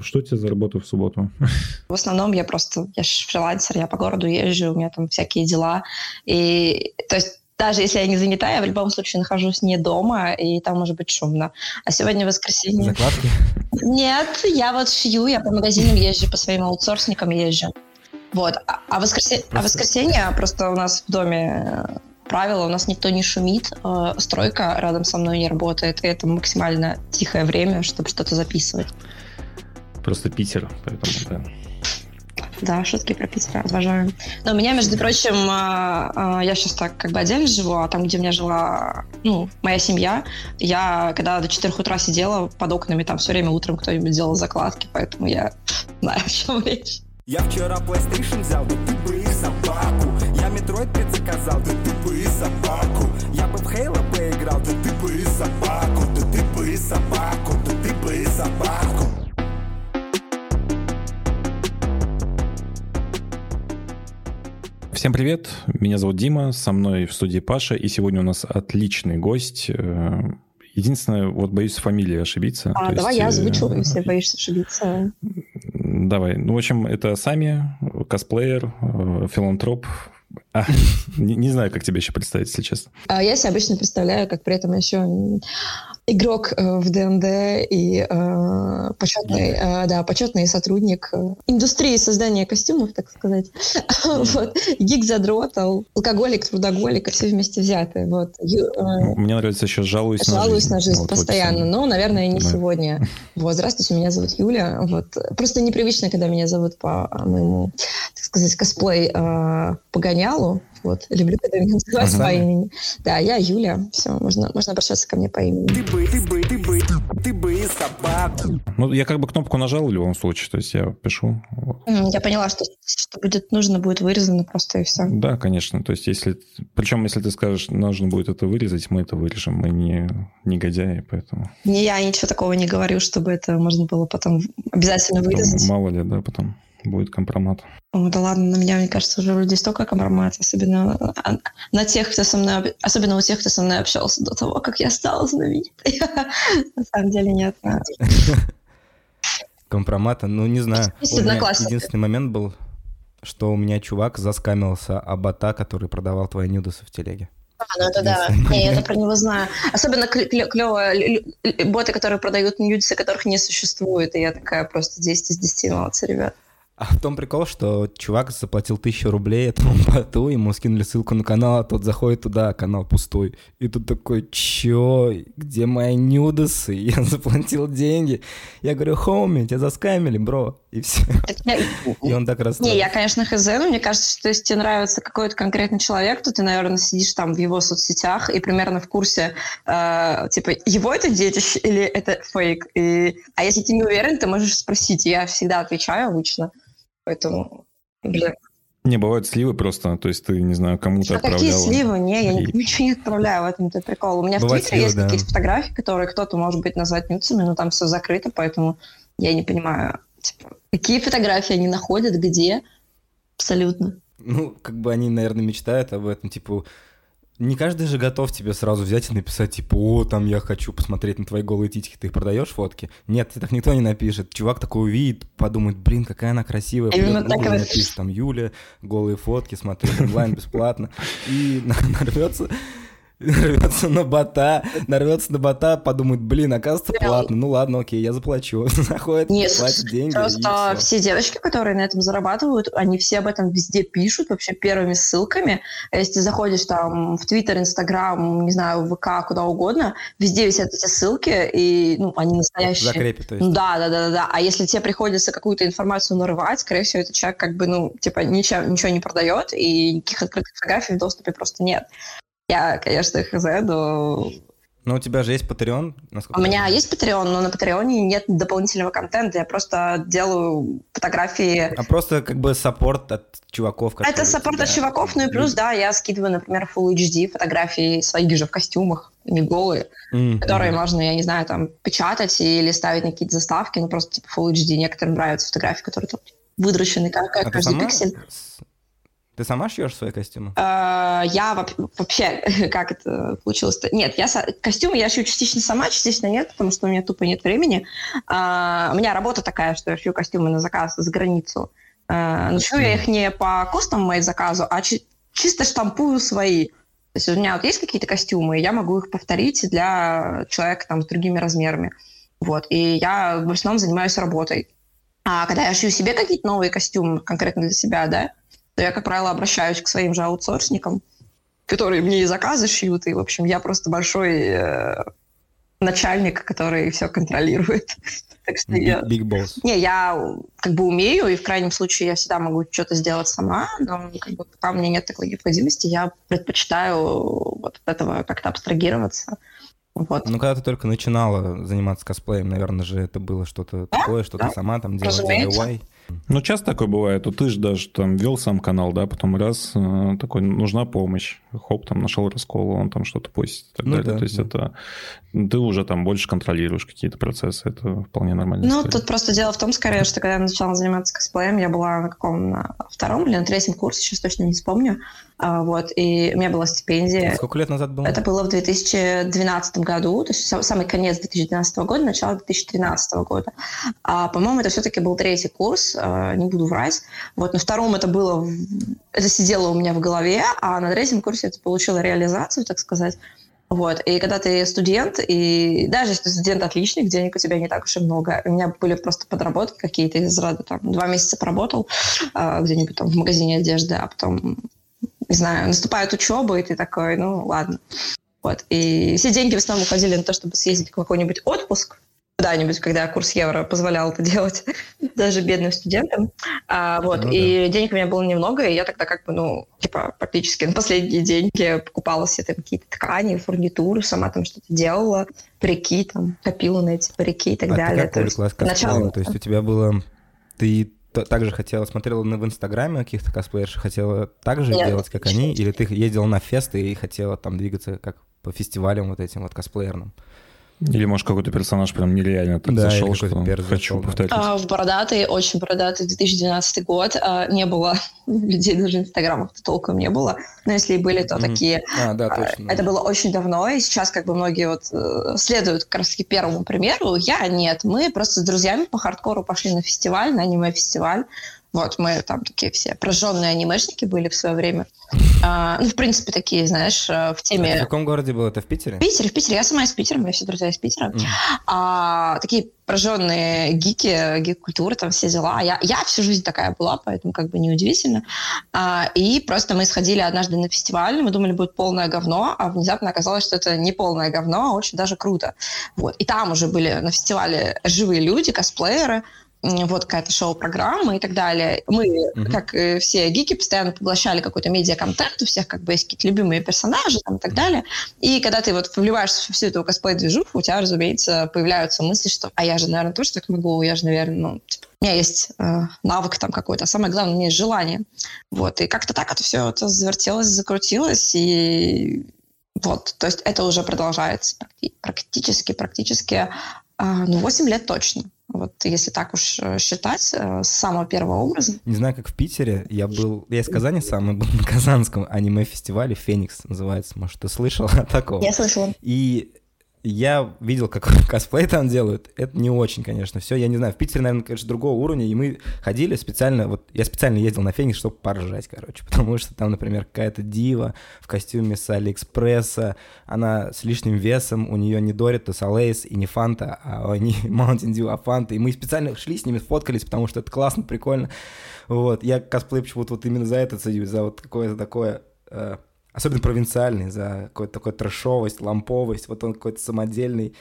Что у тебя за работа в субботу? В основном я просто, я же фрилансер, я по городу езжу, у меня там всякие дела. И, то есть, даже если я не занята, я в любом случае нахожусь не дома, и там может быть шумно. А сегодня воскресенье... Закладки? Нет, я вот шью, я по магазинам езжу, по своим аутсорсникам езжу. Вот. А, а, воскресенье, а воскресенье просто у нас в доме правило, у нас никто не шумит, э, стройка рядом со мной не работает, и это максимально тихое время, чтобы что-то записывать. Просто Питер, поэтому да. Да, шутки про Питер, обожаю. Но у меня, между прочим, э, э, я сейчас так как бы отдельно живу, а там, где у меня жила ну, моя семья, я когда до 4 утра сидела под окнами, там все время утром кто-нибудь делал закладки, поэтому я знаю, о чем речь. Я вчера PlayStation взял, да ты бы и собаку. Я Metroid предзаказал, да ты бы и собаку. Я бы в Halo поиграл, да ты бы и собаку. Да ты бы и собаку, да ты бы и собаку. Всем привет, меня зовут Дима, со мной в студии Паша, и сегодня у нас отличный гость. Э, единственное, вот боюсь фамилии ошибиться. А, давай есть, я э, если боишься ошибиться. Давай. Ну, в общем, это Сами, косплеер, э, филантроп, а, не, не знаю, как тебя еще представить, если честно. А я себя обычно представляю, как при этом еще игрок э, в ДНД и э, почетный, э, да, почетный сотрудник э, индустрии создания костюмов, так сказать. вот. Гик задрот, алкоголик, трудоголик, все вместе взятые. Вот. Ю, э, Мне нравится еще жалуюсь, жалуюсь на жизнь. на жизнь вот, постоянно, вот, но, наверное, не да. сегодня. Вот, здравствуйте, меня зовут Юля. Вот. Просто непривычно, когда меня зовут по моему, так сказать, косплей э, погонялу. Вот. Люблю, когда меня называют ага. по имени. Да, я Юля. Все, можно, можно обращаться ко мне по имени. Ты бы, ты бы, ты бы, ты бы собака. Ну, я как бы кнопку нажал в любом случае, то есть я пишу. Вот. Я поняла, что, что будет нужно, будет вырезано просто и все. Да, конечно. То есть если... Причем, если ты скажешь, нужно будет это вырезать, мы это вырежем. Мы не негодяи, поэтому... Не, я ничего такого не говорю, чтобы это можно было потом обязательно вырезать. Потом, мало ли, да, потом будет компромат. О, да ладно, на меня, мне кажется, уже вроде столько компромат, особенно на тех, кто со мной, особенно у тех, кто со мной общался до того, как я стала знаменитой. На самом деле нет. Компромата, ну не знаю. Единственный момент был, что у меня чувак заскамился об бота, который продавал твои нюдосы в телеге. А, ну это да. Я это про него знаю. Особенно клево боты, которые продают нюдсы, которых не существует. И я такая просто 10 из 10 молодцы, ребят. А в том прикол, что чувак заплатил тысячу рублей этому боту, ему скинули ссылку на канал, а тот заходит туда, а канал пустой. И тут такой, чё, где мои нюдосы? Я заплатил деньги. Я говорю, хоуми, тебя заскамили, бро. И все. И он так расстроился. Не, я, конечно, хз, но мне кажется, что если тебе нравится какой-то конкретный человек, то ты, наверное, сидишь там в его соцсетях и примерно в курсе, э, типа, его это детище или это фейк. И... А если ты не уверен, ты можешь спросить. Я всегда отвечаю обычно. Поэтому, блин. Не, бывают сливы просто, то есть ты, не знаю, кому-то а отправляла. какие сливы? Не, я и... ничего не отправляю, в этом-то прикол. У меня бывает в Твиттере есть да. какие-то фотографии, которые кто-то, может быть, назвать нюцами, но там все закрыто, поэтому я не понимаю, типа, какие фотографии они находят, где, абсолютно. Ну, как бы они, наверное, мечтают об этом, типа, не каждый же готов тебе сразу взять и написать, типа, о, там я хочу посмотреть на твои голые титики, ты их продаешь фотки? Нет, так никто не напишет. Чувак такой увидит, подумает, блин, какая она красивая. Именно так и напишет, там, Юля, голые фотки, смотреть онлайн бесплатно. И нарвется нарвется на бота, нарвется на бота, подумает, блин, оказывается платно, ну ладно, окей, я заплачу. Заходит, Нет, платит деньги. Просто все девочки, которые на этом зарабатывают, они все об этом везде пишут, вообще первыми ссылками. Если ты заходишь там в Твиттер, Инстаграм, не знаю, в ВК, куда угодно, везде висят эти ссылки, и ну, они настоящие. Закрепе, то есть. Да, да, да, да. А если тебе приходится какую-то информацию нарывать, скорее всего, этот человек как бы, ну, типа, ничего, ничего не продает, и никаких открытых фотографий в доступе просто нет. Я, конечно, хз, но... Но у тебя же есть Patreon? У меня есть Patreon, но на Патреоне нет дополнительного контента. Я просто делаю фотографии... А просто как бы support от чуваков, которые... Это support от чуваков, ну и плюс, да, я скидываю, например, Full HD фотографии своих же в костюмах, не голые, mm-hmm. которые можно, я не знаю, там, печатать или ставить на какие-то заставки, ну просто типа Full HD. Некоторым нравятся фотографии, которые там выдрочены, как, как а каждый пиксель. Ты сама шьешь свои костюмы? А, я вообще, как это получилось? -то? Нет, я костюмы я шью частично сама, частично нет, потому что у меня тупо нет времени. А, у меня работа такая, что я шью костюмы на заказ за границу. А, но шью я их не по костам моей заказу, а чисто штампую свои. То есть у меня вот есть какие-то костюмы, и я могу их повторить для человека там с другими размерами. Вот. И я в основном занимаюсь работой. А когда я шью себе какие-то новые костюмы, конкретно для себя, да, то я, как правило, обращаюсь к своим же аутсорсникам, которые мне и заказы шьют, и, в общем, я просто большой э, начальник, который все контролирует. так что big, я... Big boss. Не, я как бы умею, и в крайнем случае я всегда могу что-то сделать сама, но как бы, пока у меня нет такой необходимости, я предпочитаю вот от этого как-то абстрагироваться. Вот. Ну, когда ты только начинала заниматься косплеем, наверное же это было что-то да? такое, что да? ты сама там делала DIY. Ну, часто такое бывает. Вот ты же даже там вел сам канал, да, потом раз э, такой, нужна помощь. Хоп, там нашел раскол, он там что-то постит и так ну, далее. Да, То есть да. это ты уже там больше контролируешь какие-то процессы, это вполне нормально. Ну, история. тут просто дело в том, скорее, что когда я начала заниматься косплеем, я была на каком на втором или на третьем курсе, сейчас точно не вспомню. А, вот, и у меня была стипендия. Сколько лет назад было? Это было в 2012 году, то есть самый конец 2012 года, начало 2013 года. А, по-моему, это все-таки был третий курс, а, не буду врать. Вот, на втором это было, это сидело у меня в голове, а на третьем курсе это получило реализацию, так сказать. Вот. И когда ты студент, и даже если ты студент отличный, денег у тебя не так уж и много. У меня были просто подработки какие-то из рода. Там, два месяца поработал э, где-нибудь там в магазине одежды, а потом не знаю, наступает учеба, и ты такой, ну, ладно. Вот. И все деньги в основном уходили на то, чтобы съездить в какой-нибудь отпуск, куда-нибудь, когда курс евро позволял это делать, даже бедным студентам. А, вот, ну, и да. денег у меня было немного, и я тогда как бы, ну, типа, практически на последние деньги покупала себе там какие-то ткани, фурнитуру, сама там что-то делала, парики там, копила на эти парики и так а далее. Ты как увлеклась косплеем? То есть у тебя было... Ты также хотела, смотрела на в Инстаграме каких-то косплеерш, хотела так же Нет, делать, как они, или ты ездила на фесты и хотела там двигаться как по фестивалям вот этим вот косплеерным? Или, может, какой-то персонаж прям нереально так да, зашел, что хочу зашел, повторить. А, в бородатый, очень бородатый 2012 год. А, не было людей, даже инстаграмов толком не было. Но если и были, то mm-hmm. такие... А, да, а, точно. Это было очень давно, и сейчас как бы многие вот э, следуют как раз таки первому примеру. Я нет. Мы просто с друзьями по хардкору пошли на фестиваль, на аниме-фестиваль. Вот, мы там такие все прожженные анимешники были в свое время. А, ну, в принципе, такие, знаешь, э, в теме... А в каком городе было это? В Питере? В Питере, в Питере. Я сама из Питера, мои все друзья из Питера. Mm. А, такие прожженные гики, гик-культуры, там все дела. Я, я всю жизнь такая была, поэтому как бы неудивительно. А, и просто мы сходили однажды на фестиваль, мы думали, будет полное говно, а внезапно оказалось, что это не полное говно, а очень даже круто. Вот. И там уже были на фестивале живые люди, косплееры, вот какая-то шоу-программа и так далее. Мы, mm-hmm. как и все гики, постоянно поглощали какой-то медиа-контент, у всех как бы есть какие-то любимые персонажи там, и так далее. И когда ты вот вливаешься в всю эту косплей-движуху, у тебя, разумеется, появляются мысли, что «а я же, наверное, тоже так могу, я же, наверное, ну, типа, у меня есть э, навык там какой-то, а самое главное, у меня есть желание». Вот, и как-то так это все это завертелось, закрутилось, и вот, то есть это уже продолжается практически, практически, э, ну, 8 лет точно. Вот если так уж э, считать, э, с самого первого образа. Не знаю, как в Питере. Я был... Я из Казани сам, и был на Казанском аниме-фестивале «Феникс» называется. Может, ты слышал о таком? Я слышала. И я видел, как косплей там делают. Это не очень, конечно, все. Я не знаю, в Питере, наверное, конечно, другого уровня. И мы ходили специально, вот я специально ездил на Феникс, чтобы поржать, короче. Потому что там, например, какая-то дива в костюме с Алиэкспресса. Она с лишним весом, у нее не Doritos, а Lay's и не Фанта, а не Mountain Dew, а Фанта. И мы специально шли с ними, фоткались, потому что это классно, прикольно. Вот. Я косплей почему-то вот именно за это ценю, за вот какое-то такое э, особенно провинциальный, за какую-то такую трэшовость, ламповость, вот он какой-то самодельный.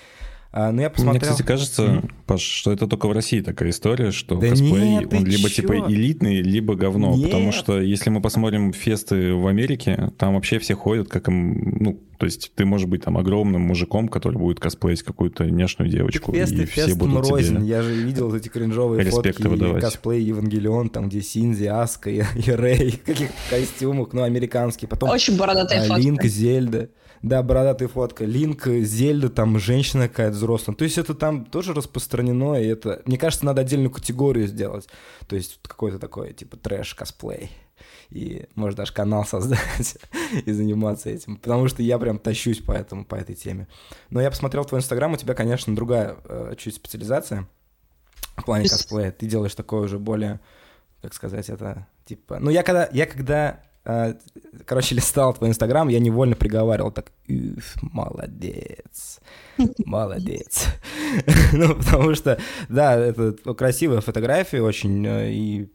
А, ну, я посмотрел... Мне, кстати, кажется, mm-hmm. Паш, что это только в России такая история, что да косплей, нет, он либо чё? типа элитный, либо говно. Нет. Потому что если мы посмотрим фесты в Америке, там вообще все ходят как им, ну, то есть ты можешь быть там огромным мужиком, который будет косплеить какую-то нежную девочку. Фесты, и все будут рознь. тебе Я же видел эти кринжовые фотки выдавать. косплей Евангелион, там где Синзи, Аска и, и Рэй в каких-то костюмах, ну, американские. Потом Очень бородатая а. Линк, Зельда. Да, бородатая фотка. Линк, Зельда, там женщина какая-то взрослая. То есть это там тоже распространено, и это... Мне кажется, надо отдельную категорию сделать. То есть какой-то такой, типа, трэш-косплей. И может даже канал создать и заниматься этим. Потому что я прям тащусь по, этому, по этой теме. Но я посмотрел твой инстаграм, у тебя, конечно, другая э, чуть специализация в плане косплея. Ты делаешь такое уже более, как сказать, это типа... Ну, я когда, я когда короче, листал твой инстаграм, я невольно приговаривал так, молодец, молодец. ну, потому что, да, это красивая фотография очень, э, и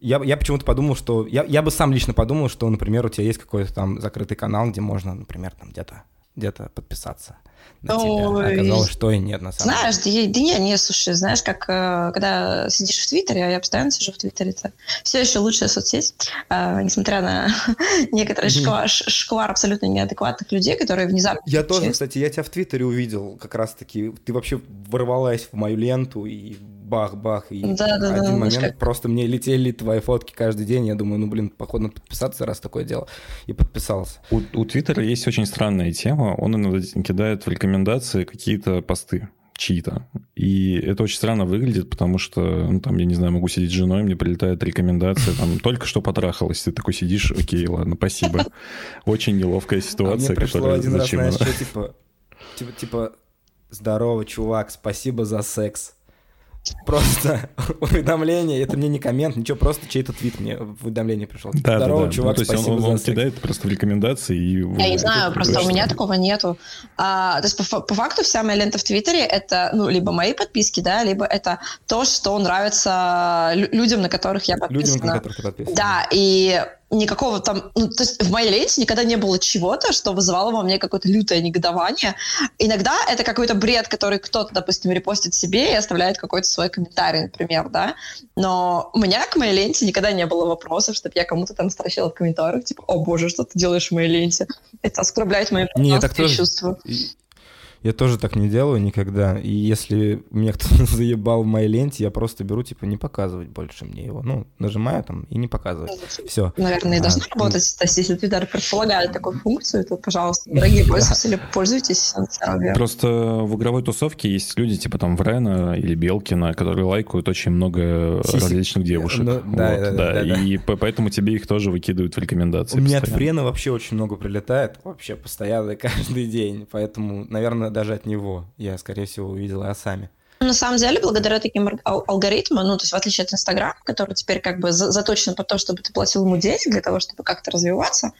я, я почему-то подумал, что... Я, я бы сам лично подумал, что, например, у тебя есть какой-то там закрытый канал, где можно, например, там где-то где-то подписаться на тебя. А оказалось, что и нет, на самом знаешь, деле. Знаешь, да, да не, не, слушай, знаешь, как э, когда сидишь в Твиттере, а я постоянно сижу в Твиттере, это все еще лучшая соцсеть, э, несмотря на некоторый шквар, шквар абсолютно неадекватных людей, которые внезапно... Я тоже, кстати, я тебя в Твиттере увидел как раз-таки, ты вообще ворвалась в мою ленту и бах-бах, и да, да, один да, момент как... просто мне летели твои фотки каждый день, я думаю, ну, блин, походу надо подписаться, раз такое дело, и подписался. У, у Твиттера есть очень странная тема, он иногда кидает в рекомендации какие-то посты чьи-то. И это очень странно выглядит, потому что, ну, там, я не знаю, могу сидеть с женой, мне прилетает рекомендация, там, только что потрахалась, ты такой сидишь, окей, ладно, спасибо. Очень неловкая ситуация, а мне пришло один раз, знаешь, что, типа, типа, типа, здорово, чувак, спасибо за секс. Просто уведомление, это мне не коммент, ничего, просто чей-то твит мне в уведомление пришел. Да, Здорово, да, да. чувак, ну, то есть он, он, он кидает просто в рекомендации и... Я не знаю, просто у меня такого нету. А, то есть по, по факту вся моя лента в Твиттере это, ну, либо мои подписки, да, либо это то, что нравится людям, на которых я подписана. Людям, на которых ты подписана. Да, и никакого там, ну, то есть в моей ленте никогда не было чего-то, что вызывало во мне какое-то лютое негодование. Иногда это какой-то бред, который кто-то, допустим, репостит себе и оставляет какой-то свой комментарий, например, да. Но у меня к моей ленте никогда не было вопросов, чтобы я кому-то там строчила в комментариях, типа, о боже, что ты делаешь в моей ленте? Это оскорбляет мои не, так тоже... чувства. Я тоже так не делаю никогда. И если меня кто-то заебал в моей ленте, я просто беру, типа, не показывать больше мне его. Ну, нажимаю там и не показывать. Все. Наверное, и должно а, работать. То есть, если Twitter предполагает такую функцию, то, пожалуйста, дорогие пользователи, пользуйтесь. Просто в игровой тусовке есть люди, типа там Врена или Белкина, которые лайкают очень много различных девушек. Ну, да, да, И поэтому тебе их тоже выкидывают в рекомендации. У меня от Врена вообще очень много прилетает. Вообще постоянно, каждый день. Поэтому, наверное, даже от него я, скорее всего, увидела сами. На самом деле, благодаря таким алгоритмам, ну, то есть в отличие от Инстаграма, который теперь как бы заточен по то, чтобы ты платил ему денег для того, чтобы как-то развиваться,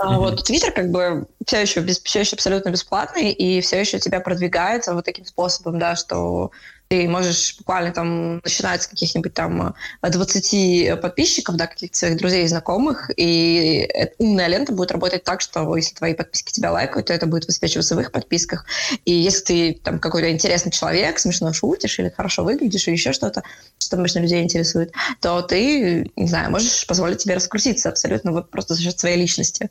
Mm-hmm. Вот Твиттер как бы все еще, без, все еще абсолютно бесплатный и все еще тебя продвигает вот таким способом, да, что ты можешь буквально там начинать с каких-нибудь там 20 э, подписчиков, да, каких-то своих друзей и знакомых, и умная лента будет работать так, что если твои подписки тебя лайкают, то это будет высвечиваться в их подписках. И если ты там какой-то интересный человек, смешно шутишь или хорошо выглядишь, или еще что-то, что обычно людей интересует, то ты, не знаю, можешь позволить себе раскрутиться абсолютно вот просто за счет своей личности.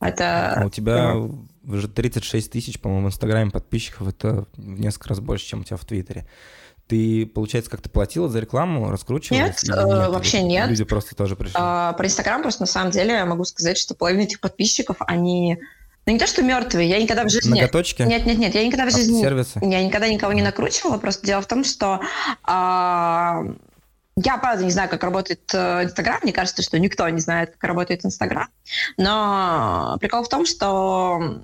Это... А у тебя уже 36 тысяч, по-моему, в Инстаграме подписчиков, это в несколько раз больше, чем у тебя в Твиттере. Ты, получается, как-то платила за рекламу, раскручивалась? Нет, нет? Э, вообще нет. Люди просто тоже пришли. А, про Инстаграм просто на самом деле я могу сказать, что половина этих подписчиков, они... Ну, не то, что мертвые, я никогда в жизни... Ноготочки? Нет, нет, нет, я никогда в жизни... Сервисы? Я никогда никого не накручивала, просто дело в том, что... А... Я, правда, не знаю, как работает э, Инстаграм. Мне кажется, что никто не знает, как работает Инстаграм. Но прикол в том, что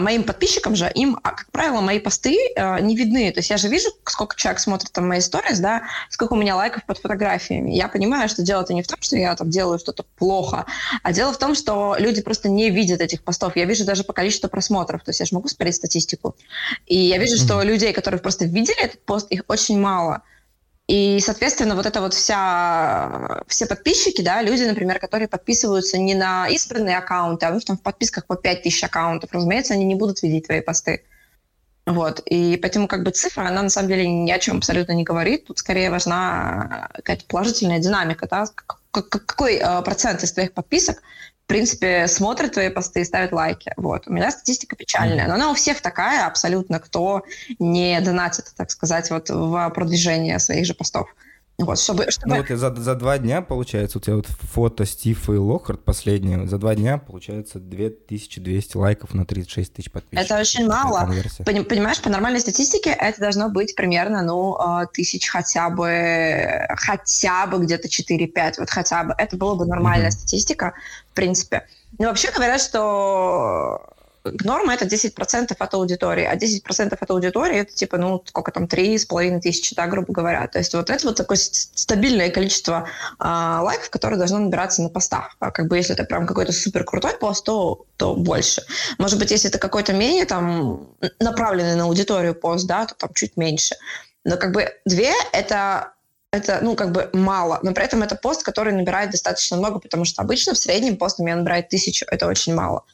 моим подписчикам же, им, а, как правило, мои посты э, не видны. То есть я же вижу, сколько человек смотрит там мои сторис, да, сколько у меня лайков под фотографиями. Я понимаю, что дело-то не в том, что я там делаю что-то плохо, а дело в том, что люди просто не видят этих постов. Я вижу даже по количеству просмотров. То есть я же могу смотреть статистику. И я вижу, mm-hmm. что людей, которые просто видели этот пост, их очень мало. И, соответственно, вот это вот вся, все подписчики, да, люди, например, которые подписываются не на избранные аккаунты, а у них там в подписках по 5000 аккаунтов, разумеется, они не будут видеть твои посты. Вот. И поэтому как бы цифра, она на самом деле ни о чем абсолютно не говорит. Тут скорее важна какая-то положительная динамика, да, какой э, процент из твоих подписок принципе, смотрят твои посты и ставят лайки. Вот. У меня статистика печальная, но она у всех такая абсолютно, кто не донатит, так сказать, вот в продвижение своих же постов. Вот, чтобы, чтобы... Ну вот за, за два дня, получается, у тебя вот фото Стива и Локхард последнее, за два дня, получается, 2200 лайков на 36 тысяч подписчиков. Это очень мало. Понимаешь, по нормальной статистике это должно быть примерно, ну, а, тысяч хотя бы, хотя бы где-то 4-5, вот хотя бы. Это была бы нормальная mm-hmm. статистика, в принципе. Но вообще говорят, что норма это 10% от аудитории, а 10% от аудитории это типа, ну, сколько там, 3,5 тысячи, да, грубо говоря. То есть вот это вот такое стабильное количество а, лайков, которое должно набираться на постах. А как бы если это прям какой-то супер крутой пост, то, то больше. Может быть, если это какой-то менее там направленный на аудиторию пост, да, то там чуть меньше. Но как бы две это это, ну, как бы мало, но при этом это пост, который набирает достаточно много, потому что обычно в среднем пост у меня набирает тысячу, это очень мало.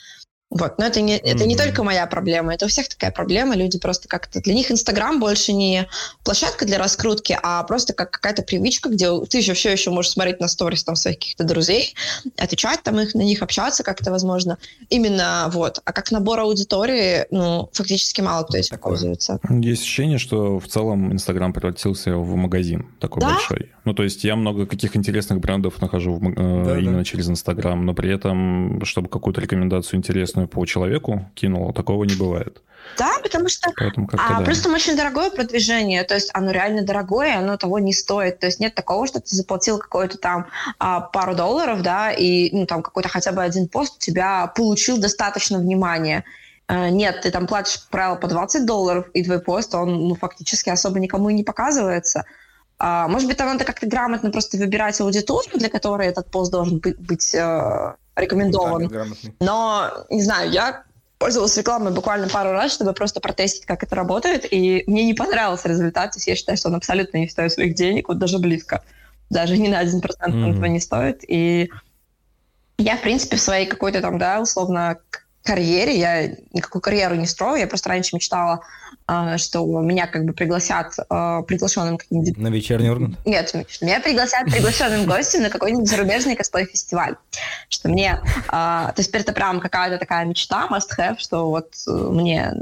Вот. Но это не, это mm-hmm. не только моя проблема, это у всех такая проблема. Люди просто как-то... Для них Инстаграм больше не площадка для раскрутки, а просто как какая-то привычка, где ты еще все еще можешь смотреть на сторис там своих каких-то друзей, отвечать там их, на них общаться как-то возможно. Именно вот. А как набор аудитории, ну, фактически мало кто этим пользуется. Есть ощущение, что в целом Инстаграм превратился в магазин такой да? большой. Ну, то есть я много каких интересных брендов нахожу в, э, да, именно да. через Инстаграм, но при этом, чтобы какую-то рекомендацию интересную по человеку кинула, такого не бывает. Да, потому что а, да. плюс там очень дорогое продвижение, то есть оно реально дорогое, оно того не стоит. То есть нет такого, что ты заплатил какой-то там а, пару долларов, да, и ну, там какой-то хотя бы один пост у тебя получил достаточно внимания. А, нет, ты там платишь, правило, по 20 долларов, и твой пост, он ну, фактически особо никому и не показывается. А, может быть, там надо как-то грамотно просто выбирать аудиторию, для которой этот пост должен быть, быть э, рекомендован. Да, Но, не знаю, я пользовалась рекламой буквально пару раз, чтобы просто протестить, как это работает, и мне не понравился результат. То есть я считаю, что он абсолютно не стоит своих денег, вот даже близко. Даже ни на один процент mm-hmm. этого не стоит. И я, в принципе, в своей какой-то там, да, условно, карьере, я никакую карьеру не строю, я просто раньше мечтала а, что меня как бы пригласят а, приглашенным каким-нибудь... На вечерний Ургант? Нет, меня пригласят приглашенным гостем на какой-нибудь зарубежный косплей-фестиваль. Что мне... А, то есть это прям какая-то такая мечта, must-have, что вот э, мне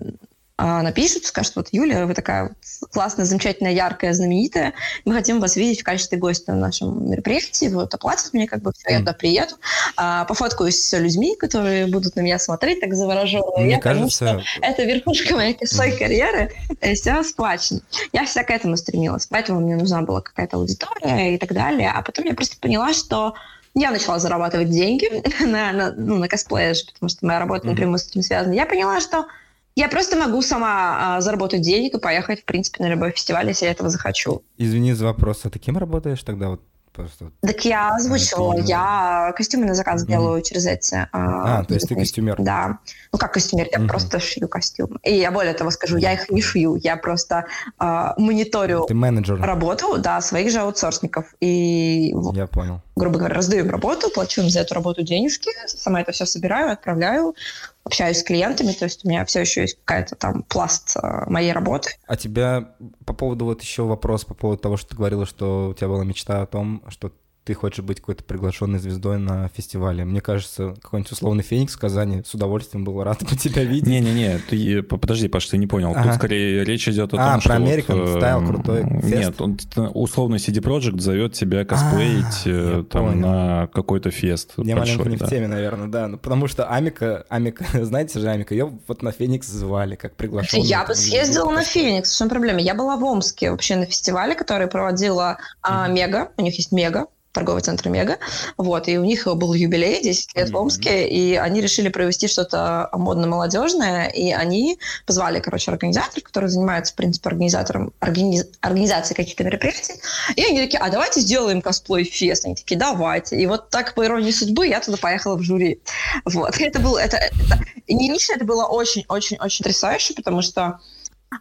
напишут, скажут, вот, Юля, вы такая классная, замечательная, яркая, знаменитая, мы хотим вас видеть в качестве гостя на нашем мероприятии, вот, оплатят мне, как бы, все, я туда приеду, а, пофоткаюсь с людьми, которые будут на меня смотреть, так завороженно. Мне я кажется... Потому, это верхушка моей своей карьеры, все сплачено. Я вся к этому стремилась, поэтому мне нужна была какая-то аудитория и так далее, а потом я просто поняла, что я начала зарабатывать деньги на, на, ну, на косплее потому что моя работа напрямую с этим связана. Я поняла, что я просто могу сама а, заработать денег и поехать, в принципе, на любой фестиваль, если я этого захочу. Извини за вопрос, а ты кем работаешь тогда? Вот Просто... Так я озвучивала, это... я костюмы на заказ mm-hmm. делаю через эти... А, а то есть ты костюмер? Да. Ну, как костюмер, я mm-hmm. просто шью костюм. И я более того скажу, я их не шью, я просто а, мониторю ты менеджер. работу, да, своих же аутсорсников. И, я понял. грубо говоря, раздаю им работу, плачу им за эту работу денежки, сама это все собираю, отправляю, общаюсь с клиентами, то есть у меня все еще есть какая-то там пласт э, моей работы. А тебя по поводу вот еще вопрос по поводу того, что ты говорила, что у тебя была мечта о том, что ты хочешь быть какой-то приглашенной звездой на фестивале. Мне кажется, какой-нибудь условный Феникс в Казани с удовольствием был рад бы тебя видеть. Не-не-не, ты подожди, Паш, ты не понял. Ага. Тут скорее речь идет о а, том, что... А, про American вот, стайл крутой фест? Нет, он, условный CD Projekt зовет тебя косплеить а, там понял. на какой-то фест. Я большой, маленько не да. в теме, наверное, да. Ну, потому что Амика, Амика, знаете же Амика, ее вот на Феникс звали как приглашенную. Я бы съездила на Феникс, в чем проблема? Я была в Омске вообще на фестивале, который проводила а, Мега, у них есть Мега, торговый центр Мега. Вот, и у них был юбилей 10 лет mm-hmm. в Омске, и они решили провести что-то модно-молодежное, и они позвали, короче, организаторов, которые занимаются, в принципе, организатором, организ, организацией каких-то мероприятий, и они такие, а давайте сделаем косплей-фест. Они такие, давайте. И вот так, по иронии судьбы, я туда поехала в жюри. Вот. Это было, это, это, не лично это было очень-очень-очень потрясающе, потому что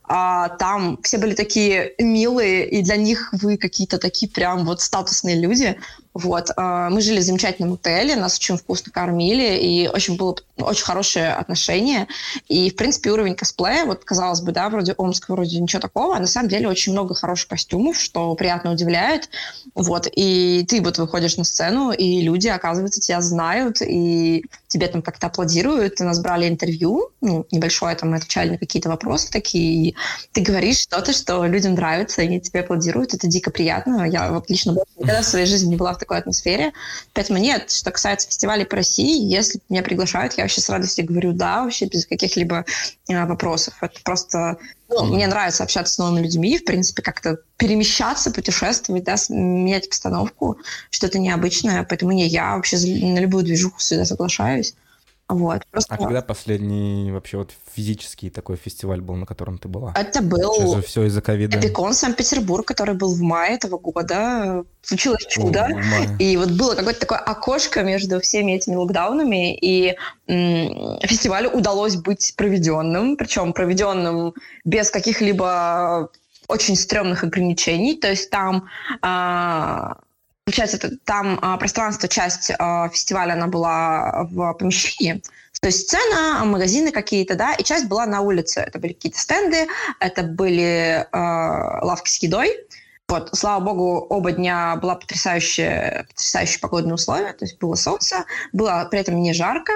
а, там все были такие милые, и для них вы какие-то такие прям вот статусные люди. Вот. А, мы жили в замечательном отеле, нас очень вкусно кормили, и очень было очень хорошее отношение. И, в принципе, уровень косплея, вот, казалось бы, да, вроде Омск, вроде ничего такого, а на самом деле очень много хороших костюмов, что приятно удивляет. Вот. И ты вот выходишь на сцену, и люди, оказывается, тебя знают, и тебе там как-то аплодируют. У нас брали интервью, ну, небольшое, там, мы отвечали на какие-то вопросы такие, и ты говоришь что-то, что людям нравится, и они тебе аплодируют. Это дико приятно. Я вот лично никогда в своей жизни не была в такой атмосфере. Поэтому нет, что касается фестивалей по России, если меня приглашают, я вообще с радостью говорю да, вообще без каких-либо э, вопросов. Это просто... Ну. Мне нравится общаться с новыми людьми, в принципе, как-то перемещаться, путешествовать, да, менять обстановку, что-то необычное. Поэтому не, я вообще на любую движуху всегда соглашаюсь. Вот, просто... А когда последний вообще вот физический такой фестиваль был, на котором ты была? Это был... Сейчас все из-за ковида. Эпикон Санкт-Петербург, который был в мае этого года. Случилось чудо. О, и вот было какое-то такое окошко между всеми этими локдаунами, и фестивалю удалось быть проведенным, причем проведенным без каких-либо очень стрёмных ограничений. То есть там... А- Получается, там а, пространство, часть а, фестиваля, она была в помещении, то есть сцена, магазины какие-то, да, и часть была на улице. Это были какие-то стенды, это были э, лавки с едой, вот, слава богу, оба дня была потрясающая, потрясающие погодные условия, то есть было солнце, было при этом не жарко,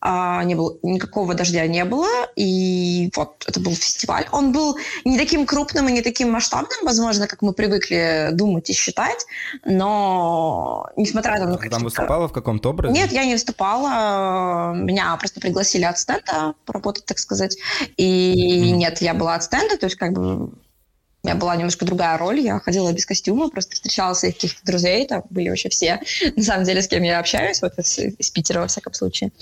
а, не было, никакого дождя не было, и вот это был фестиваль. Он был не таким крупным и не таким масштабным, возможно, как мы привыкли думать и считать, но несмотря на... Ну, Ты там выступала в каком-то образе? Нет, я не выступала, меня просто пригласили от стенда поработать, так сказать, и mm-hmm. нет, я была от стенда, то есть как бы у меня была немножко другая роль. Я ходила без костюма, просто встречала своих каких-то друзей. Там были вообще все, на самом деле, с кем я общаюсь, вот из, из Питера, во всяком случае.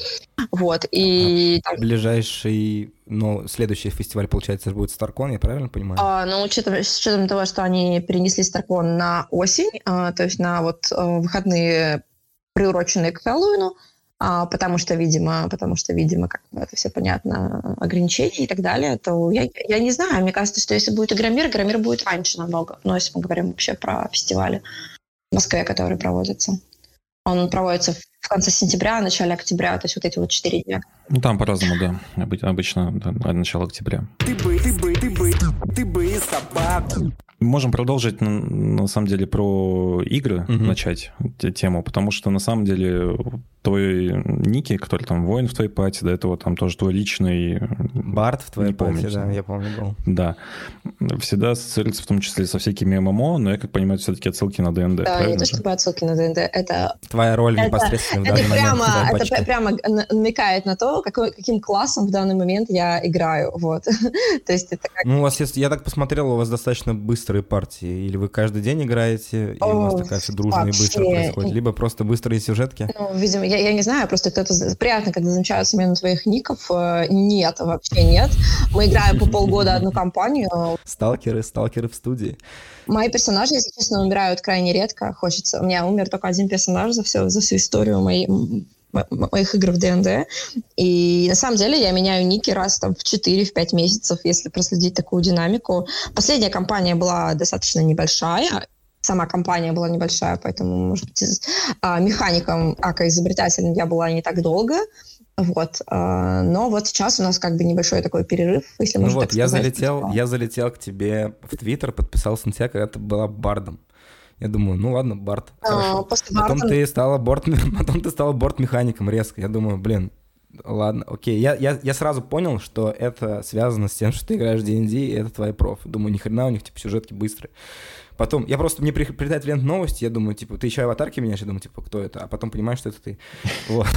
Вот, и... А там... Ближайший, ну, следующий фестиваль, получается, будет Старкон, я правильно понимаю? А, ну, учетом, с учетом того, что они перенесли Старкон на осень, а, то есть на вот а, выходные, приуроченные к Хэллоуину, потому что, видимо, потому что, видимо, как это все понятно, ограничения и так далее, то я, я не знаю, мне кажется, что если будет Игромир, Игромир будет раньше намного, но если мы говорим вообще про фестивали в Москве, которые проводятся. Он проводится в конце сентября, начале октября, то есть вот эти вот четыре дня. Ну, там по-разному, да. Обычно да, начало октября. Ты бы, ты бы, ты бы, ты бы. Можем продолжить, на самом деле, про игры угу. начать тему, потому что, на самом деле, твой ник, который там воин в твоей пати, до этого там тоже твой личный... Бард в твоей пати, да, я помню был. Да. Всегда ассоциируется в том числе со всякими ММО, но я, как понимаю, все-таки отсылки на ДНД, Да, не то чтобы отсылки на ДНД, это... Твоя роль это, непосредственно это в данный прямо, момент. Это прямо намекает на то, какой, каким классом в данный момент я играю, вот. то есть это как... Ну, у вас есть, я так посмотрел, у вас достаточно быстрые партии, или вы каждый день играете, и О, у вас такая все дружная и быстро происходит, либо просто быстрые сюжетки? Ну, видимо, я, я не знаю, просто кто-то приятно, когда замечают смену твоих ников. Э, нет, вообще нет. Мы играем по полгода одну кампанию. Сталкеры, сталкеры в студии. Мои персонажи, если честно, умирают крайне редко. Хочется. У меня умер только один персонаж за, все, за всю историю моей моих игр в ДНД. И на самом деле я меняю ники раз там в 4-5 месяцев, если проследить такую динамику. Последняя кампания была достаточно небольшая, сама компания была небольшая, поэтому, может быть, а, механиком, ака изобретателем я была не так долго. Вот. А, но вот сейчас у нас как бы небольшой такой перерыв, если ну можно вот, так я сказать. Залетел, я залетел к тебе в Твиттер, подписался на тебя, когда ты была бардом. Я думаю, ну ладно, Барт, а. После потом Барта... ты стала борт, потом ты стала борт-механиком резко. Я думаю, блин, ладно, окей. Я, я, я сразу понял, что это связано с тем, что ты играешь в D&D, и это твои проф. Думаю, ни хрена у них типа сюжетки быстрые. Потом, я просто, мне прилетает лент новости, я думаю, типа, ты еще аватарки меняешь, я думаю, типа, кто это? А потом понимаешь, что это ты. Вот.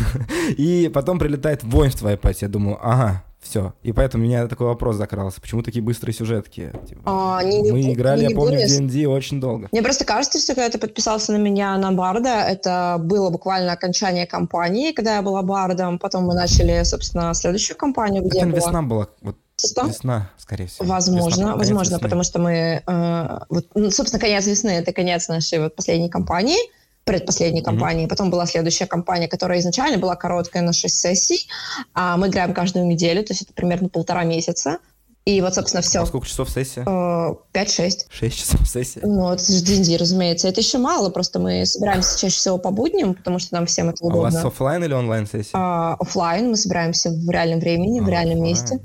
И потом прилетает воин в твоей пати, я думаю, ага, все. И поэтому у меня такой вопрос закрался. Почему такие быстрые сюжетки? Типа, а, не, мы не, играли, не, я помню, в D&D очень долго. Мне просто кажется, что когда ты подписался на меня на Барда, это было буквально окончание кампании, когда я была Бардом. Потом мы начали, собственно, следующую кампанию, где это я весна была. Вот что? Весна, скорее всего. Возможно, весна, возможно, весны. потому что мы, э, вот, ну, собственно, конец весны это конец нашей вот последней кампании, предпоследней mm-hmm. кампании. Потом была следующая кампания, которая изначально была короткая на 6 сессий. А мы играем каждую неделю, то есть это примерно полтора месяца. И вот, собственно, все. А сколько часов сессия? 5-6. 6 часов сессия? Ну, это же D&D, разумеется. Это еще мало, просто мы собираемся чаще всего по будням, потому что нам всем это удобно. А у вас офлайн или онлайн сессия? А, офлайн, мы собираемся в реальном времени, а, в реальном офлайн. месте.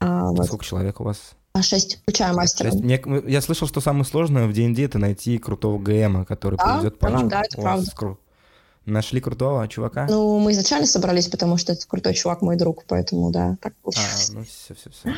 А, вот. Сколько человек у вас? А шесть, включая мастера. Мне, я слышал, что самое сложное в D&D это найти крутого ГМа, который да? повезет пачку. Да, это правда. Кру... Нашли крутого чувака? Ну, мы изначально собрались, потому что это крутой чувак, мой друг, поэтому да, так получилось. А, ну все, все, все.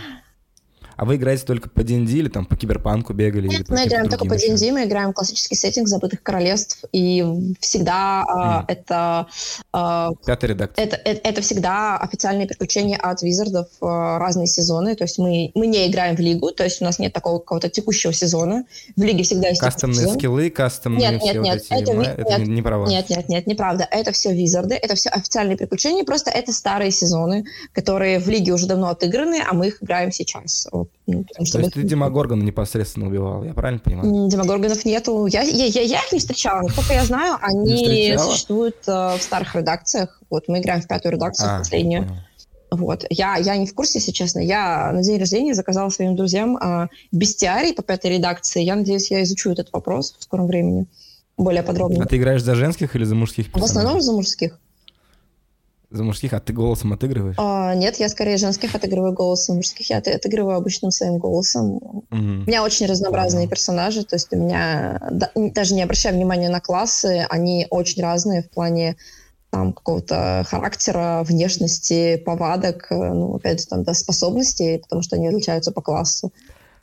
А вы играете только по D&D или там по Киберпанку бегали? Нет, мы играем только по D&D, мы играем классический сеттинг Забытых Королевств, и всегда mm. э, это... Э, Пятая редакция. Это, это, это всегда официальные приключения от Визардов э, разные сезоны, то есть мы, мы не играем в лигу, то есть у нас нет такого какого-то текущего сезона. В лиге всегда есть Кастомные скиллы, кастомные нет, нет, нет, вот эти, это, нет, это нет, не про вас. Нет, нет, нет, неправда. Это все Визарды, это все официальные приключения, просто это старые сезоны, которые в лиге уже давно отыграны, а мы их играем сейчас. Ну, То есть ты Демогоргона непосредственно убивал, я правильно понимаю? Демогоргонов нету. Я, я, я, я их не встречала. Насколько я знаю, они существуют э, в старых редакциях. Вот мы играем в пятую редакцию, а, последнюю. Вот. Я, я не в курсе, если честно. Я на день рождения заказала своим друзьям э, бестиарий по пятой редакции. Я надеюсь, я изучу этот вопрос в скором времени более подробно. А ты играешь за женских или за мужских персонажей? В основном за мужских. За мужских, а ты голосом отыгрываешь? А, нет, я скорее женских отыгрываю голосом. Мужских я отыгрываю обычным своим голосом. Угу. У меня очень разнообразные персонажи, то есть у меня, даже не обращая внимания на классы, они очень разные в плане там какого-то характера, внешности, повадок, э, ну, опять же, там, да, способностей, потому что они отличаются по классу.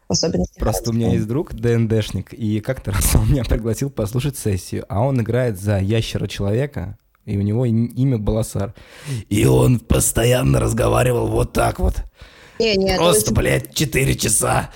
Особенности Просто у меня есть друг ДНДшник, и как-то раз он меня пригласил послушать сессию, а он играет за ящера-человека, и у него имя Баласар. И он постоянно разговаривал вот так вот. Не, не, Просто, блядь, 4 часа.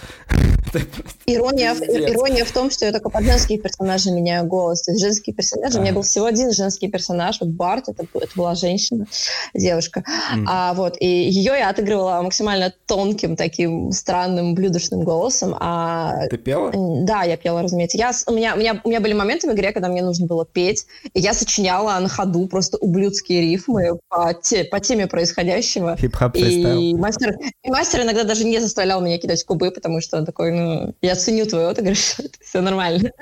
Ирония, ирония в том, что я только под женские персонажи меняю голос. То есть женские персонажи, а. у меня был всего один женский персонаж, вот Барт, это, это была женщина, девушка. Mm. А, вот, и ее я отыгрывала максимально тонким, таким странным, блюдочным голосом. А... Ты пела? Да, я пела, разумеется. Я, у, меня, у, меня, у меня были моменты в игре, когда мне нужно было петь, и я сочиняла на ходу просто ублюдские рифмы по, те, по теме происходящего. Хип-хоп и мастер, и мастер иногда даже не заставлял меня кидать кубы, потому что он такой, ну, я ценю твой отыгрыш, все нормально.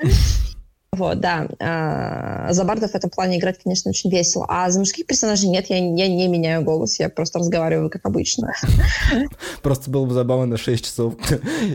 Вот, да. А, за бардов в этом плане играть, конечно, очень весело. А за мужских персонажей нет, я, я не меняю голос, я просто разговариваю как обычно. Просто было бы забавно на 6 часов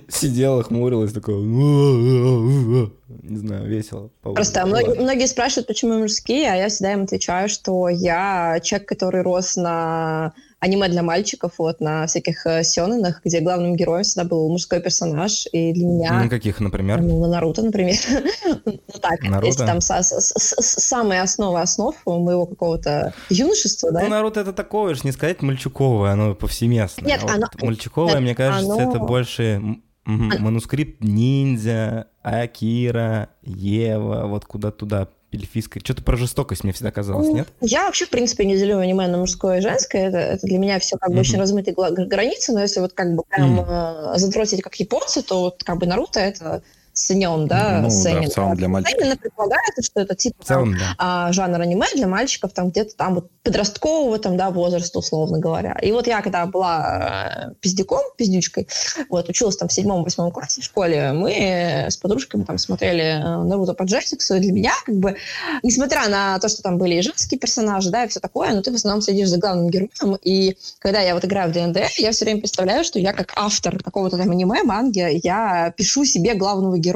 сидела, хмурилась, такое... Не знаю, весело. Просто многие, многие спрашивают, почему мужские, а я всегда им отвечаю, что я человек, который рос на аниме для мальчиков, вот, на всяких э, сёнэнах, где главным героем всегда был мужской персонаж, и для меня... На каких, например? Ну, на Наруто, например. ну, так, Наруто? если там самые основы основ моего какого-то юношества, да? Ну, Наруто это такое же, не сказать мальчуковое, оно повсеместное. Нет, оно... Мальчуковое, мне кажется, это больше манускрипт ниндзя, Акира, Ева, вот куда туда эльфийской. Что-то про жестокость мне всегда казалось, нет? Я вообще, в принципе, не делю аниме на мужское и женское. Это, это для меня все как бы mm-hmm. очень размытые границы, но если вот как бы прям mm-hmm. э, задротить как японцы, то вот как бы Наруто это ценен, да, ну, ценен. Да, в целом для мальчиков. Именно предполагается, что это типа целом, там, да. а, жанр аниме для мальчиков, там где-то там вот подросткового там, да, возраста, условно говоря. И вот я, когда была э, пиздюком, пиздючкой, вот, училась там в седьмом-восьмом классе в школе, мы с подружками там смотрели э, Наруто по Джетиксу, и для меня, как бы, несмотря на то, что там были и женские персонажи, да, и все такое, но ты в основном следишь за главным героем, и когда я вот играю в ДНД, я все время представляю, что я как автор какого-то там аниме, манги, я пишу себе главного героя.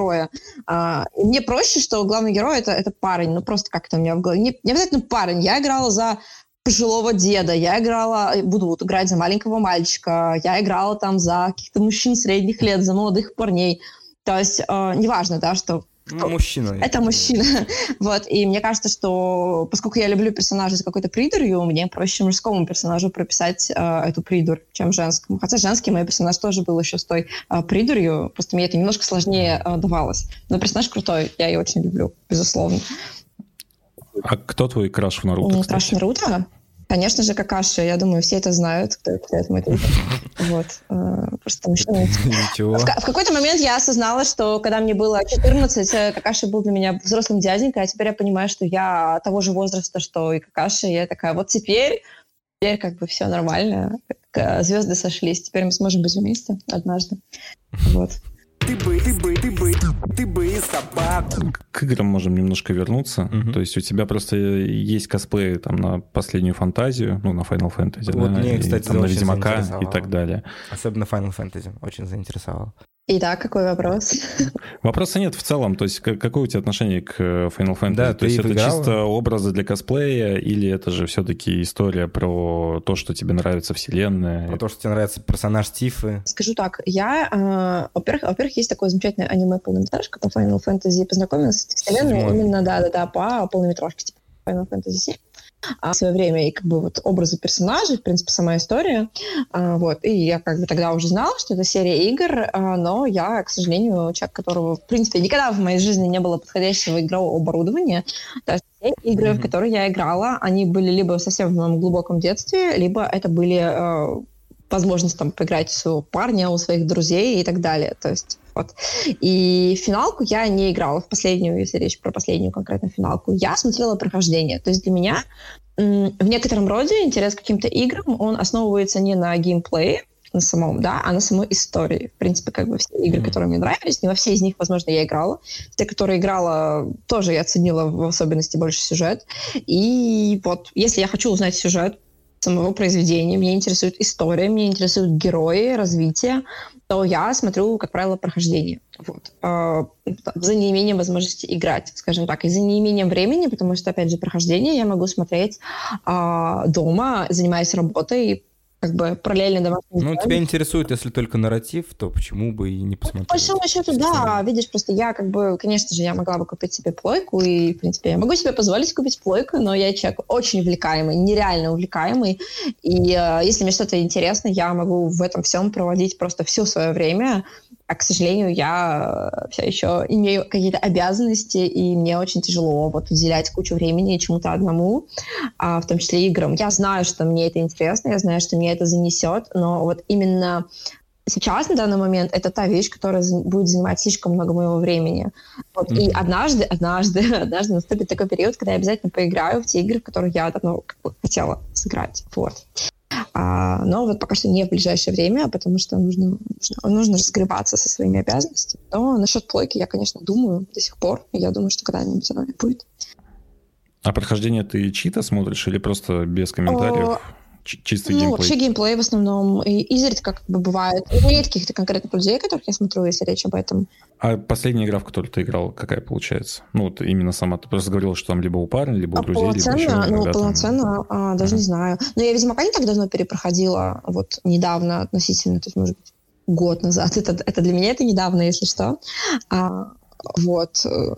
А, и мне проще, что главный герой это, это парень, ну просто как-то у меня в голове. Не, не обязательно парень. Я играла за пожилого деда, я играла, буду вот играть за маленького мальчика, я играла там за каких-то мужчин средних лет, за молодых парней. То есть э, неважно, да, что ну, мужчина. Это мужчина. вот. И мне кажется, что поскольку я люблю персонажа с какой-то придурью, мне проще мужскому персонажу прописать э, эту придурь, чем женскому. Хотя женский мой персонаж тоже был еще с той э, придурью, просто мне это немножко сложнее э, давалось. Но персонаж крутой, я ее очень люблю, безусловно. А кто твой краш в Наруто? Краш в Наруто? Конечно же, Какаши. Я думаю, все это знают, кто, это мой Вот. Э, просто мужчина. Ничего. В, в какой-то момент я осознала, что когда мне было 14, э, Какаши был для меня взрослым дяденькой, а теперь я понимаю, что я того же возраста, что и Какаши. Я такая, вот теперь, теперь как бы все нормально. звезды сошлись. Теперь мы сможем быть вместе однажды. Вот. Ты бы, ты бы, ты бы, ты бы собаку. К играм можем немножко вернуться. Угу. То есть у тебя просто есть косплей там на последнюю фантазию, ну, на Final Fantasy, вот да, мне, кстати, и, там, на Ведьмака и так далее. Особенно Final Fantasy очень заинтересовал. Итак, какой вопрос? Вопроса нет в целом. То есть, какое у тебя отношение к э, Final Fantasy? Да, то есть, это играла? чисто образы для косплея, или это же все-таки история про то, что тебе нравится вселенная? Про то, что тебе нравится персонаж Тифы? Скажу так, я, э, во-первых, во-первых, есть такое замечательное аниме полнометражка по Final Fantasy, познакомилась с вселенной именно, да-да-да, по полнометражке, типа Final Fantasy 7 а, в свое время, и как бы вот образы персонажей, в принципе, сама история. А, вот. И я как бы тогда уже знала, что это серия игр, а, но я, к сожалению, человек, которого, в принципе, никогда в моей жизни не было подходящего игрового оборудования. То есть все игры, mm-hmm. в которые я играла, они были либо совсем в моем глубоком детстве, либо это были э, возможность там поиграть у парня, у своих друзей и так далее. То есть вот. И финалку я не играла в последнюю, если речь про последнюю конкретно финалку. Я смотрела прохождение. То есть для меня в некотором роде интерес к каким-то играм, он основывается не на геймплее, на самом, да, а на самой истории. В принципе, как бы все игры, mm-hmm. которые мне нравились, не во все из них, возможно, я играла. Те, которые играла, тоже я оценила в особенности больше сюжет. И вот, если я хочу узнать сюжет самого произведения, меня интересует история, меня интересуют герои, развитие, то я смотрю, как правило, прохождение. Вот. А, за неимением возможности играть, скажем так, и за неимением времени, потому что, опять же, прохождение я могу смотреть а, дома, занимаясь работой, как бы параллельно домашним Ну, тебя интересует, если только нарратив, то почему бы и не посмотреть? По большому счету, да. Видишь, просто я как бы, конечно же, я могла бы купить себе плойку, и, в принципе, я могу себе позволить купить плойку, но я человек очень увлекаемый, нереально увлекаемый, и э, если мне что-то интересно, я могу в этом всем проводить просто все свое время, а, к сожалению, я э, все еще имею какие-то обязанности, и мне очень тяжело вот уделять кучу времени чему-то одному, а, в том числе играм. Я знаю, что мне это интересно, я знаю, что мне это занесет, но вот именно сейчас, на данный момент, это та вещь, которая будет занимать слишком много моего времени. Вот. Mm-hmm. И однажды, однажды, однажды наступит такой период, когда я обязательно поиграю в те игры, в которые я давно как бы, хотела сыграть. Вот. А, но вот пока что не в ближайшее время, потому что нужно, нужно, нужно разгребаться со своими обязанностями. Но насчет плойки я, конечно, думаю до сих пор. Я думаю, что когда-нибудь оно и будет. А прохождение ты чита смотришь или просто без комментариев? Чистый ну, геймплей? Ну, вообще геймплей в основном. И изредка как бы бывает. Каких-то конкретных людей, которых я смотрю, если речь об этом. А последняя игра, в которую ты играл, какая получается? Ну, вот именно сама. Ты просто говорила, что там либо у парня, либо у а друзей, полноценно, либо еще Ну, полноценно, а, даже uh-huh. не знаю. Но я, видимо, не так давно перепроходила, вот недавно относительно, то есть, может быть, год назад. Это, это для меня это недавно, если что. А, вот. Э,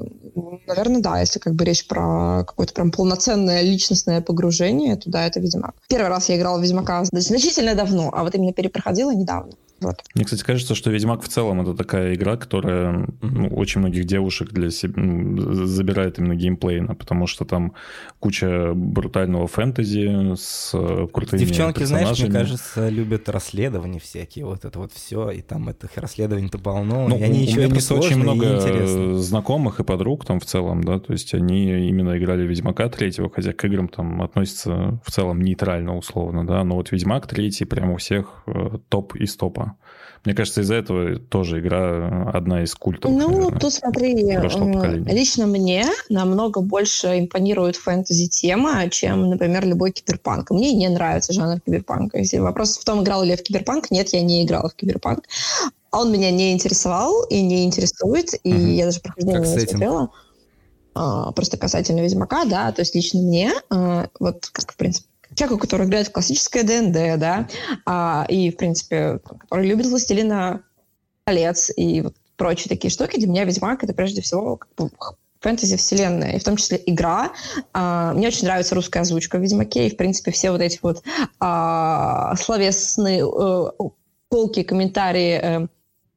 наверное, да, если как бы речь про какое-то прям полноценное личностное погружение, то да, это Ведьмак. Первый раз я играла в Ведьмака значительно давно, а вот именно перепроходила недавно. Вот. Мне, кстати, кажется, что Ведьмак в целом это такая игра, которая ну, очень многих девушек для себя ну, забирает именно геймплейно, потому что там куча брутального фэнтези с э, крутыми Девчонки, знаешь, мне кажется, любят расследования всякие, вот это вот все, и там этих расследований-то полно, ну, и они у еще меня и просто очень много знакомых и подруг там в целом, да, то есть они именно играли Ведьмака третьего, хотя к играм там относятся в целом нейтрально условно, да, но вот Ведьмак третий прямо у всех э, топ из топа. Мне кажется, из-за этого тоже игра одна из культов. Ну, наверное, тут смотри, лично мне намного больше импонирует фэнтези-тема, чем, например, любой киберпанк. Мне не нравится жанр киберпанка. Если вопрос в том, играл ли я в киберпанк, нет, я не играла в киберпанк. Он меня не интересовал и не интересует, и угу. я даже прохождение не смотрела. А, просто касательно Ведьмака, да, то есть лично мне, а, вот как, в принципе, человеку, который играет в классическое ДНД, да, а, и, в принципе, который любит «Властелина колец» и вот прочие такие штуки, для меня «Ведьмак» — это прежде всего как бы, фэнтези-вселенная, и в том числе игра. А, мне очень нравится русская озвучка в «Ведьмаке», и, в принципе, все вот эти вот а, словесные а, колки, комментарии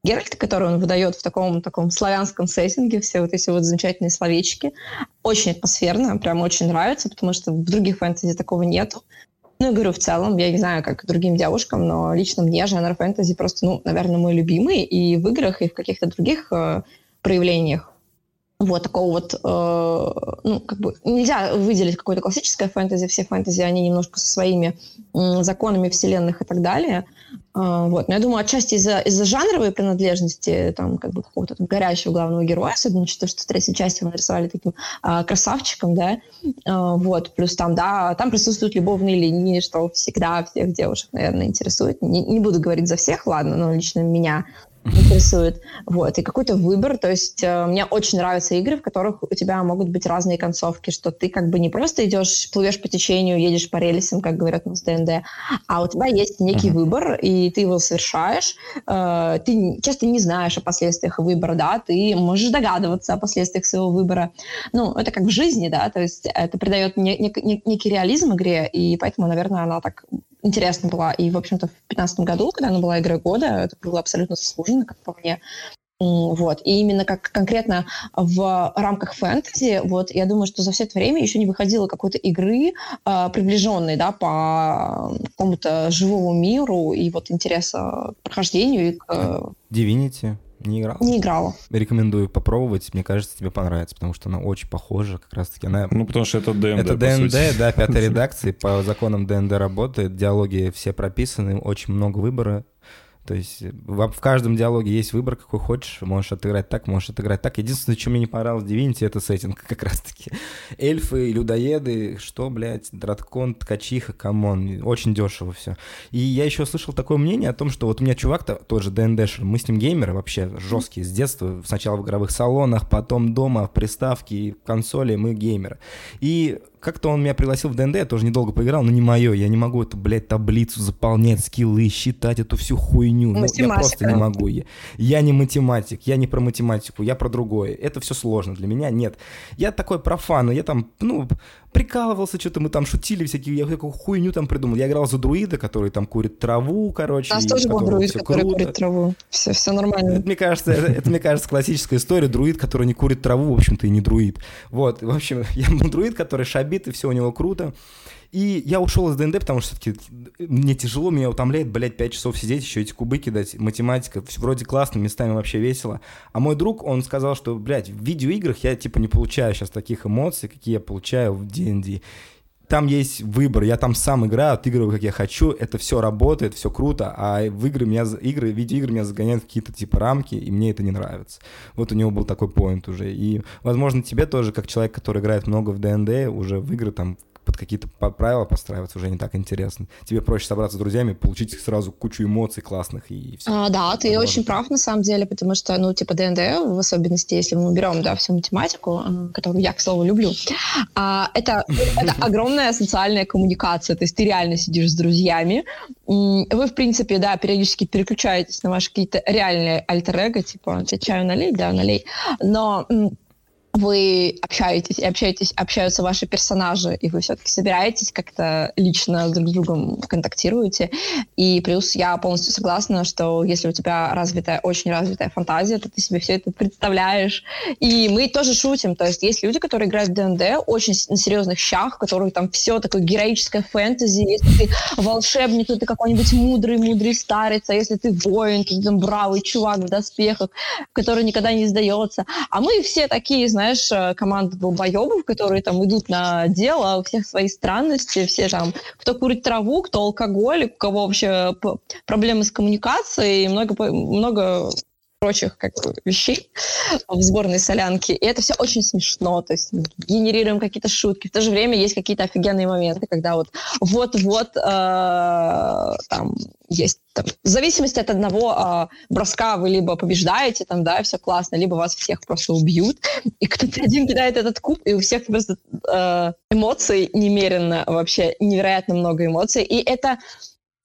Геральта, который он выдает в таком, таком славянском сеттинге, все вот эти вот замечательные словечки. Очень атмосферно, прям очень нравится, потому что в других фэнтези такого нету. Ну, я говорю, в целом, я не знаю, как другим девушкам, но лично мне жанр фэнтези просто, ну, наверное, мой любимый и в играх, и в каких-то других э, проявлениях вот такого вот, э, ну, как бы нельзя выделить какое-то классическое фэнтези, все фэнтези, они немножко со своими э, законами вселенных и так далее. Э, вот. Но я думаю, отчасти из-за из жанровой принадлежности, там, как бы какого-то там горящего главного героя, особенно учитывая, что в третьей части его нарисовали таким э, красавчиком, да, э, вот, плюс там, да, там присутствуют любовные линии, что всегда всех девушек, наверное, интересует. Не, не буду говорить за всех, ладно, но лично меня интересует. Вот. И какой-то выбор. То есть э, мне очень нравятся игры, в которых у тебя могут быть разные концовки, что ты как бы не просто идешь, плывешь по течению, едешь по рельсам, как говорят на ДНД, а у тебя есть некий uh-huh. выбор, и ты его совершаешь. Э, ты часто не знаешь о последствиях выбора, да, ты можешь догадываться о последствиях своего выбора. Ну, это как в жизни, да, то есть это придает не, не, некий реализм игре, и поэтому, наверное, она так интересна была. И, в общем-то, в 2015 году, когда она была игрой года, это было абсолютно заслуженно, как по мне. Вот. И именно как конкретно в рамках фэнтези, вот я думаю, что за все это время еще не выходило какой-то игры, э, приближенной да, по какому-то живому миру и вот интереса к прохождению и к... Divinity. Не играл? Не играла. Рекомендую попробовать. Мне кажется, тебе понравится, потому что она очень похожа как раз-таки. Она... Ну, потому что это ДНД, Это ДНД, да, пятой редакции. По законам ДНД работает. Диалоги все прописаны, очень много выбора. То есть в, в каждом диалоге есть выбор, какой хочешь. Можешь отыграть так, можешь отыграть так. Единственное, что мне не понравилось в Divinity, это сеттинг как раз-таки. Эльфы, людоеды, что, блядь, дракон, ткачиха, come on. Очень дешево все. И я еще слышал такое мнение о том, что вот у меня чувак-то, тоже ДНДшер, мы с ним геймеры вообще жесткие с детства. Сначала в игровых салонах, потом дома, в приставке, в консоли, мы геймеры. И как-то он меня пригласил в ДНД, я тоже недолго поиграл, но не мое. Я не могу эту, блядь, таблицу заполнять, скиллы, считать эту всю хуйню. Ну, я просто не могу. Я, я не математик, я не про математику, я про другое. Это все сложно для меня. Нет. Я такой профан, я там, ну, прикалывался, что-то мы там шутили всякие, я всякую хуйню там придумал. Я играл за друида, который там курит траву, короче. У нас тоже был друид, который круто. курит траву. Все, все нормально. Это, мне кажется, это, это, мне кажется, классическая история. Друид, который не курит траву, в общем-то, и не друид. Вот, в общем, я был друид, который шабит, и все у него круто. И я ушел из ДНД, потому что все-таки мне тяжело, меня утомляет, блядь, 5 часов сидеть, еще эти кубы кидать, математика, вроде классно, местами вообще весело. А мой друг, он сказал, что, блядь, в видеоиграх я, типа, не получаю сейчас таких эмоций, какие я получаю в D&D там есть выбор, я там сам играю, отыгрываю, как я хочу, это все работает, все круто, а в игры меня, игры, видеоигры меня загоняют в какие-то типа рамки, и мне это не нравится. Вот у него был такой поинт уже. И, возможно, тебе тоже, как человек, который играет много в ДНД, уже в игры там под какие-то правила подстраиваться уже не так интересно. Тебе проще собраться с друзьями, получить сразу кучу эмоций классных и все. А, да, ты очень прав на самом деле, потому что, ну, типа ДНД, в особенности, если мы берем, да, всю математику, э, которую я, к слову, люблю, а, это, это огромная социальная коммуникация, то есть ты реально сидишь с друзьями, вы, в принципе, да, периодически переключаетесь на ваши какие-то реальные альтер типа, тебе чаю налей, да, налей, но вы общаетесь, и общаетесь, общаются ваши персонажи, и вы все-таки собираетесь как-то лично друг с другом контактируете. И плюс я полностью согласна, что если у тебя развитая, очень развитая фантазия, то ты себе все это представляешь. И мы тоже шутим. То есть есть люди, которые играют в ДНД очень на серьезных щах, которые там все такое героическое фэнтези. Если ты волшебник, то ты какой-нибудь мудрый-мудрый старец, а если ты воин, то ты там бравый чувак в доспехах, который никогда не сдается. А мы все такие, знаешь, знаешь, э, команда долбоебов, которые там идут на дело, у всех свои странности, все там, кто курит траву, кто алкоголь, у кого вообще проблемы с коммуникацией, много, много прочих как бы, вещей в сборной солянке. И это все очень смешно. То есть генерируем какие-то шутки. В то же время есть какие-то офигенные моменты, когда вот вот-вот э, там есть там, в зависимости от одного э, броска вы либо побеждаете, там, да, все классно, либо вас всех просто убьют, и кто-то один кидает этот куб, и у всех просто э, эмоций немерено вообще, невероятно много эмоций, и это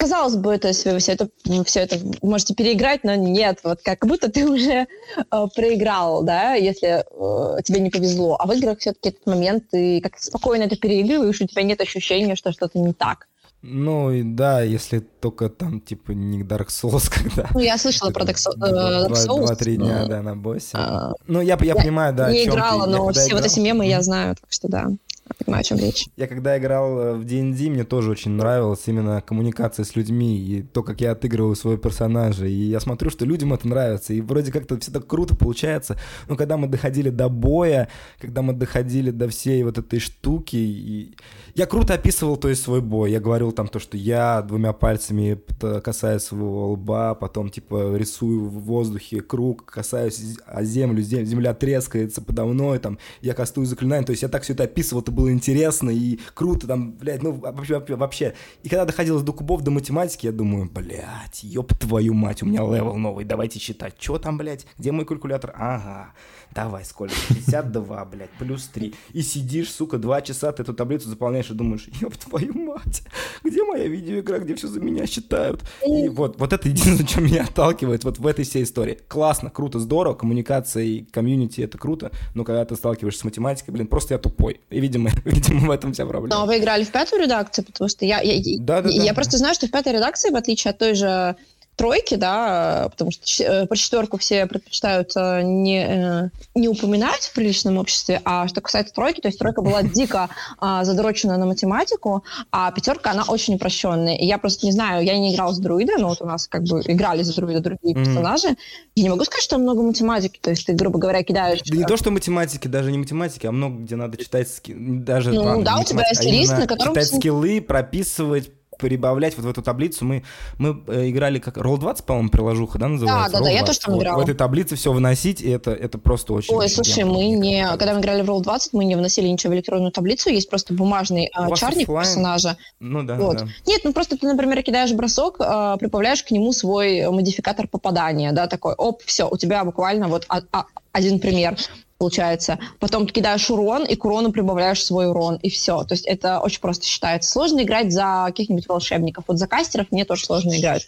казалось бы, то есть вы все это, все это можете переиграть, но нет, вот как будто ты уже э, проиграл, да, если э, тебе не повезло. А в играх все-таки этот момент ты как спокойно это переигрываешь, у тебя нет ощущения, что что-то не так. Ну, и да, если только там, типа, не Dark Souls, когда... Ну, я слышала про Dark, Dark Souls. Два-три дня, да, на боссе. А, ну, я, я, я понимаю, да, Не играла, но все вот эти мемы я знаю, так что да. Понимаю, о чем речь. Я когда играл э, в D&D, мне тоже очень нравилась именно коммуникация с людьми и то, как я отыгрываю своего персонажа. И я смотрю, что людям это нравится. И вроде как-то все так круто получается. Но когда мы доходили до боя, когда мы доходили до всей вот этой штуки, и... я круто описывал, то есть, свой бой. Я говорил там то, что я двумя пальцами касаюсь своего лба, потом, типа, рисую в воздухе круг, касаюсь о землю, земля трескается подо мной, там, я кастую заклинание. То есть я так все это описывал, это было интересно и круто, там, блядь, ну, вообще, вообще. И когда доходилось до кубов, до математики, я думаю, блядь, ёб твою мать, у меня level новый, давайте считать. Чё там, блядь, где мой калькулятор? Ага, давай, сколько? 52, блядь, плюс 3. И сидишь, сука, два часа, ты эту таблицу заполняешь и думаешь, ёб твою мать, где моя видеоигра, где все за меня считают? И вот, вот это единственное, что меня отталкивает вот в этой всей истории. Классно, круто, здорово, коммуникация и комьюнити это круто, но когда ты сталкиваешься с математикой, блин, просто я тупой. И, видимо, видимо, в этом вся проблема. Но вы играли в пятую редакцию, потому что я, я, да, да, я, да. я просто знаю, что в пятой редакции, в отличие от той же тройки, да, потому что э, про четверку все предпочитают э, не, э, не упоминать в приличном обществе, а что касается тройки, то есть тройка была дико а, задрочена на математику, а пятерка, она очень упрощенная. И я просто не знаю, я не играл с друида, но вот у нас как бы играли за друида другие mm-hmm. персонажи. Я не могу сказать, что много математики, то есть ты, грубо говоря, кидаешь... Да не то, что математики, даже не математики, а много где надо читать, даже... Ну ладно, да, у тебя есть лист, на котором... Читать скиллы, прописывать, прибавлять вот в эту таблицу. Мы, мы э, играли как Roll20, по-моему, приложуха, да, называется? Да, да, да, я тоже там вот, играла. В этой таблице все выносить, и это, это просто очень... Ой, слушай, мы не... Когда мы играли в Roll20, мы не вносили ничего в электронную таблицу, есть просто бумажный а, чарник оффлайн? персонажа. Ну да, вот. да. Нет, ну просто ты, например, кидаешь бросок, а, прибавляешь к нему свой модификатор попадания, да, такой, оп, все, у тебя буквально вот а, а, один пример получается. Потом ты кидаешь урон, и к урону прибавляешь свой урон, и все. То есть это очень просто считается. Сложно играть за каких-нибудь волшебников. Вот за кастеров мне тоже сложно играть.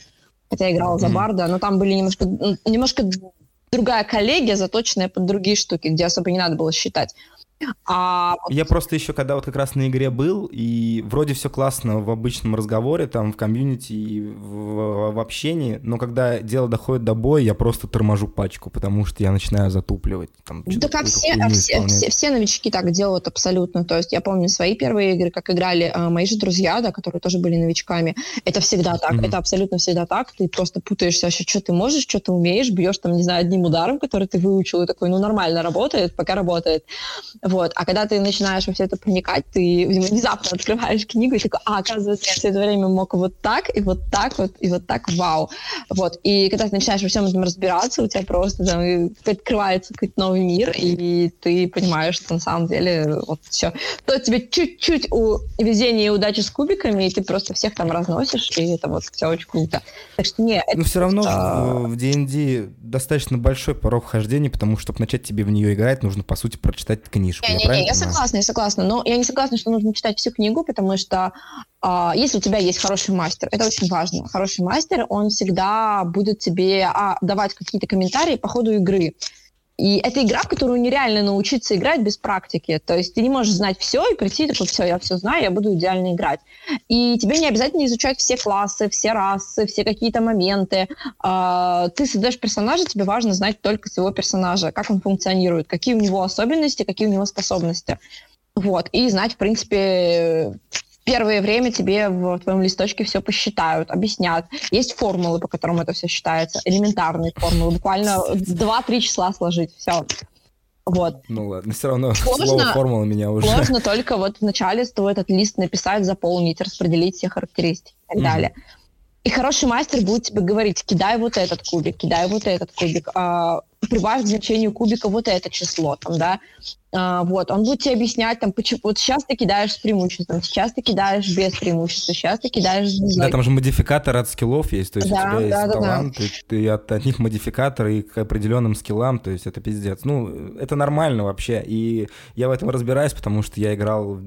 Хотя я играла за Барда, но там были немножко, немножко другая коллегия, заточенная под другие штуки, где особо не надо было считать. А... Я просто еще, когда вот как раз на игре был, и вроде все классно в обычном разговоре, там, в комьюнити и в, в общении, но когда дело доходит до боя, я просто торможу пачку, потому что я начинаю затупливать. Там, да как все, а все, все, все новички так делают абсолютно. То есть я помню свои первые игры, как играли а, мои же друзья, да, которые тоже были новичками. Это всегда так, mm-hmm. это абсолютно всегда так. Ты просто путаешься вообще, что ты можешь, что ты умеешь, бьешь там, не знаю, одним ударом, который ты выучил, и такой, ну, нормально работает, пока работает. Вот. А когда ты начинаешь во все это проникать, ты внезапно открываешь книгу и такой, а, оказывается, я все это время мог вот так, и вот так вот, и вот так, вау. Вот. И когда ты начинаешь во всем этом разбираться, у тебя просто там открывается какой-то новый мир, и ты понимаешь, что на самом деле вот все. То тебе чуть-чуть у везения и удачи с кубиками, и ты просто всех там разносишь, и это вот все очень круто. Так что не, Но все равно а... в D&D достаточно большой порог вхождения, потому что, чтобы начать тебе в нее играть, нужно, по сути, прочитать книжку. Не, не, не, я согласна, я согласна. Но я не согласна, что нужно читать всю книгу, потому что а, если у тебя есть хороший мастер, это очень важно. Хороший мастер, он всегда будет тебе а, давать какие-то комментарии по ходу игры. И это игра, в которую нереально научиться играть без практики. То есть ты не можешь знать все и прийти, такой, все, я все знаю, я буду идеально играть. И тебе не обязательно изучать все классы, все расы, все какие-то моменты. А, ты создаешь персонажа, тебе важно знать только своего персонажа, как он функционирует, какие у него особенности, какие у него способности. Вот. И знать, в принципе, первое время тебе в твоем листочке все посчитают, объяснят. Есть формулы, по которым это все считается, элементарные формулы, буквально 2-3 числа сложить, все. Вот. Ну ладно, все равно сложно, слово формула меня уже... Сложно только вот вначале стоит этот лист написать, заполнить, распределить все характеристики и так mm-hmm. далее. И хороший мастер будет тебе говорить, кидай вот этот кубик, кидай вот этот кубик, а, прибавь к значению кубика вот это число, там, да, а, вот, он будет тебе объяснять, там, почему, вот сейчас ты кидаешь с преимуществом, сейчас ты кидаешь без преимущества, сейчас ты кидаешь без... Да, там же модификатор от скиллов есть, то есть да, у тебя да, есть да, талант, да. И, ты от, от них модификатор и к определенным скиллам, то есть это пиздец. Ну, это нормально вообще, и я в этом разбираюсь, потому что я играл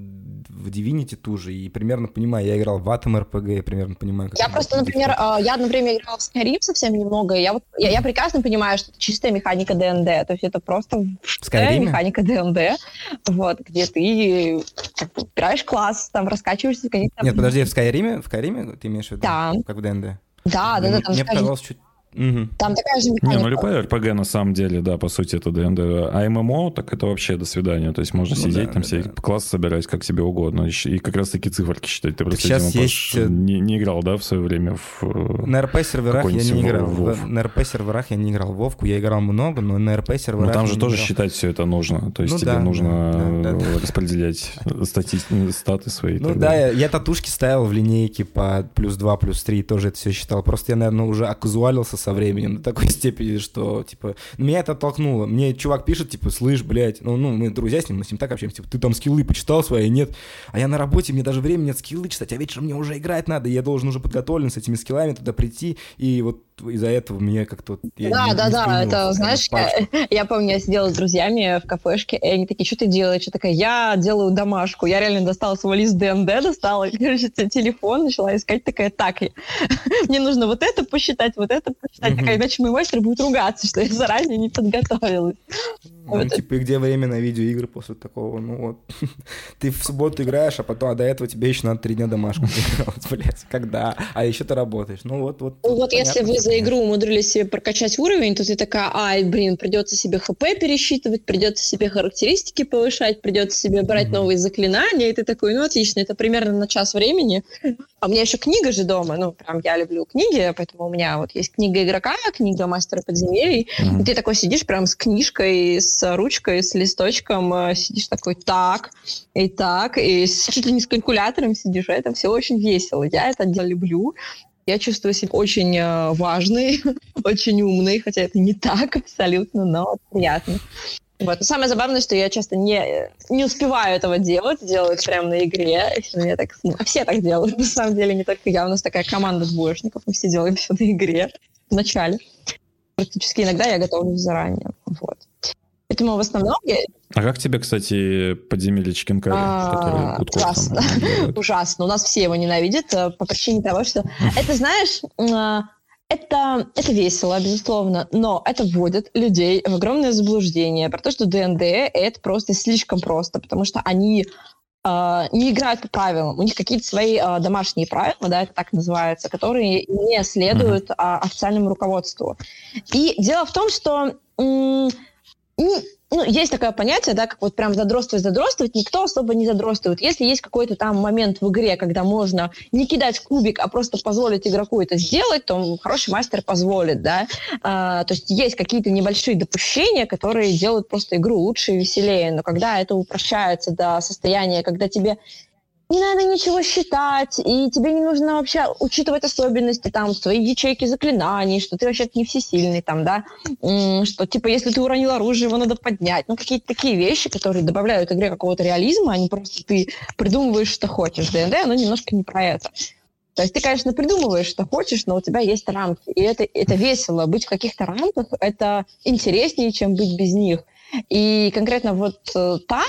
в Divinity ту же, и примерно понимаю, я играл в Atom RPG, я примерно понимаю, как Я просто, например, э, я одно время играл в Skyrim совсем немного, и я, вот, я, я прекрасно понимаю, что это чистая механика ДНД, то есть это просто механика ДНД, вот, где ты как бы, убираешь класс, там, раскачиваешься каких-то... Нет, подожди, в Skyrim, в Skyrim ты имеешь в виду? Да. Как в ДНД? Да, да, да. Там мне показалось чуть Угу. Там такая же механика. Не, ну любая RPG на самом деле, да, по сути, это ДНД. А ММО, так это вообще до свидания. То есть можно ну, сидеть да, там, да, все да. класс собирать как тебе угодно. И как раз таки циферки считать. Ты просто, Сейчас видимо, есть... Э, не, не играл, да, в свое время в э, На РП-серверах я не играл. В, на РП-серверах я не играл в Вовку. Я играл много, но на РП-серверах Ну там же тоже играл. считать все это нужно. То есть ну, тебе да, нужно да, да, да. распределять стати... статы свои. Ну да, я, я татушки ставил в линейке по плюс 2, плюс 3, тоже это все считал. Просто я, наверное, уже оказуалился со временем до такой степени, что, типа, меня это оттолкнуло. Мне чувак пишет, типа, слышь, блядь, ну, ну мы друзья с ним, мы с ним так общаемся, типа, ты там скиллы почитал свои, нет? А я на работе, мне даже времени нет скиллы читать, а вечером мне уже играть надо, я должен уже подготовлен с этими скиллами туда прийти, и вот из-за этого мне как-то... Да, да, да, это, знаешь, я, я помню, я сидела с друзьями в кафешке, и они такие, что ты делаешь? Я такая, я делаю домашку. Я реально достала свой лист ДНД, достала, короче, телефон, начала искать, такая, так, мне нужно вот это посчитать, вот это посчитать, такая, иначе мой мастер будет ругаться, что я заранее не подготовилась. Ну, вот. типа, и где время на видеоигры после такого? Ну вот, ты в субботу играешь, а потом, а до этого тебе еще надо три дня домашку делать, блядь, когда? А еще ты работаешь. Ну вот, вот. Ну вот если вы за игру умудрились себе прокачать уровень, то ты такая, ай, блин, придется себе ХП пересчитывать, придется себе характеристики повышать, придется себе брать mm-hmm. новые заклинания, и ты такой, ну отлично, это примерно на час времени. А у меня еще книга же дома, ну прям я люблю книги, поэтому у меня вот есть книга игрока, книга мастера подземелий, mm-hmm. и ты такой сидишь прям с книжкой, с ручкой, с листочком, э, сидишь такой, так, и так, и чуть ли не с калькулятором сидишь, это все очень весело. Я это дело люблю. Я чувствую себя очень э, важной, очень умной, хотя это не так абсолютно, но приятно. Вот. Но самое забавное, что я часто не, не успеваю этого делать, делаю прямо на игре. Я так, ну, все так делают, на самом деле, не только я. У нас такая команда двоечников, мы все делаем все на игре в начале. Практически иногда я готовлюсь заранее. Вот. Поэтому в основном я... А как тебе, кстати, подземелье Чикенкари, а, Ужасно. Ужасно. У нас все его ненавидят э, по причине того, что... Это, знаешь, э, это, это весело, безусловно, но это вводит людей в огромное заблуждение про то, что ДНД — это просто слишком просто, потому что они э, не играют по правилам. У них какие-то свои э, домашние правила, да, это так называется, которые не следуют э, официальному руководству. И дело в том, что... Ну, есть такое понятие, да, как вот прям задротствовать, задротствовать, никто особо не задротствует. Если есть какой-то там момент в игре, когда можно не кидать кубик, а просто позволить игроку это сделать, то хороший мастер позволит, да. А, то есть есть какие-то небольшие допущения, которые делают просто игру лучше и веселее, но когда это упрощается до состояния, когда тебе не надо ничего считать, и тебе не нужно вообще учитывать особенности, там, свои ячейки заклинаний, что ты вообще не всесильный, там, да, что, типа, если ты уронил оружие, его надо поднять. Ну, какие-то такие вещи, которые добавляют игре какого-то реализма, а не просто ты придумываешь, что хочешь. ДНД, оно немножко не про это. То есть ты, конечно, придумываешь, что хочешь, но у тебя есть рамки. И это, это весело. Быть в каких-то рамках — это интереснее, чем быть без них. И конкретно вот э, там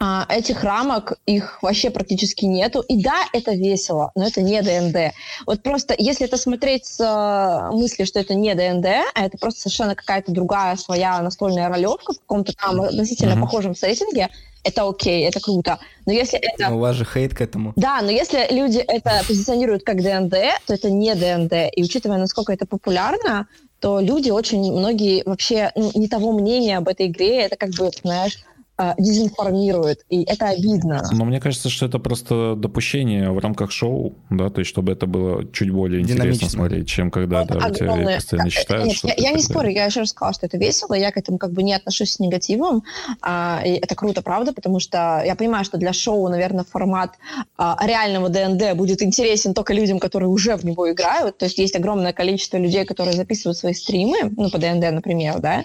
а, этих рамок, их вообще практически нету. И да, это весело, но это не ДНД. Вот просто, если это смотреть с э, мысли, что это не ДНД, а это просто совершенно какая-то другая своя настольная ролевка в каком-то там относительно mm-hmm. похожем сеттинге, это окей, это круто. Но если это... Но у вас же хейт к этому. Да, но если люди это позиционируют как ДНД, то это не ДНД. И учитывая, насколько это популярно, то люди очень многие вообще ну, не того мнения об этой игре. Это как бы, знаешь, а, дезинформирует, и это обидно. Но мне кажется, что это просто допущение в рамках шоу, да, то есть чтобы это было чуть более интересно смотреть, чем когда да, у тебя постоянно читают. Нет, я, я не спорю, я еще раз сказала, что это весело, я к этому как бы не отношусь с негативом, а, и это круто, правда, потому что я понимаю, что для шоу, наверное, формат а, реального ДНД будет интересен только людям, которые уже в него играют, то есть есть огромное количество людей, которые записывают свои стримы, ну, по ДНД, например, да,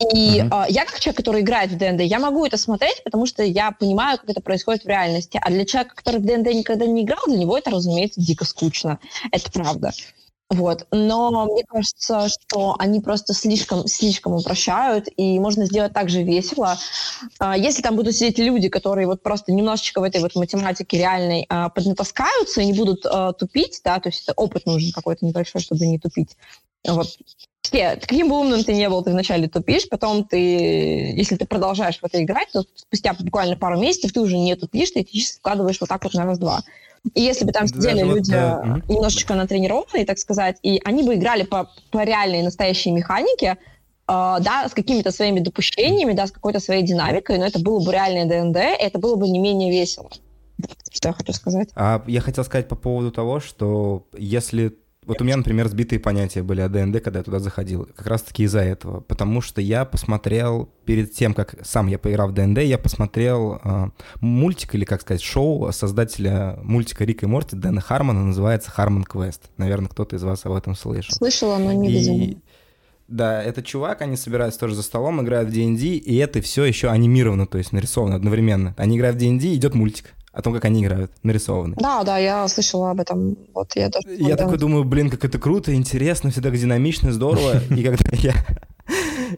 и mm-hmm. э, я, как человек, который играет в ДНД, я могу это смотреть, потому что я понимаю, как это происходит в реальности. А для человека, который в ДНД никогда не играл, для него это, разумеется, дико скучно. Это правда. Вот. Но мне кажется, что они просто слишком, слишком упрощают, и можно сделать так же весело. А, если там будут сидеть люди, которые вот просто немножечко в этой вот математике реальной а, поднатаскаются и не будут а, тупить, да, то есть опыт нужен какой-то небольшой, чтобы не тупить, Вот все, каким бы умным ты не был, ты вначале тупишь, потом ты, если ты продолжаешь в это играть, то спустя буквально пару месяцев ты уже не тупишь, ты физически складываешь вот так вот на раз-два. И если бы там сидели Даже люди вот, да. немножечко натренированные, так сказать, и они бы играли по, по реальной настоящей механике, э, да, с какими-то своими допущениями, да, с какой-то своей динамикой, но это было бы реальное ДНД, и это было бы не менее весело. Что я хочу сказать. А я хотел сказать по поводу того, что если вот у меня, например, сбитые понятия были о ДНД, когда я туда заходил. Как раз-таки из-за этого. Потому что я посмотрел, перед тем, как сам я поиграл в ДНД, я посмотрел э, мультик, или, как сказать, шоу создателя мультика Рика и Морти Дэна Хармона, называется «Хармон Квест». Наверное, кто-то из вас об этом слышал. Слышала, но не видела. Да, это чувак, они собираются тоже за столом, играют в D&D, и это все еще анимировано, то есть нарисовано одновременно. Они играют в D&D, идет мультик о том, как они играют, нарисованы. Да, да, я слышала об этом. Вот я тоже. Я такой думаю, блин, как это круто, интересно, все так динамично, здорово. И когда я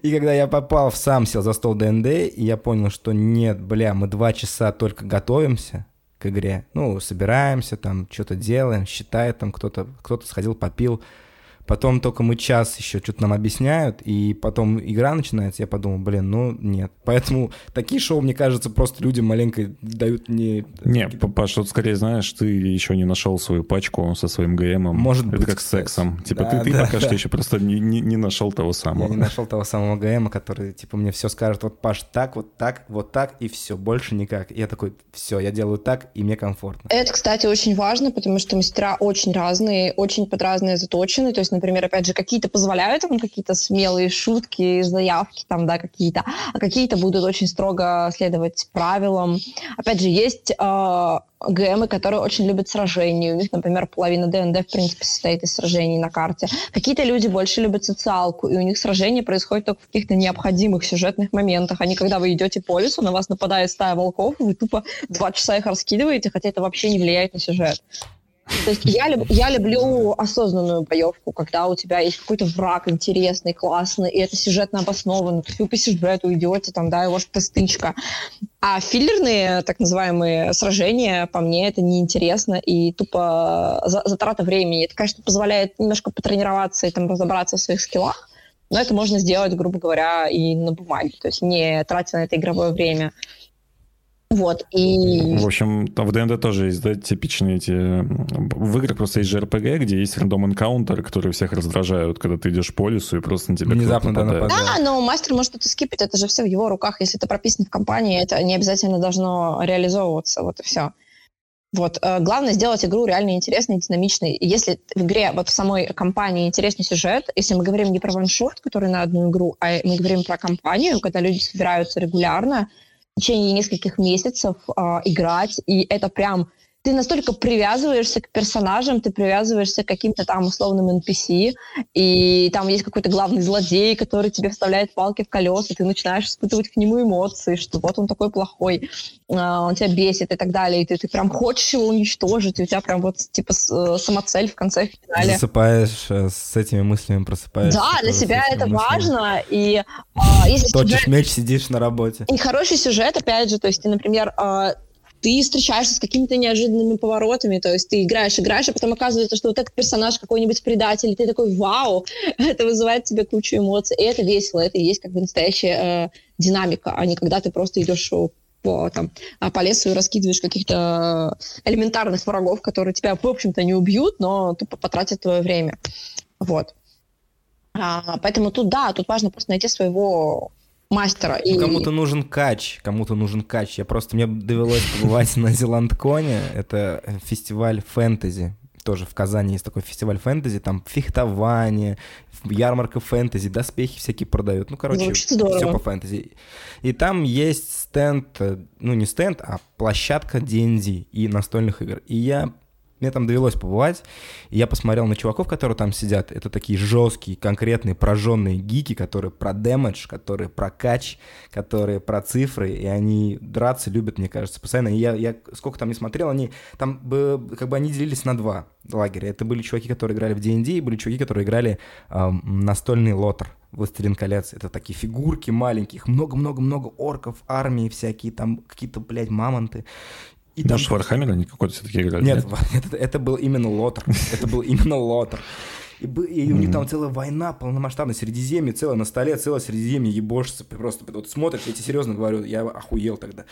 и когда я попал в сам, сел за стол ДНД, и я понял, что нет, бля, мы два часа только готовимся к игре. Ну, собираемся, там, что-то делаем, считает там кто-то, кто-то сходил, попил. Потом только мы час еще что-то нам объясняют, и потом игра начинается, я подумал, блин, ну нет. Поэтому такие шоу, мне кажется, просто людям маленько дают не... Не, Паш, тут скорее, знаешь, ты еще не нашел свою пачку со своим ГМом. Может Это быть. как с сексом. Типа да, ты, ты да, пока да. что еще просто не, не, не нашел того самого. Я не нашел того самого ГМа, который, типа, мне все скажет, вот, Паш, так, вот так, вот так, и все, больше никак. И я такой, все, я делаю так, и мне комфортно. Это, кстати, очень важно, потому что мастера очень разные, очень под разные заточены, то есть например, опять же, какие-то позволяют вам какие-то смелые шутки, заявки там, да, какие-то, а какие-то будут очень строго следовать правилам. Опять же, есть э, ГМы, которые очень любят сражения. У них, например, половина ДНД, в принципе, состоит из сражений на карте. Какие-то люди больше любят социалку, и у них сражения происходят только в каких-то необходимых сюжетных моментах. А не когда вы идете по лесу, на вас нападает стая волков, вы тупо два часа их раскидываете, хотя это вообще не влияет на сюжет. То есть я, люб, я люблю осознанную боевку, когда у тебя есть какой-то враг интересный, классный, и это сюжетно обосновано. Вы по сюжету идете, там, да, и может стычка. А филлерные, так называемые, сражения, по мне, это неинтересно и тупо затрата времени. Это, конечно, позволяет немножко потренироваться и там разобраться в своих скиллах, но это можно сделать, грубо говоря, и на бумаге, то есть не тратя на это игровое время. Вот, и... В общем, в ДНД тоже есть, да, типичные эти... В играх просто есть же РПГ, где есть рандом энкаунтер, которые всех раздражают, когда ты идешь по лесу и просто на тебя Внезапно да, нападает. Да, но мастер может это скипать, это же все в его руках. Если это прописано в компании, это не обязательно должно реализовываться, вот и все. Вот. Э, главное сделать игру реально интересной, динамичной. если в игре, вот в самой компании интересный сюжет, если мы говорим не про ваншот, который на одну игру, а мы говорим про компанию, когда люди собираются регулярно, в течение нескольких месяцев э, играть, и это прям ты настолько привязываешься к персонажам, ты привязываешься к каким-то там условным NPC, и там есть какой-то главный злодей, который тебе вставляет палки в колеса, ты начинаешь испытывать к нему эмоции, что вот он такой плохой, а, он тебя бесит и так далее, и ты, ты прям хочешь его уничтожить, и у тебя прям вот типа э, самоцель в конце в финале. Засыпаешь э, с этими мыслями, просыпаешься. Да, для себя это мыслями. важно, и а, если Точишь сюжет... меч, сидишь на работе. И хороший сюжет, опять же, то есть ты, например, а, ты встречаешься с какими-то неожиданными поворотами, то есть ты играешь, играешь, а потом оказывается, что вот этот персонаж какой-нибудь предатель, и ты такой, вау, это вызывает в тебе кучу эмоций, и это весело, это и есть как бы настоящая э, динамика, а не когда ты просто идешь по, там, а, по лесу и раскидываешь каких-то элементарных врагов, которые тебя, в общем-то, не убьют, но тупо потратят твое время. Вот. А, поэтому тут, да, тут важно просто найти своего мастера. И... Кому-то нужен кач, кому-то нужен кач. Я просто, мне довелось побывать на Зеландконе, это фестиваль фэнтези, тоже в Казани есть такой фестиваль фэнтези, там фехтование, ярмарка фэнтези, доспехи всякие продают. Ну, короче, все по фэнтези. И там есть стенд, э, ну, не стенд, а площадка D&D и настольных игр. И я мне там довелось побывать, и я посмотрел на чуваков, которые там сидят. Это такие жесткие, конкретные, прожженные гики, которые про дэмэдж, которые про кач, которые про цифры, и они драться любят, мне кажется, постоянно. И я, я сколько там не смотрел, они там как бы они делились на два лагеря. Это были чуваки, которые играли в D&D, и были чуваки, которые играли эм, настольный LOTR. «Властелин колец». Это такие фигурки маленьких, много-много-много орков, армии всякие, там какие-то, блядь, мамонты. И Может, там... Warhammer они какой-то все-таки играли? Нет, нет? Это, это был именно LOTR. Это был именно LOTR. и, и у них там целая война полномасштабная, Средиземье, целое на столе, целое Средиземье ебошится, просто вот смотришь, я тебе серьезно говорю, я охуел тогда.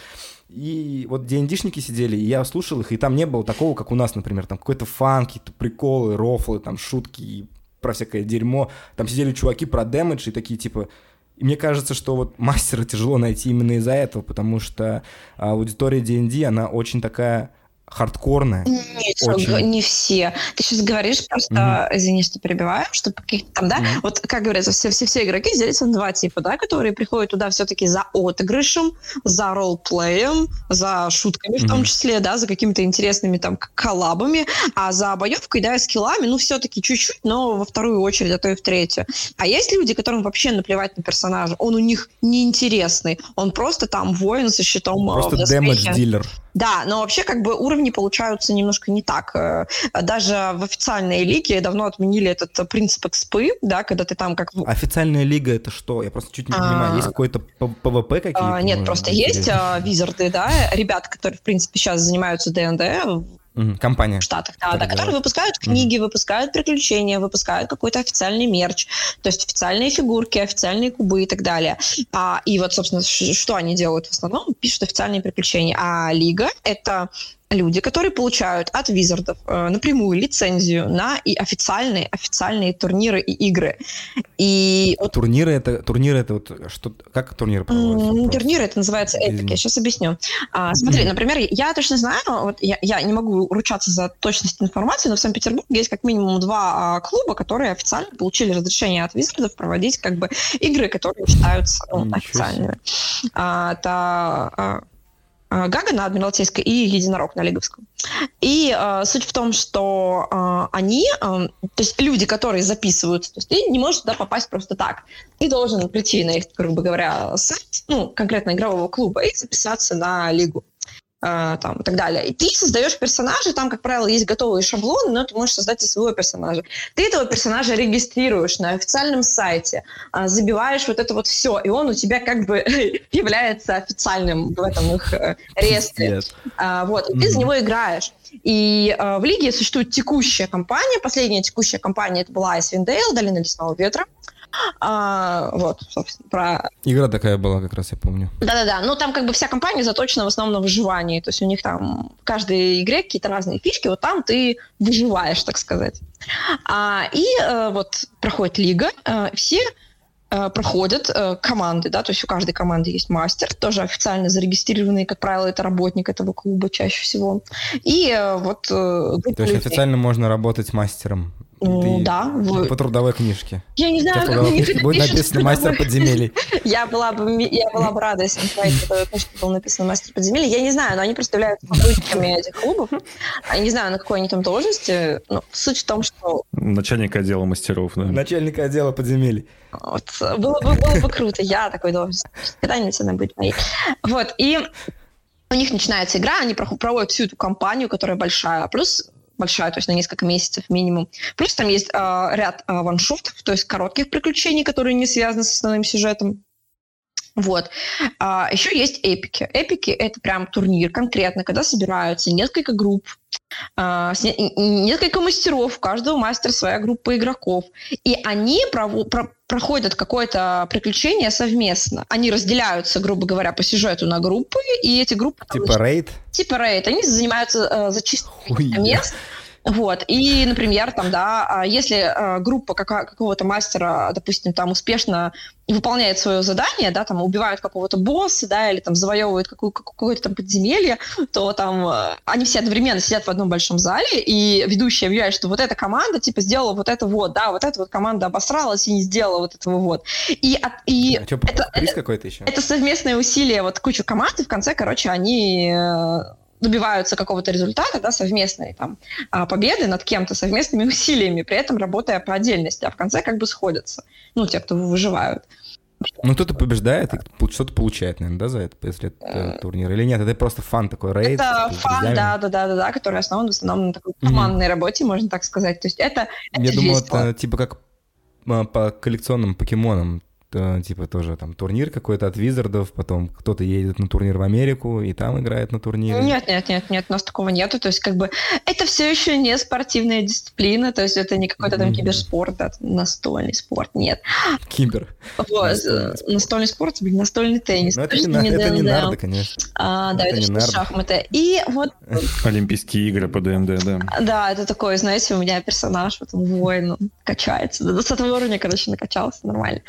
И вот D&D-шники сидели, и я слушал их, и там не было такого, как у нас, например, там какой-то fun, какие-то приколы, рофлы, там шутки про всякое дерьмо. Там сидели чуваки про дэмэдж и такие типа, и мне кажется, что вот мастера тяжело найти именно из-за этого, потому что аудитория D&D, она очень такая хардкорная. Нет, очень... не все. Ты сейчас говоришь просто, угу. извини, что перебиваю, что каких-то там, да, угу. вот как говорится, все, все, все игроки делятся на два типа, да, которые приходят туда все-таки за отыгрышем, за ролплеем, за шутками угу. в том числе, да, за какими-то интересными там коллабами, а за боевкой, да, и скиллами, ну, все-таки чуть-чуть, но во вторую очередь, а то и в третью. А есть люди, которым вообще наплевать на персонажа, он у них неинтересный, он просто там воин со щитом. А, просто damage dealer. Да, но вообще как бы уровни получаются немножко не так. Э, даже в официальной лиге давно отменили этот принцип экспы, да, когда ты там как... Официальная лига это что? Я просто чуть не понимаю. Есть а, какой-то PvP какие-то? А, нет, просто есть а, визарды, да, ребята, которые, в принципе, сейчас занимаются ДНД, компания. В Штатах, да, да, которые выпускают книги, угу. выпускают приключения, выпускают какой-то официальный мерч, то есть официальные фигурки, официальные кубы и так далее. А, и вот, собственно, что они делают в основном? Пишут официальные приключения. А Лига — это люди, которые получают от визардов э, напрямую лицензию на и официальные официальные турниры и игры. И вот... турниры это турниры это вот что как турниры проводятся? Турниры это называется. Я сейчас объясню. А, смотри, например, я точно знаю, вот я, я не могу ручаться за точность информации, но в Санкт-Петербурге есть как минимум два а, клуба, которые официально получили разрешение от визардов проводить как бы игры, которые считаются ну, официальными. А, это а, Гага на Адмиралтейской и Единорог на Лиговском. И э, суть в том, что э, они, э, то есть люди, которые записываются, то есть ты не можешь туда попасть просто так. Ты должен прийти на их, грубо говоря, сайт, ну, конкретно игрового клуба и записаться на лигу. Э, там, и так далее. И ты создаешь персонажа, там, как правило, есть готовые шаблоны, но ты можешь создать и своего персонажа. Ты этого персонажа регистрируешь на официальном сайте, э, забиваешь вот это вот все, и он у тебя как бы является официальным в этом их э, реестре. Э, вот, и ты mm-hmm. за него играешь. И э, в лиге существует текущая компания. Последняя текущая компания это была Icewind Dale, Долина Лесного Ветра. А, вот, собственно, про... Игра такая была, как раз я помню. Да-да-да, ну там как бы вся компания заточена в основном на выживании, то есть у них там в каждой игре какие-то разные фишки, вот там ты выживаешь, так сказать. А, и э, вот проходит лига, э, все э, проходят э, команды, да, то есть у каждой команды есть мастер, тоже официально зарегистрированный, как правило, это работник этого клуба чаще всего. И э, вот... Э, то есть официально можно работать мастером ты да. Вы... По трудовой книжке. Я не знаю, как мне будет написано «Мастер подземелий». Я была бы, я была бы рада, если на трудовой книжке было написано «Мастер подземелий». Я не знаю, но они представляют сотрудниками этих клубов. Я не знаю, на какой они там должности. Но суть в том, что... Начальник отдела мастеров, да. Начальник отдела подземелий. Вот. Было бы, было бы круто. Я такой должность. Когда-нибудь она будет моей. Вот. И у них начинается игра, они проводят всю эту кампанию, которая большая, плюс большая, то есть на несколько месяцев минимум. Плюс там есть э, ряд э, ваншотов, то есть коротких приключений, которые не связаны с основным сюжетом. Вот. А, еще есть эпики. Эпики — это прям турнир конкретно, когда собираются несколько групп, а, несколько мастеров, у каждого мастера своя группа игроков. И они прово- про- проходят какое-то приключение совместно. Они разделяются, грубо говоря, по сюжету на группы, и эти группы... Типа рейд? Типа рейд. Они занимаются э, зачисткой мест. Вот. И, например, там, да, а если э, группа какого-то мастера, допустим, там успешно выполняет свое задание, да, там убивают какого-то босса, да, или там завоевывают какую- какое-то там подземелье, то там э, они все одновременно сидят в одном большом зале, и ведущий объявляет, что вот эта команда, типа, сделала вот это вот, да, вот эта вот команда обосралась и не сделала вот этого вот. И, и а что, это, какой-то еще? Это совместное усилие вот кучу команд, и в конце, короче, они э, добиваются какого-то результата, да, совместной там, а, победы над кем-то совместными усилиями, при этом работая по отдельности, а в конце как бы сходятся, ну, те, кто выживают. Ну, кто-то побеждает и что-то получает, наверное, да, за это, если это э, турнир? Или нет, это просто фан такой, рейд? Это фан, да, да, да, да, да, который основан в основном на такой командной mm-hmm. работе, можно так сказать. То есть это, это Я думал, это типа как а, по коллекционным покемонам, типа тоже там турнир какой-то от Визардов, потом кто-то едет на турнир в Америку и там играет на турнире? Нет, нет, нет, нет, у нас такого нету. То есть как бы это все еще не спортивная дисциплина, то есть это не какой-то там киберспорт, да, настольный спорт, нет. Кибер. Вот, настольный, настольный спорт, блин, настольный теннис. Но это не, не, это не нарды, конечно. А, да, это, это не шахматы. И вот... Олимпийские игры по ДМД, да. Да, это такой, знаете, у меня персонаж, вот он воин, он качается. До 20 уровня, короче, накачался нормально.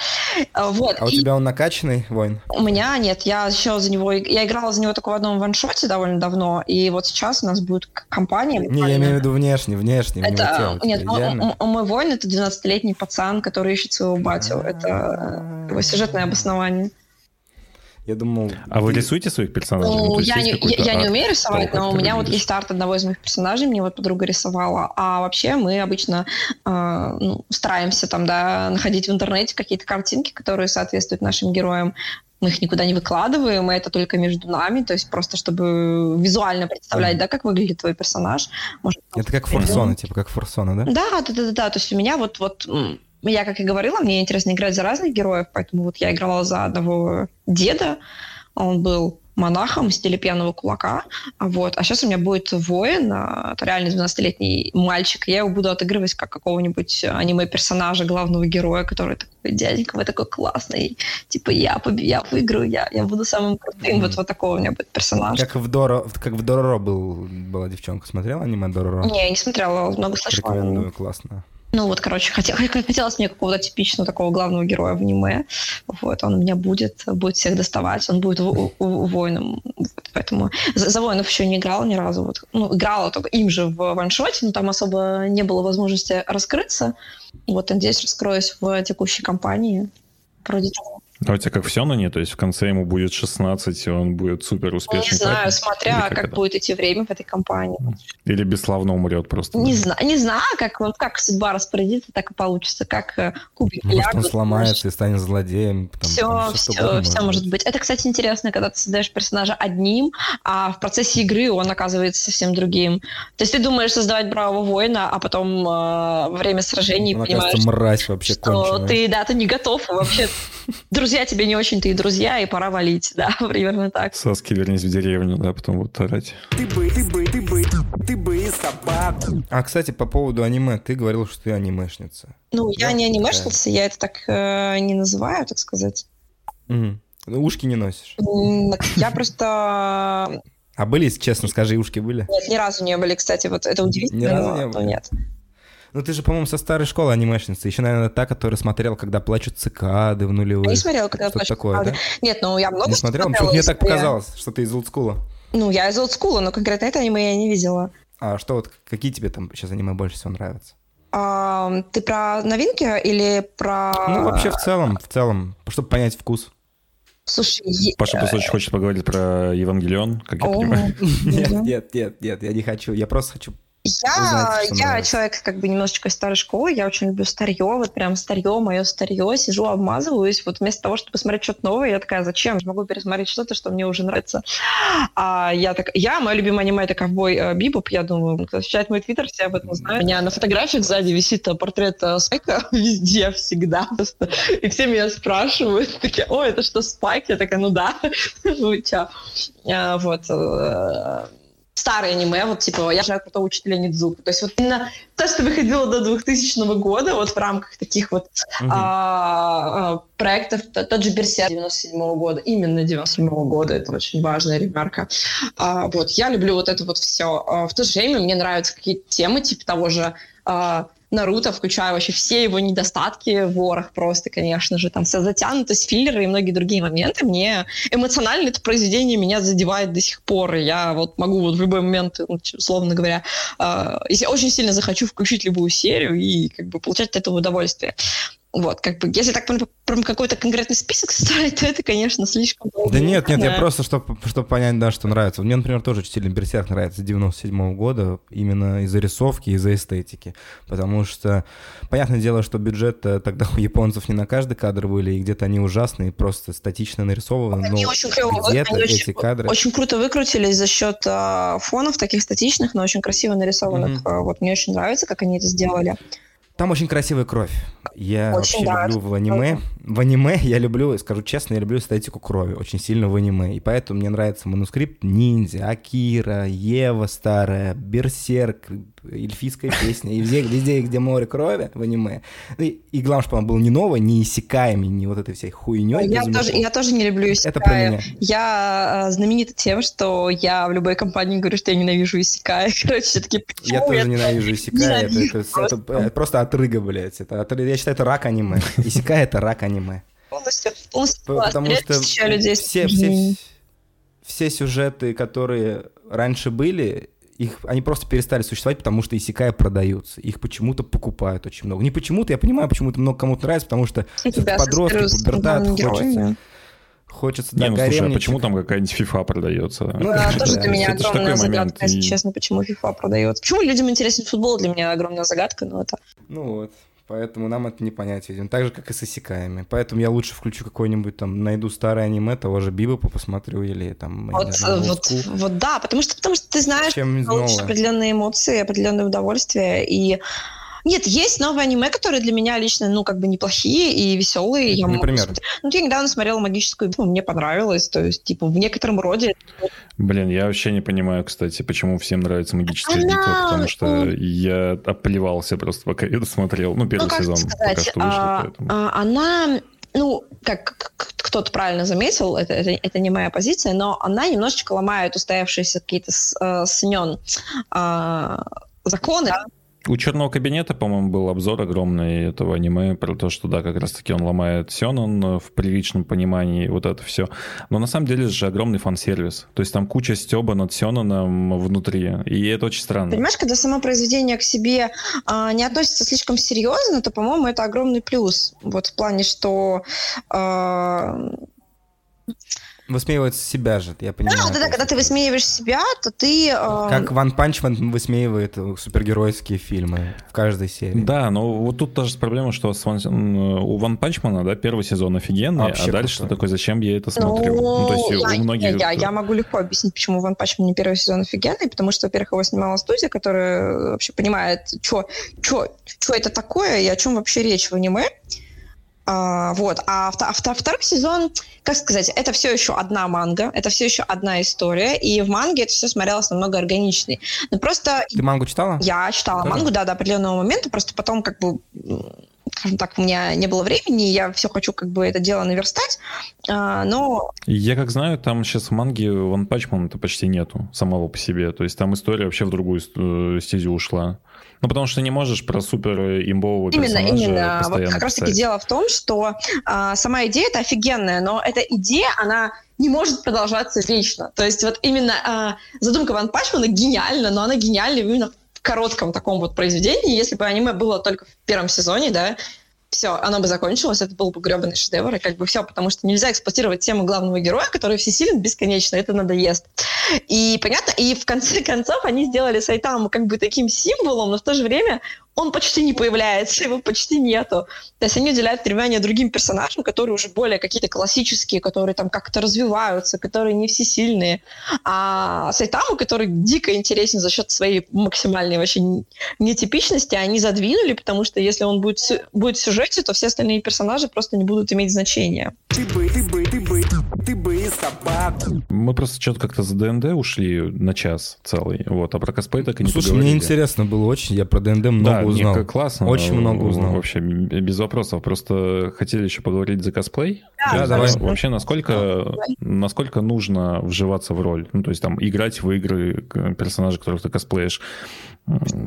А, вот. А у тебя он накачанный воин? У меня нет, я еще за него... Я играла за него только в одном ваншоте довольно давно, и вот сейчас у нас будет компания... Не, я имею в виду внешне, внешне. Это... Нет, мой воин — это 12-летний пацан, который ищет своего батю. Это его сюжетное обоснование. Я думал... А вы рисуете своих персонажей? Ну, ну я, не, я, я не умею рисовать, но у меня вот есть арт одного из моих персонажей, мне вот подруга рисовала. А вообще мы обычно э, ну, стараемся там, да, находить в интернете какие-то картинки, которые соответствуют нашим героям. Мы их никуда не выкладываем, и это только между нами, то есть просто чтобы визуально представлять, да, как выглядит твой персонаж. Может, это как форсона, типа как форсона, да? Да, да, да, да, да. То есть у меня вот, вот я, как и говорила, мне интересно играть за разных героев, поэтому вот я играла за одного деда, он был монахом в стиле пьяного кулака, вот, а сейчас у меня будет воин, а, это реально 12-летний мальчик, я его буду отыгрывать как какого-нибудь аниме-персонажа, главного героя, который такой, дяденька, вы такой классный, типа, я, побед... я выиграю, я, я буду самым крутым, mm-hmm. вот, вот такого у меня будет персонаж. Как в Доро, как в Дороро был, была девчонка, смотрела аниме Дороро? Не, не смотрела, много слышала. Рекомендую, классно. Ну вот, короче, хотел, хотелось мне какого-то типичного такого главного героя в аниме. Вот, он у меня будет, будет всех доставать, он будет воином. Вот, поэтому за, за воинов еще не играл ни разу. Вот, ну, играла только им же в ваншоте, но там особо не было возможности раскрыться. Вот, надеюсь, раскроюсь в текущей кампании. Вроде того. А у тебя как все на не? То есть в конце ему будет 16, и он будет супер успешный? Не знаю, парень? смотря как, как будет идти время в этой компании. Или бесславно умрет просто? Не знаю, не знаю, как, вот, как судьба распорядится, так и получится, как э, кубик Может, лягут, он сломается может... и станет злодеем. Там, все, там, все, все, все может быть. Это, кстати, интересно, когда ты создаешь персонажа одним, а в процессе игры он оказывается совсем другим. То есть ты думаешь создавать бравого воина, а потом э, во время сражений он понимаешь, мразь вообще что конченая. ты, да, ты не готов, вообще друзья тебе не очень-то и друзья, и пора валить, да, примерно так. Соски вернись в деревню, да, потом вот орать. Ты бы, ты бы, ты бы, ты бы собаку. А, кстати, по поводу аниме, ты говорил, что ты анимешница. Ну, я не анимешница, я это так э, не называю, так сказать. Угу. Ушки не носишь? Я просто... А были, честно скажи, ушки были? Нет, ни разу не были, кстати, вот это удивительно. Ни разу не были? Нет. Ну, ты же, по-моему, со старой школы анимешница. Еще, наверное, та, которая смотрела, когда плачут цикады в нулевые. Я не смотрела, когда плачут такое, цикады. Да? Нет, ну, я много Не смотрела? Почему мне так показалось, что ты из олдскула. Ну, я из олдскула, но конкретно это аниме я не видела. А что вот, какие тебе там сейчас аниме больше всего нравятся? А, ты про новинки или про... Ну, вообще в целом, в целом, чтобы понять вкус. Слушай, Паша просто очень хочет поговорить про Евангелион, как я понимаю. Нет, нет, нет, нет, я не хочу. Я просто хочу я, я человек как бы немножечко старой школы, я очень люблю старье, вот прям старье, мое старье, сижу, обмазываюсь, вот вместо того, чтобы смотреть что-то новое, я такая, зачем? Я могу пересмотреть что-то, что мне уже нравится. А я так, я, мое любимое аниме это ковбой э, Бибоп, я думаю, кто изучает мой твиттер, все об этом знают. У меня на фотографиях сзади висит э, портрет э, Спайка везде, всегда. И все меня спрашивают, такие, о, это что, Спайк? Я такая, ну да, ну чё. А, вот старые аниме, вот типа «Я знаю крутого учителя Нидзуку». То есть вот именно то, что выходило до 2000 года, вот в рамках таких вот uh-huh. а, а, проектов, то, тот же «Берсерк» 97 -го года, именно 97 -го года, это очень важная ремарка. А, вот, я люблю вот это вот все. А, в то же время мне нравятся какие-то темы, типа того же а, Наруто, включая вообще все его недостатки, ворох просто, конечно же, там вся затянутость, филлеры и многие другие моменты. Мне эмоционально это произведение меня задевает до сих пор. И я вот могу вот в любой момент, ну, условно говоря, э, если очень сильно захочу включить любую серию и как бы получать от этого удовольствие. Вот, как бы, если так прям какой-то конкретный список составить, то это, конечно, слишком долго. Да нет, нет, да. я просто, чтобы, чтобы понять, да, что нравится. Мне, например, тоже «Учитель Берсерк» нравится 97 -го года, именно из-за рисовки, из-за эстетики. Потому что, понятное дело, что бюджет тогда у японцев не на каждый кадр были, и где-то они ужасные, просто статично нарисованы. Они очень клево, где-то они эти очень, кадры... Очень круто выкрутились за счет а, фонов таких статичных, но очень красиво нарисованных. Mm-hmm. Вот мне очень нравится, как они это сделали. Там очень красивая кровь. Я очень, вообще да, люблю в аниме в аниме я люблю, скажу честно, я люблю эстетику крови очень сильно в аниме. И поэтому мне нравится манускрипт Ниндзя, Акира, Ева старая, Берсерк, эльфийская песня. И везде, везде где море крови в аниме. И, и главное, чтобы он был не новый, не иссякаемый, не вот этой всей хуйней. Я тоже, я тоже не люблю иссякая. Это про меня. Я э, знаменита тем, что я в любой компании говорю, что я ненавижу иссякая. Короче, все таки Я тоже ненавижу иссякая. Это, это, это, это просто отрыга, блядь. Это, я считаю, это рак аниме. Иссякая — это рак аниме. Полностью, Потому что все, все, все сюжеты, которые раньше были, их, они просто перестали существовать, потому что исекая продаются. Их почему-то покупают очень много. Не почему-то, я понимаю, почему это много кому-то нравится, потому что подростки, пубертат, хочется... Хочется, Не, ну слушай, а почему там какая-нибудь FIFA продается? Ну да, тоже для меня огромная загадка, если честно, почему FIFA продается. Почему людям интересен футбол, для меня огромная загадка, но это... Ну вот. Поэтому нам это не понять, видимо. Так же, как и с осекаями. Поэтому я лучше включу какой-нибудь там, найду старое аниме, того же Бибопа посмотрю или там... Вот, знаю, вот, вот да, потому что, потому что ты знаешь, Чем получишь определенные эмоции, определенное удовольствие, и нет, есть новые аниме, которые для меня лично, ну, как бы неплохие и веселые. Я Например? Могу... Ну, я недавно смотрела «Магическую ну, мне понравилось, то есть, типа, в некотором роде... Блин, я вообще не понимаю, кстати, почему всем нравится «Магическая Она... битва», потому что я оплевался просто, пока я досмотрел, ну, первый ну, сезон сказать, пока что вышел, а, поэтому... а, она ну, как кто-то правильно заметил, это, это, это не моя позиция, но она немножечко ломает устоявшиеся какие-то э, снен э, законы, у Черного кабинета, по-моему, был обзор огромный этого аниме про то, что да, как раз-таки он ломает Сёнон в приличном понимании, вот это все. Но на самом деле же огромный фан-сервис. То есть там куча стеба над Сёноном внутри, и это очень странно. Понимаешь, когда само произведение к себе а, не относится слишком серьезно, то, по-моему, это огромный плюс. Вот в плане, что а, Высмеивает себя же, я понимаю. Да, да, да, когда ты высмеиваешь себя, то ты... Э... Как One Punch Man высмеивает супергеройские фильмы в каждой серии. Да, но вот тут тоже проблема, что с One... у One Punch Man а, да, первый сезон офигенный, Вообще а дальше круто. такой, зачем я это смотрю? Ну, ну то есть я, у многих... Я, я, я могу легко объяснить, почему Ван Панчман не первый сезон офигенный, потому что, во-первых, его снимала студия, которая вообще понимает, что это такое и о чем вообще речь в аниме. А, вот. А, а второй сезон, как сказать, это все еще одна манга, это все еще одна история, и в манге это все смотрелось намного органичней. Но просто... Ты мангу читала? Я читала Тоже? мангу, да, до определенного момента, просто потом как бы скажем так, у меня не было времени, я все хочу как бы это дело наверстать, а, но... Я как знаю, там сейчас в манге One Punch Man-то почти нету самого по себе, то есть там история вообще в другую э, стезю ушла. Ну, потому что не можешь про супер имбового именно, Именно, Вот как раз-таки дело в том, что а, сама идея это офигенная, но эта идея, она не может продолжаться вечно. То есть вот именно а, задумка Ван Пачмана гениальна, но она гениальна именно в коротком таком вот произведении. Если бы аниме было только в первом сезоне, да, все, оно бы закончилось, это был бы гребаный шедевр, и как бы все, потому что нельзя эксплуатировать тему главного героя, который всесилен бесконечно, это надоест. И понятно, и в конце концов они сделали Сайтаму как бы таким символом, но в то же время он почти не появляется, его почти нету. То есть они уделяют внимание другим персонажам, которые уже более какие-то классические, которые там как-то развиваются, которые не всесильные. А Сайтаму, который дико интересен за счет своей максимальной вообще нетипичности, они задвинули, потому что если он будет, будет в сюжете, то все остальные персонажи просто не будут иметь значения. Ты бы, ты бы, ты бы, ты бы собаку. Мы просто что-то как-то за ДНД ушли на час целый, вот, а про косплей так и не Слушай, поговорили. мне интересно было очень, я про ДНД много да, узнал. Мне классно. Очень много узнал. Вообще, без вопросов. Просто хотели еще поговорить за косплей. Да, да давай. Вообще, насколько, насколько нужно вживаться в роль? Ну, то есть там играть в игры персонажей, которых ты косплеишь.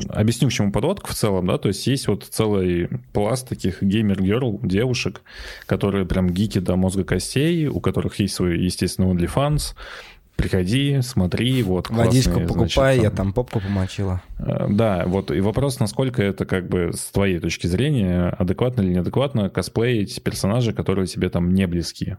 Объясню, к чему подводка в целом, да, то есть есть вот целый пласт таких gamer girl, девушек, которые прям гики до мозга костей, у которых есть свой, естественно, OnlyFans, приходи, смотри, вот. Водичку классные, покупай, значит, там... я там попку помочила. Э, да, вот и вопрос, насколько это как бы с твоей точки зрения адекватно или неадекватно косплеить персонажи, которые тебе там не близки.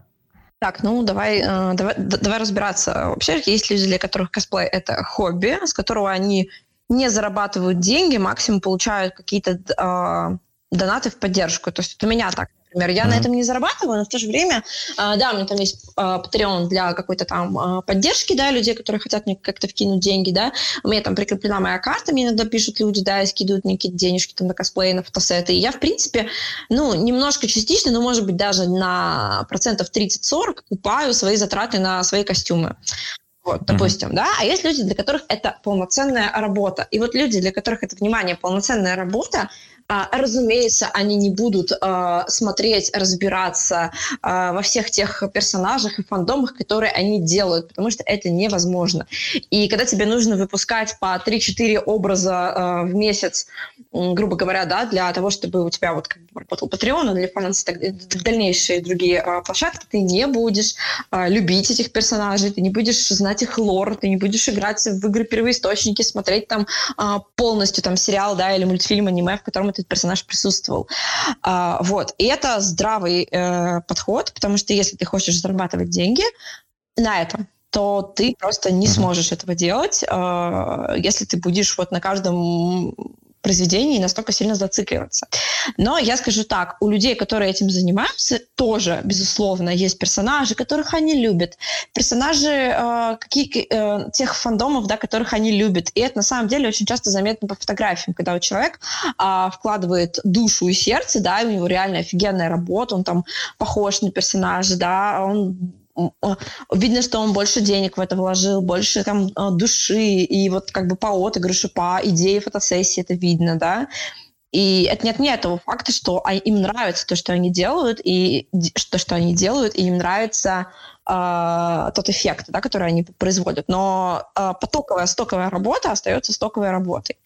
Так, ну давай, э, давай, давай разбираться. Вообще есть люди, для которых косплей это хобби, с которого они не зарабатывают деньги, максимум получают какие-то э, донаты в поддержку. То есть вот у меня так, например. Я mm-hmm. на этом не зарабатываю, но в то же время, а, да, у меня там есть а, Patreon для какой-то там а, поддержки, да, людей, которые хотят мне как-то вкинуть деньги, да. У меня там прикреплена моя карта, мне иногда пишут люди, да, и скидывают мне какие-то денежки там на косплей, на фотосеты. И я, в принципе, ну, немножко частично, но, может быть, даже на процентов 30-40 купаю свои затраты на свои костюмы. Вот, допустим, mm-hmm. да, а есть люди, для которых это полноценная работа. И вот люди, для которых это, внимание, полноценная работа, а, разумеется, они не будут а, смотреть, разбираться а, во всех тех персонажах и фандомах, которые они делают, потому что это невозможно. И когда тебе нужно выпускать по 3-4 образа в месяц, грубо говоря, да, для того, чтобы у тебя вот как бы работал Patreon или OnlyFans, так, дальнейшие другие площадки, ты не будешь любить этих персонажей, ты не будешь знать их лор, ты не будешь играть в игры первоисточники, смотреть там полностью там сериал, да, или мультфильм, аниме, в котором этот персонаж присутствовал. А, вот. И это здравый э, подход, потому что если ты хочешь зарабатывать деньги на этом, то ты просто не сможешь этого делать, э, если ты будешь вот на каждом произведении настолько сильно зацикливаться. Но я скажу так, у людей, которые этим занимаются, тоже, безусловно, есть персонажи, которых они любят, персонажи э, какие, э, тех фандомов, да, которых они любят. И это на самом деле очень часто заметно по фотографиям, когда у человека э, вкладывает душу и сердце, да, и у него реально офигенная работа, он там похож на персонажа, да, он видно, что он больше денег в это вложил, больше там а, души, и вот как бы по отыгрышу, по идее фотосессии это видно, да. И это не отменяет того факта, что им нравится то, что они делают, и то, что они делают, и им нравится э, тот эффект, да, который они производят. Но э, потоковая, стоковая работа остается стоковой работой.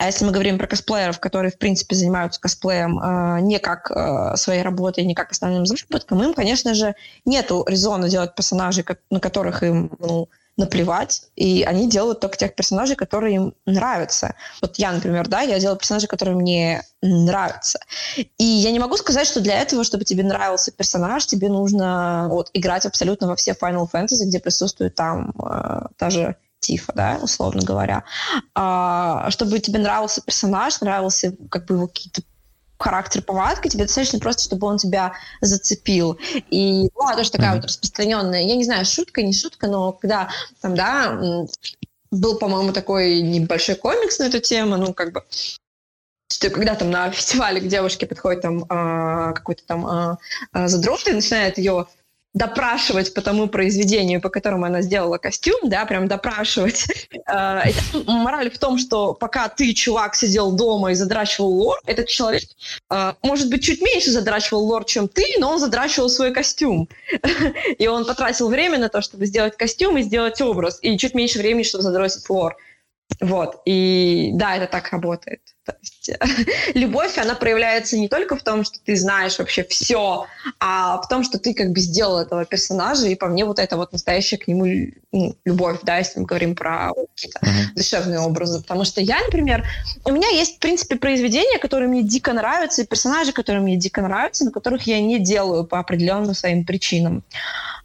А если мы говорим про косплееров, которые, в принципе, занимаются косплеем э, не как э, своей работой, не как основным заработком, им, конечно же, нету резона делать персонажей, на которых им ну, наплевать, и они делают только тех персонажей, которые им нравятся. Вот я, например, да, я делаю персонажи, которые мне нравятся. И я не могу сказать, что для этого, чтобы тебе нравился персонаж, тебе нужно вот, играть абсолютно во все Final Fantasy, где присутствует там э, даже тифа, да, условно говоря, а, чтобы тебе нравился персонаж, нравился как бы его какие-то характер, повадка, тебе достаточно просто, чтобы он тебя зацепил. И была тоже такая mm-hmm. вот распространенная, я не знаю, шутка, не шутка, но когда там, да, был, по-моему, такой небольшой комикс на эту тему, ну, как бы, что когда там на фестивале к девушке подходит там а, какой-то там задрот и начинает ее допрашивать по тому произведению, по которому она сделала костюм, да, прям допрашивать. А, мораль в том, что пока ты, чувак, сидел дома и задрачивал лор, этот человек, а, может быть, чуть меньше задрачивал лор, чем ты, но он задрачивал свой костюм. И он потратил время на то, чтобы сделать костюм и сделать образ, и чуть меньше времени, чтобы задротить лор. Вот. И да, это так работает. То есть любовь, она проявляется не только в том, что ты знаешь вообще все, а в том, что ты как бы сделал этого персонажа, и по мне вот это вот настоящая к нему ну, любовь, да, если мы говорим про какие-то uh-huh. душевные образы. Потому что я, например, у меня есть, в принципе, произведения, которые мне дико нравятся, и персонажи, которые мне дико нравятся, но которых я не делаю по определенным своим причинам.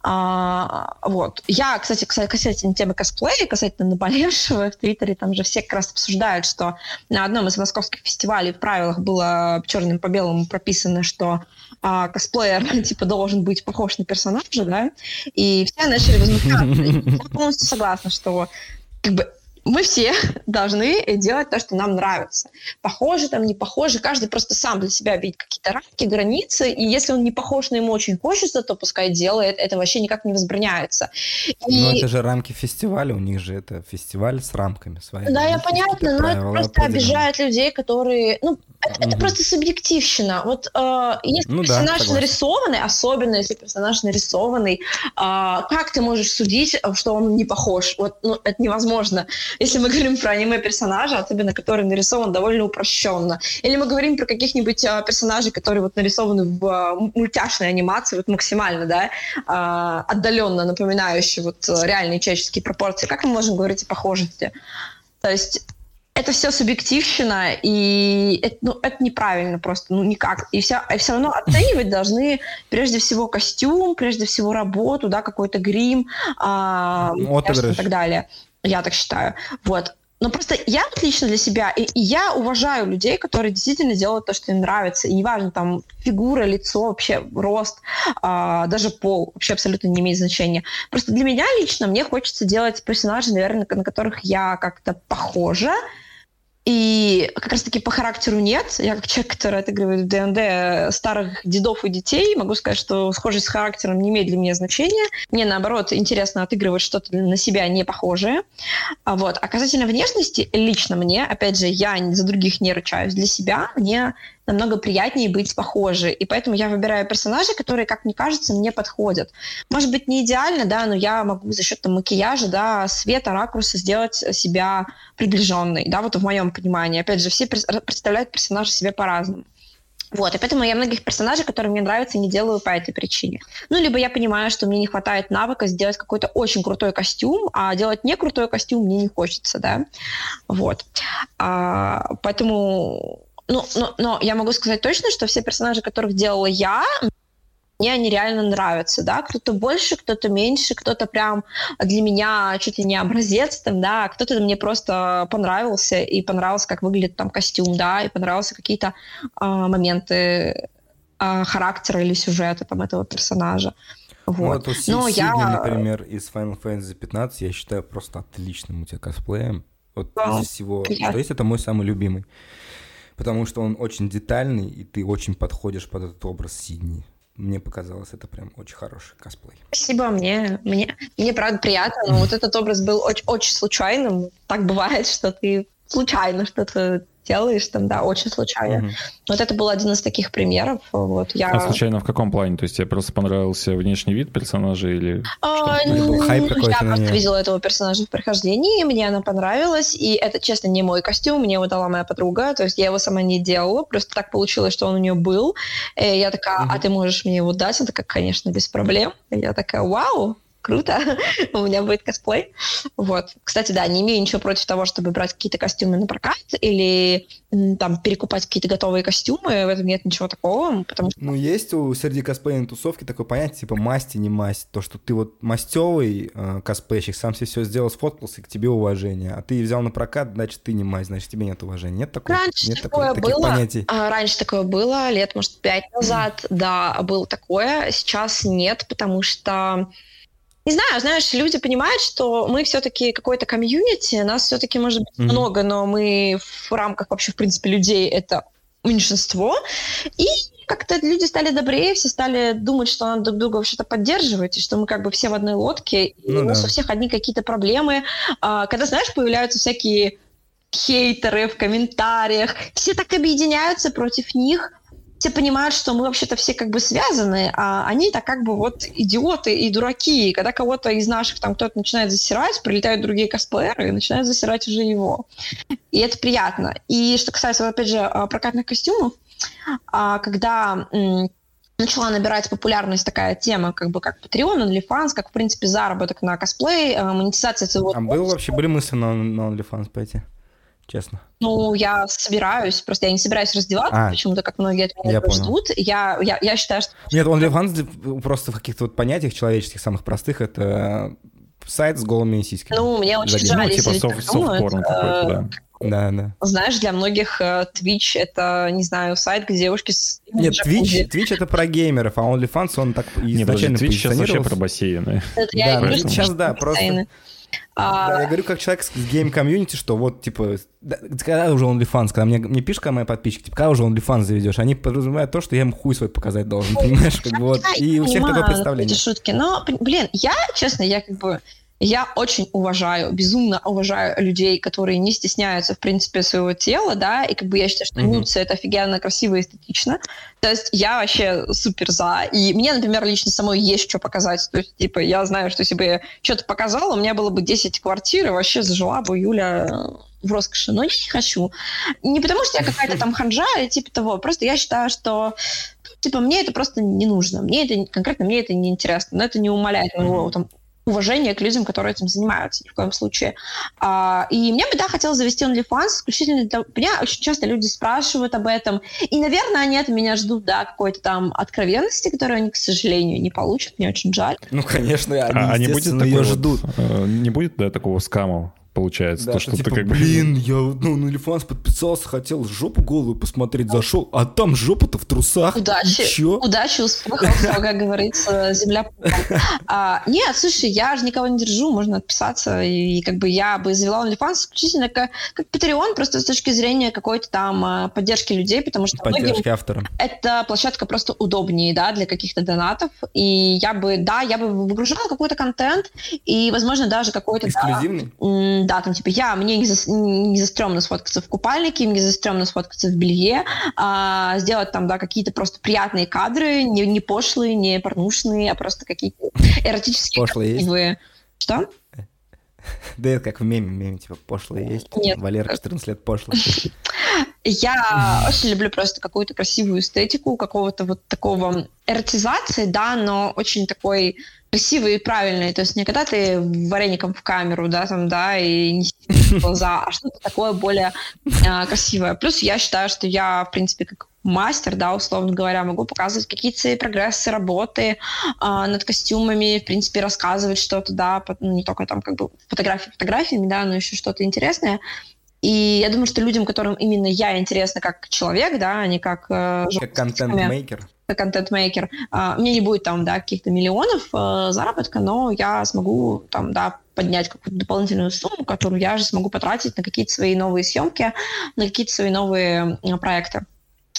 А, вот. Я, кстати, кстати, касательно темы косплея, касательно наболевшего, в Твиттере там же все как раз обсуждают, что на одном из московских фестивалей в правилах было черным по белому прописано, что а, косплеер типа должен быть похож на персонажа, да, и все начали возмущаться. Я полностью согласна, что как бы мы все должны делать то, что нам нравится. Похоже там, не похоже, каждый просто сам для себя видит какие-то рамки, границы, и если он не похож, но ему очень хочется, то пускай делает, это вообще никак не возбраняется. И... Но это же рамки фестиваля, у них же это фестиваль с рамками своими. Да, я понятно, но это просто обижает людей, которые... Ну, это, угу. это просто субъективщина. Вот э, если ну, персонаж да, нарисованный, особенно если персонаж нарисованный, э, как ты можешь судить, что он не похож? Вот, ну, это невозможно если мы говорим про аниме-персонажа, особенно который нарисован довольно упрощенно. Или мы говорим про каких-нибудь а, персонажей, которые вот нарисованы в а, мультяшной анимации, вот максимально, да, а, отдаленно напоминающие вот реальные человеческие пропорции. Как мы можем говорить о похожести? То есть это все субъективщина, и это, ну, это неправильно просто, ну, никак. И все, и все равно оценивать должны прежде всего костюм, прежде всего работу, да, какой-то грим, а, и так далее. Я так считаю. Вот. но просто я лично для себя, и, и я уважаю людей, которые действительно делают то, что им нравится. И неважно, там, фигура, лицо, вообще рост, а, даже пол, вообще абсолютно не имеет значения. Просто для меня лично мне хочется делать персонажей, наверное, на которых я как-то похожа, и как раз-таки по характеру нет. Я как человек, который отыгрывает в ДНД старых дедов и детей, могу сказать, что схожесть с характером не имеет для меня значения. Мне, наоборот, интересно отыгрывать что-то на себя не похожее. А вот. А касательно внешности, лично мне, опять же, я за других не ручаюсь. Для себя мне намного приятнее быть похожей. И поэтому я выбираю персонажей, которые, как мне кажется, мне подходят. Может быть, не идеально, да, но я могу за счет там, макияжа, да, света, ракурса сделать себя приближенной, да, вот в моем понимании. Опять же, все представляют персонажа себе по-разному. Вот, и поэтому я многих персонажей, которые мне нравятся, не делаю по этой причине. Ну, либо я понимаю, что мне не хватает навыка сделать какой-то очень крутой костюм, а делать не крутой костюм мне не хочется, да. Вот. А, поэтому ну, но, но я могу сказать точно, что все персонажи, которых делала я, мне они реально нравятся, да, кто-то больше, кто-то меньше, кто-то прям для меня чуть ли не образец, там, да, кто-то мне просто понравился, и понравился, как выглядит там костюм, да, и понравился какие-то э, моменты э, характера или сюжета там этого персонажа. Вот. Ну, вот Но Сидни, я... например, из Final Fantasy 15, я считаю просто отличным у тебя косплеем. Вот да, из всего, приятно. что есть, это мой самый любимый потому что он очень детальный, и ты очень подходишь под этот образ Сидни. Мне показалось, это прям очень хороший косплей. Спасибо, мне, мне, мне правда приятно, но вот этот образ был очень, очень случайным. Так бывает, что ты случайно что-то делаешь там, да, очень случайно. Угу. Вот это был один из таких примеров. Вот я... А случайно в каком плане? То есть тебе просто понравился внешний вид персонажа или а, ну, хайп Я просто видела этого персонажа в прохождении, мне она понравилась, и это, честно, не мой костюм, мне его дала моя подруга, то есть я его сама не делала, просто так получилось, что он у нее был. И я такая, угу. а ты можешь мне его дать? Она такая, конечно, без проблем. И я такая, вау, круто, у меня будет косплей. Вот. Кстати, да, не имею ничего против того, чтобы брать какие-то костюмы на прокат или там перекупать какие-то готовые костюмы, в этом нет ничего такого, потому что... Ну, есть у среди косплейной тусовки такое понятие, типа масти, не масть, то, что ты вот мастевый э, косплейщик, сам себе все сделал, сфоткался, и к тебе уважение, а ты взял на прокат, значит, ты не масть, значит, тебе нет уважения. Нет такого? Раньше нет такое такого, было, понятий? А, раньше такое было, лет, может, пять назад, да, было такое, сейчас нет, потому что не знаю, знаешь, люди понимают, что мы все-таки какой-то комьюнити, нас все-таки может быть mm-hmm. много, но мы в рамках вообще, в принципе, людей это меньшинство. И как-то люди стали добрее, все стали думать, что надо друг друга вообще-то поддерживать, и что мы как бы все в одной лодке, и ну, у нас да. у всех одни какие-то проблемы. А, когда, знаешь, появляются всякие хейтеры в комментариях, все так объединяются против них, все понимают, что мы вообще-то все как бы связаны, а они-то как бы вот идиоты и дураки. И когда кого-то из наших там кто-то начинает засирать, прилетают другие косплееры и начинают засирать уже его. И это приятно. И что касается, опять же, а, прокатных костюмов, а, когда начала набирать популярность такая тема, как бы как Patreon, OnlyFans, как, в принципе, заработок на косплей, а, монетизация целого... А был вообще, были мысли на, на OnlyFans пойти? Честно? Ну, я собираюсь, просто я не собираюсь раздеваться, а, почему-то, как многие от меня ждут. Я, я, я считаю, что... Нет, OnlyFans просто в каких-то вот понятиях человеческих, самых простых, это сайт с голыми сиськами. Ну, мне очень Задержим. жаль, ну, типа soft, soft-порно какой-то, да. Да, да. Знаешь, для многих uh, Twitch это, не знаю, сайт, где девушки с... Нет, Twitch, Twitch это про геймеров, а OnlyFans он так изначально Нет, Twitch сейчас вообще про бассейны. Это да, я сейчас, да, просто... А... Да, я говорю как человек с game community, что вот, типа, да, когда уже OnlyFans, когда мне, мне пишут, когда мои подписчики, типа, когда уже OnlyFans заведешь, они подразумевают то, что я им хуй свой показать должен, понимаешь, как бы вот, и у всех такое представление. Шутки, но, блин, я, честно, я как бы, я очень уважаю, безумно уважаю людей, которые не стесняются, в принципе, своего тела, да, и как бы я считаю, что mm-hmm. нюцы — это офигенно красиво и эстетично. То есть я вообще супер за. И мне, например, лично самой есть что показать. То есть, типа, я знаю, что если бы я что-то показала, у меня было бы 10 квартир, и вообще зажила бы Юля в роскоши. Но я не хочу. Не потому, что я какая-то там ханжа или типа того, просто я считаю, что типа, мне это просто не нужно. Мне это, конкретно мне это не интересно. Но это не умаляет моего там уважение к людям, которые этим занимаются, ни в коем случае. А, и мне бы, да, хотелось завести OnlyFans исключительно для... Меня очень часто люди спрашивают об этом, и, наверное, они от меня ждут, да, какой-то там откровенности, которую они, к сожалению, не получат. Мне очень жаль. Ну, конечно, они, а, а не будет такой ждут. Вот, э, не будет, да, такого скама получается. Да, то, что, что типа, ты как блин, я ну, на OnlyFans подписался, хотел жопу голую посмотреть, зашел, а там жопа-то в трусах. Удачи, Чё? удачи, успехов, как говорится, земля. А, нет, слушай, я же никого не держу, можно отписаться, и как бы я бы завела OnlyFans исключительно как, как Patreon, просто с точки зрения какой-то там а, поддержки людей, потому что поддержки автора. Эта площадка просто удобнее, да, для каких-то донатов, и я бы, да, я бы выгружала какой-то контент, и, возможно, даже какой-то... Эксклюзивный? Да, да, там типа я, мне не, за, не застрёмно сфоткаться в купальнике, мне застрёмно сфоткаться в белье, а, сделать там, да, какие-то просто приятные кадры, не, не пошлые, не порнушные, а просто какие-то эротические, Пошлые красивые. Есть? Что? Да это как в меме, меме, типа, пошлые есть. Нет. Валера 14 лет пошлый. Я очень люблю просто какую-то красивую эстетику, какого-то вот такого эротизации, да, но очень такой красивый и правильный. То есть не когда ты вареником в камеру, да, там, да, и не глаза, а что-то такое более э, красивое. Плюс я считаю, что я, в принципе, как мастер, да, условно говоря, могу показывать какие-то свои прогрессы работы э, над костюмами, в принципе, рассказывать что-то, да, ну, не только там как бы фотографии фотографиями, да, но еще что-то интересное. И я думаю, что людям, которым именно я интересна как человек, да, а не как... Э, как контент-мейкер. Контент-мейкер. Э, мне не будет там, да, каких-то миллионов э, заработка, но я смогу там, да, поднять какую-то дополнительную сумму, которую я же смогу потратить на какие-то свои новые съемки, на какие-то свои новые проекты.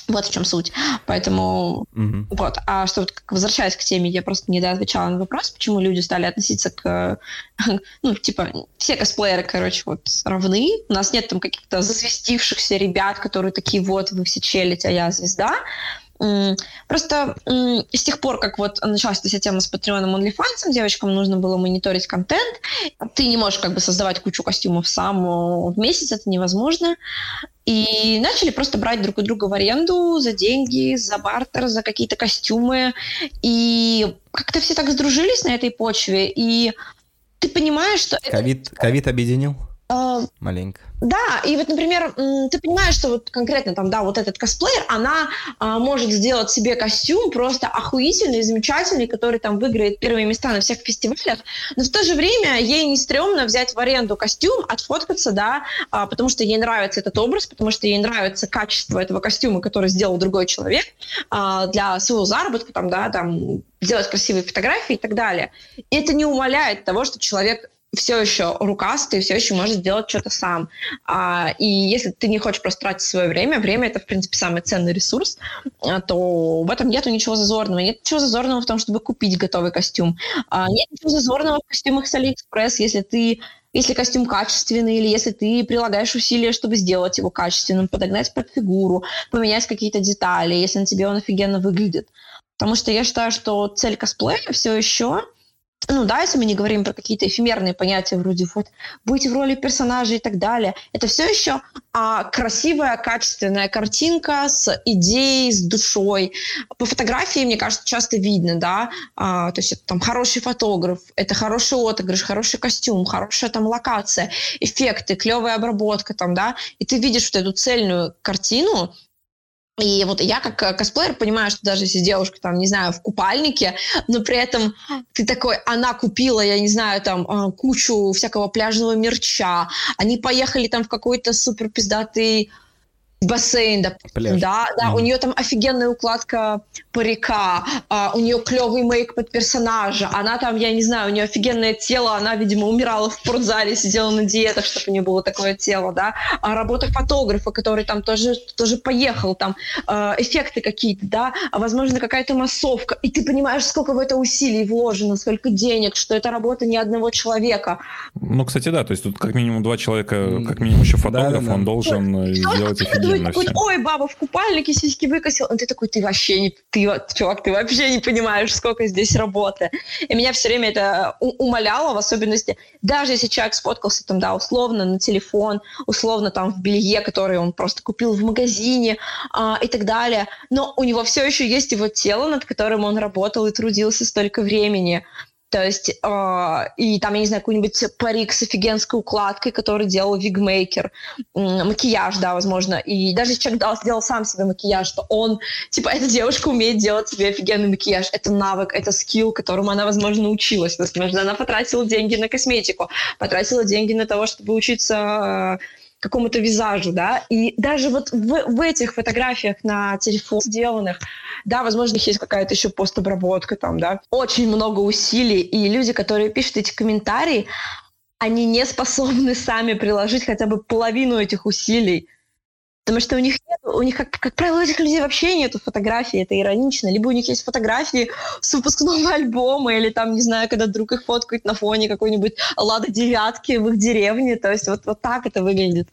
Вот в чем суть. Поэтому угу. вот. А что вот возвращаясь к теме, я просто не отвечала на вопрос, почему люди стали относиться к ну, типа, все косплееры, короче, вот равны. У нас нет там каких-то зазвездившихся ребят, которые такие, вот, вы все челите, а я звезда. Просто с тех пор, как вот началась эта тема с Патреоном OnlyFans, девочкам нужно было мониторить контент. Ты не можешь как бы создавать кучу костюмов сам в месяц, это невозможно. И начали просто брать друг у друга в аренду за деньги, за бартер, за какие-то костюмы. И как-то все так сдружились на этой почве. И ты понимаешь, что... Ковид, ковид объединил? Маленько. Да, и вот, например, ты понимаешь, что вот конкретно там, да, вот этот косплеер, она а, может сделать себе костюм просто охуительный, замечательный, который там выиграет первые места на всех фестивалях, но в то же время ей не стрёмно взять в аренду костюм, отфоткаться, да, а, потому что ей нравится этот образ, потому что ей нравится качество этого костюма, который сделал другой человек а, для своего заработка, там, да, там, сделать красивые фотографии и так далее. И это не умаляет того, что человек все еще рукастый, все еще может сделать что-то сам. А, и если ты не хочешь просто тратить свое время, время это, в принципе, самый ценный ресурс, а, то в этом нету ничего зазорного. Нет ничего зазорного в том, чтобы купить готовый костюм. А, нет ничего зазорного в костюмах с Алиэкспресс, если ты если костюм качественный, или если ты прилагаешь усилия, чтобы сделать его качественным, подогнать под фигуру, поменять какие-то детали, если на тебе он офигенно выглядит. Потому что я считаю, что цель косплея все еще ну да, если мы не говорим про какие-то эфемерные понятия вроде вот быть в роли персонажа и так далее, это все еще а, красивая, качественная картинка с идеей, с душой. По фотографии, мне кажется, часто видно, да, а, то есть это там хороший фотограф, это хороший отыгрыш, хороший костюм, хорошая там локация, эффекты, клевая обработка там, да, и ты видишь вот эту цельную картину, и вот я как э, косплеер понимаю, что даже если девушка там, не знаю, в купальнике, но при этом ты такой, она купила, я не знаю, там э, кучу всякого пляжного мерча, они поехали там в какой-то супер пиздатый бассейн, допустим, да, да, mm. у нее там офигенная укладка парика, а, у нее клевый мейк под персонажа, она там, я не знаю, у нее офигенное тело, она, видимо, умирала в спортзале, сидела на диетах, чтобы у нее было такое тело, да, а работа фотографа, который там тоже, тоже поехал, там э, эффекты какие-то, да, а возможно какая-то массовка, и ты понимаешь, сколько в это усилий вложено, сколько денег, что это работа не одного человека. Ну, кстати, да, то есть тут как минимум два человека, как минимум еще фотограф, да, да, он должен вот. сделать офигенно такой, ой, баба в купальнике сиськи выкосил. И ты такой, ты вообще не, ты, чувак, ты вообще не понимаешь, сколько здесь работы. И меня все время это умоляло, в особенности, даже если человек сфоткался там, да, условно на телефон, условно там в белье, которое он просто купил в магазине а, и так далее, но у него все еще есть его тело, над которым он работал и трудился столько времени. То есть, э, и там, я не знаю, какой-нибудь парик с офигенской укладкой, который делал вигмейкер, э, макияж, да, возможно. И даже если человек дал, сделал сам себе макияж, то он, типа, эта девушка умеет делать себе офигенный макияж. Это навык, это скилл, которому она, возможно, научилась. Возможно, она потратила деньги на косметику, потратила деньги на того, чтобы учиться э, какому-то визажу, да, и даже вот в, в этих фотографиях на телефон сделанных, да, возможно, есть какая-то еще постобработка там, да, очень много усилий, и люди, которые пишут эти комментарии, они не способны сами приложить хотя бы половину этих усилий, Потому что у них нет, у них, как, как правило, у этих людей вообще нету фотографий, это иронично. Либо у них есть фотографии с выпускного альбома, или там, не знаю, когда друг их фоткает на фоне какой-нибудь Лада девятки в их деревне. То есть вот, вот так это выглядит.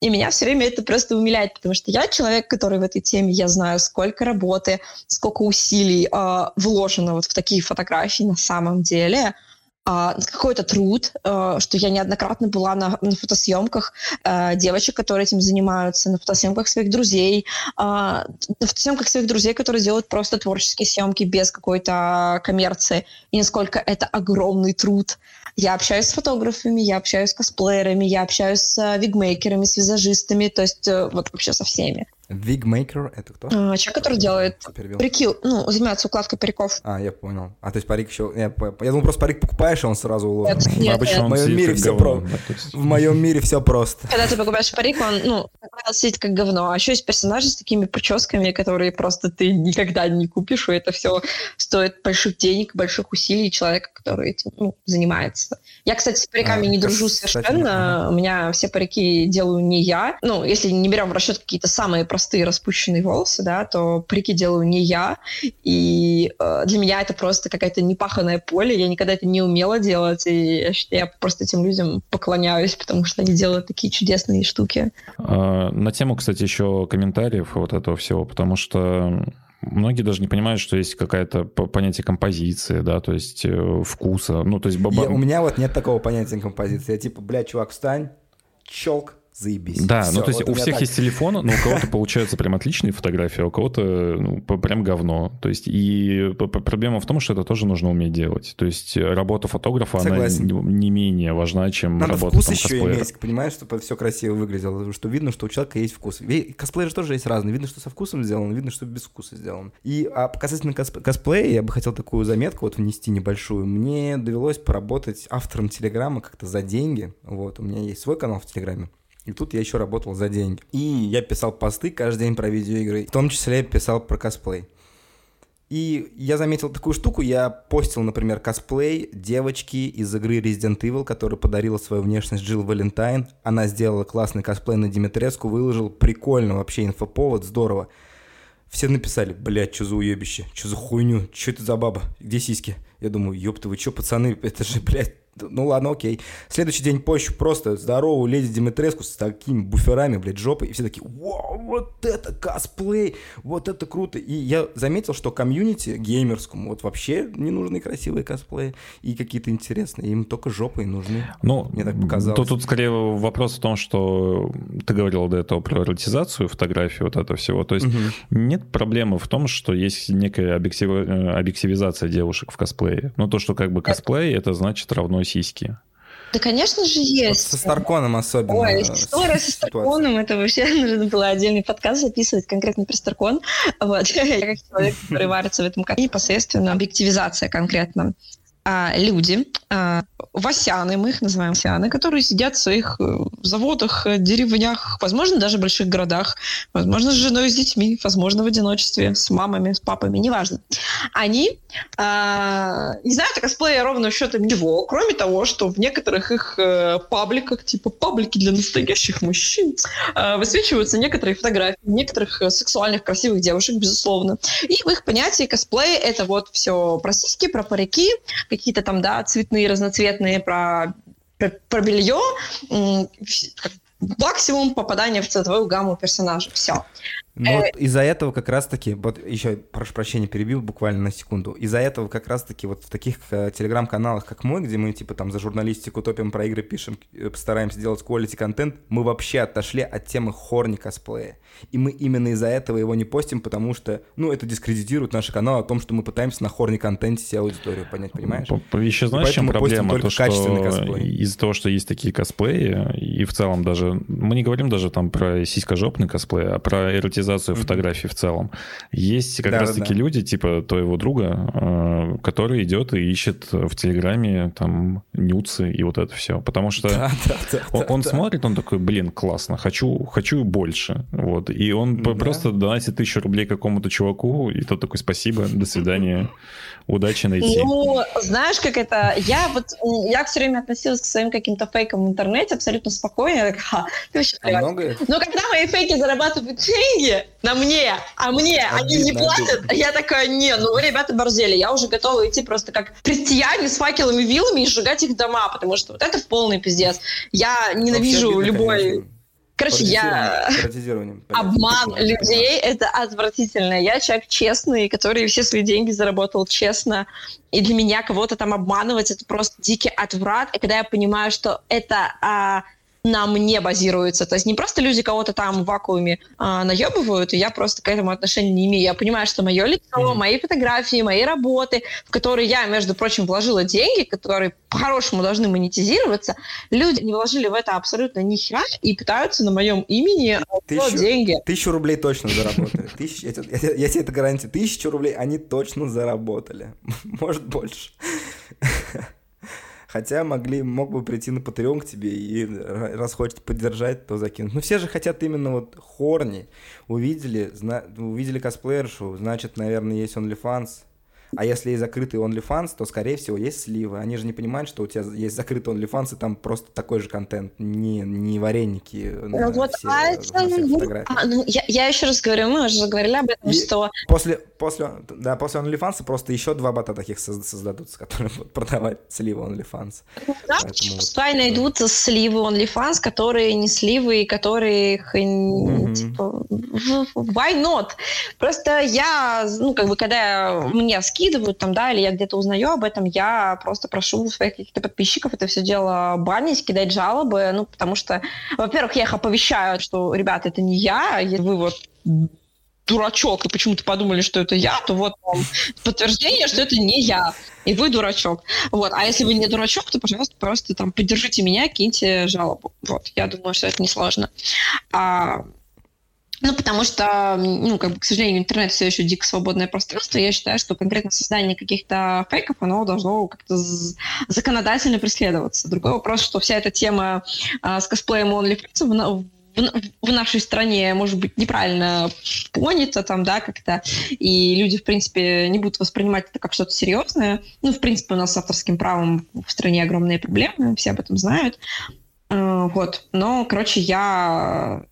И меня все время это просто умиляет, потому что я человек, который в этой теме, я знаю, сколько работы, сколько усилий э, вложено вот в такие фотографии на самом деле – а, какой-то труд, а, что я неоднократно была на, на фотосъемках а, девочек, которые этим занимаются, на фотосъемках своих друзей, на фотосъемках своих друзей, которые делают просто творческие съемки без какой-то коммерции, и насколько это огромный труд. Я общаюсь с фотографами, я общаюсь с косплеерами, я общаюсь с вигмейкерами, с визажистами, то есть э, вот вообще со всеми. Вигмейкер это кто? А, человек, который делает парики, ну, занимается укладкой париков. А, я понял. А, то есть парик еще... Я, я думал, просто парик покупаешь, и он сразу уложен. Нет, нет, Обычно нет. в моем мире все говно, про... да, то есть. В моем мире все просто. Когда ты покупаешь парик, он, ну, сидит как говно. А еще есть персонажи с такими прическами, которые просто ты никогда не купишь, и это все стоит больших денег, больших усилий человека, который этим ну, занимается. Я, кстати, с париками А, не дружу кстати, совершенно. ага. У меня все парики делаю не я. Ну, если не берем в расчет какие-то самые простые распущенные волосы, да, то парики делаю не я. И э, для меня это просто какое-то непаханное поле. Я никогда это не умела делать. И я, просто этим людям поклоняюсь, потому что они делают такие чудесные штуки. А, На тему, кстати, еще комментариев вот этого всего, потому что многие даже не понимают, что есть какое-то понятие композиции, да, то есть э, вкуса. Ну, то есть баба... Я- у меня вот нет такого понятия композиции. Я типа, бля, чувак, встань, челк, заебись. Да, Всё, ну то есть вот у всех так. есть телефон, но у кого-то получаются прям отличные фотографии, а у кого-то ну, прям говно. То есть и проблема в том, что это тоже нужно уметь делать. То есть работа фотографа, Согласен. она не не менее важна, чем Надо работа вкус там, еще косплеера. иметь, понимаешь, чтобы все красиво выглядело, что видно, что у человека есть вкус. Косплееры же тоже есть разные. Видно, что со вкусом сделано, видно, что без вкуса сделано. И а касательно косп- косплея, я бы хотел такую заметку вот внести небольшую. Мне довелось поработать автором Телеграма как-то за деньги. Вот, у меня есть свой канал в Телеграме. И тут я еще работал за деньги. И я писал посты каждый день про видеоигры. В том числе я писал про косплей. И я заметил такую штуку, я постил, например, косплей девочки из игры Resident Evil, которая подарила свою внешность Джилл Валентайн. Она сделала классный косплей на Димитреску, выложил прикольно вообще инфоповод, здорово. Все написали, блядь, что за уебище, что за хуйню, что это за баба, где сиськи? Я думаю, ёпта, вы что, пацаны, это же, блядь, ну ладно, окей. Следующий день позже просто здоровую леди Димитреску с такими буферами, блядь, жопой, и все такие, вау, вот это косплей, вот это круто. И я заметил, что комьюнити геймерскому вот вообще не нужны красивые косплеи и какие-то интересные, им только жопы и нужны. Ну, Мне так показалось. Тут, тут скорее вопрос в том, что ты говорил до этого про эротизацию фотографии, вот это всего. То есть Мгм. нет проблемы в том, что есть некая объектив- э, объективизация девушек в косплее. Но то, что как бы косплей, это значит равно сиськи. Да, конечно же, Вот есть. со Старконом особенно. Ой, история со. Старконом, это вообще нужно было отдельный подкаст записывать конкретно про Старкон. Вот. Я как человек, который варится в этом как непосредственно объективизация конкретно. А, люди, а, васяны, мы их называем васяны, которые сидят в своих э, заводах, э, деревнях, возможно, даже в больших городах, возможно, с женой, с детьми, возможно, в одиночестве, с мамами, с папами, неважно. Они а, не знают о косплее ровно счетом ничего, кроме того, что в некоторых их э, пабликах, типа паблики для настоящих мужчин, э, высвечиваются некоторые фотографии некоторых э, сексуальных красивых девушек, безусловно. И в их понятии косплей — это вот все про сиськи, про парики, какие-то там, да, цветные, разноцветные, про, про, про белье, максимум попадания в цветовую гамму персонажа. Все. Но э... из-за этого как раз-таки, вот еще, прошу прощения, перебил буквально на секунду, из-за этого как раз-таки вот в таких э, телеграм-каналах, как мой, где мы типа там за журналистику топим, про игры пишем, э, постараемся делать quality контент, мы вообще отошли от темы хорни косплея. И мы именно из-за этого его не постим, потому что, ну, это дискредитирует наш канал о том, что мы пытаемся на хорни контенте себе аудиторию понять, понимаешь? Еще знаешь, чем проблема? То, что из-за того, что есть такие косплеи, и в целом даже, мы не говорим даже там про сиськожопный косплей, а про эротизацию монетизацию фотографий в целом. Есть как да, раз-таки да. люди, типа твоего друга, э, который идет и ищет в Телеграме там нюцы и вот это все. Потому что да, да, да, он, он да. смотрит, он такой, блин, классно, хочу, хочу больше. Вот. И он да. просто донатит тысячу рублей какому-то чуваку, и тот такой, спасибо, до свидания удачи найти. Ну, знаешь, как это... Я вот... Я все время относилась к своим каким-то фейкам в интернете абсолютно спокойно. Я так, ха, ты вообще а много? Но когда мои фейки зарабатывают деньги на мне, а мне а они не платят, обидно. я такая, не, ну вы, ребята, борзели. Я уже готова идти просто как крестьяне с факелами вилами и сжигать их дома, потому что вот это полный пиздец. Я ненавижу обидно, любой... Конечно Короче, я... Обман людей — это отвратительно. Я человек честный, который все свои деньги заработал честно. И для меня кого-то там обманывать — это просто дикий отврат. И когда я понимаю, что это... А, на мне базируется. То есть не просто люди кого-то там в вакууме а, наебывают, и я просто к этому отношения не имею. Я понимаю, что мое лицо, mm-hmm. мои фотографии, мои работы, в которые я, между прочим, вложила деньги, которые по-хорошему должны монетизироваться, люди не вложили в это абсолютно ни хера и пытаются на моем имени тысячу, деньги. Тысячу рублей точно заработали. Тысяч, я, я, я тебе это гарантирую. Тысячу рублей они точно заработали. Может, больше. Хотя могли, мог бы прийти на Patreon к тебе и раз хочет поддержать, то закинуть. Но все же хотят именно вот хорни. Увидели, зна, увидели косплеершу, значит, наверное, есть OnlyFans, а если есть закрытый OnlyFans, то, скорее всего, есть сливы. Они же не понимают, что у тебя есть закрытый OnlyFans, и там просто такой же контент, не, не вареники на вот, все, а это, на а, ну, я, я еще раз говорю, мы уже говорили об этом, и что... После, после, да, после OnlyFans просто еще два бота таких создадутся, которые будут продавать сливы OnlyFans. Ну да, Поэтому пускай вот, найдутся сливы OnlyFans, которые не сливы, и которые mm-hmm. типа, why not? Просто я, ну, как бы, когда мне скидывают скидывают там, да, или я где-то узнаю об этом, я просто прошу своих каких-то подписчиков это все дело банить, кидать жалобы, ну, потому что, во-первых, я их оповещаю, что, ребята, это не я, вы вот дурачок, и почему-то подумали, что это я, то вот вам подтверждение, что это не я, и вы дурачок. Вот. А если вы не дурачок, то, пожалуйста, просто там поддержите меня, киньте жалобу. Вот. Я думаю, что это несложно. А, ну, потому что, ну, как бы, к сожалению, интернет все еще дико свободное пространство. Я считаю, что конкретно создание каких-то фейков, оно должно как-то законодательно преследоваться. Другой вопрос, что вся эта тема а, с косплеем OnlyFans в, в, в нашей стране, может быть, неправильно понято там, да, как-то, и люди, в принципе, не будут воспринимать это как что-то серьезное. Ну, в принципе, у нас с авторским правом в стране огромные проблемы, все об этом знают. А, вот. Но, короче, я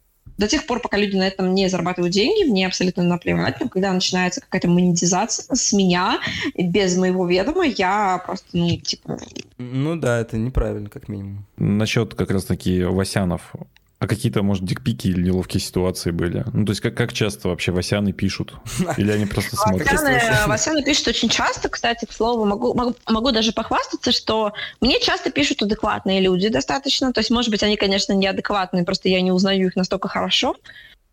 до тех пор, пока люди на этом не зарабатывают деньги, мне абсолютно наплевать. Но когда начинается какая-то монетизация с меня, без моего ведома, я просто, ну, типа... Ну да, это неправильно, как минимум. Насчет как раз-таки Васянов. А какие-то, может, дикпики или неловкие ситуации были? Ну, то есть как, как часто вообще Васяны пишут? Или они просто смотрят? Васяны, Васяны пишут очень часто, кстати, к слову. Могу, могу, могу даже похвастаться, что мне часто пишут адекватные люди достаточно. То есть, может быть, они, конечно, неадекватные, просто я не узнаю их настолько хорошо.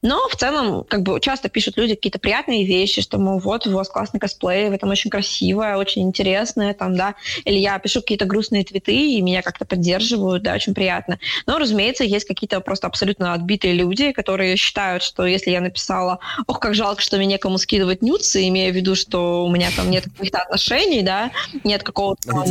Но в целом, как бы часто пишут люди какие-то приятные вещи, что, мол, вот, у вас классный косплей, вы там очень красивая, очень интересная, там, да. Или я пишу какие-то грустные твиты, и меня как-то поддерживают, да, очень приятно. Но, разумеется, есть какие-то просто абсолютно отбитые люди, которые считают, что если я написала, ох, как жалко, что мне некому скидывать нюцы, имея в виду, что у меня там нет каких-то отношений, да, нет какого-то там,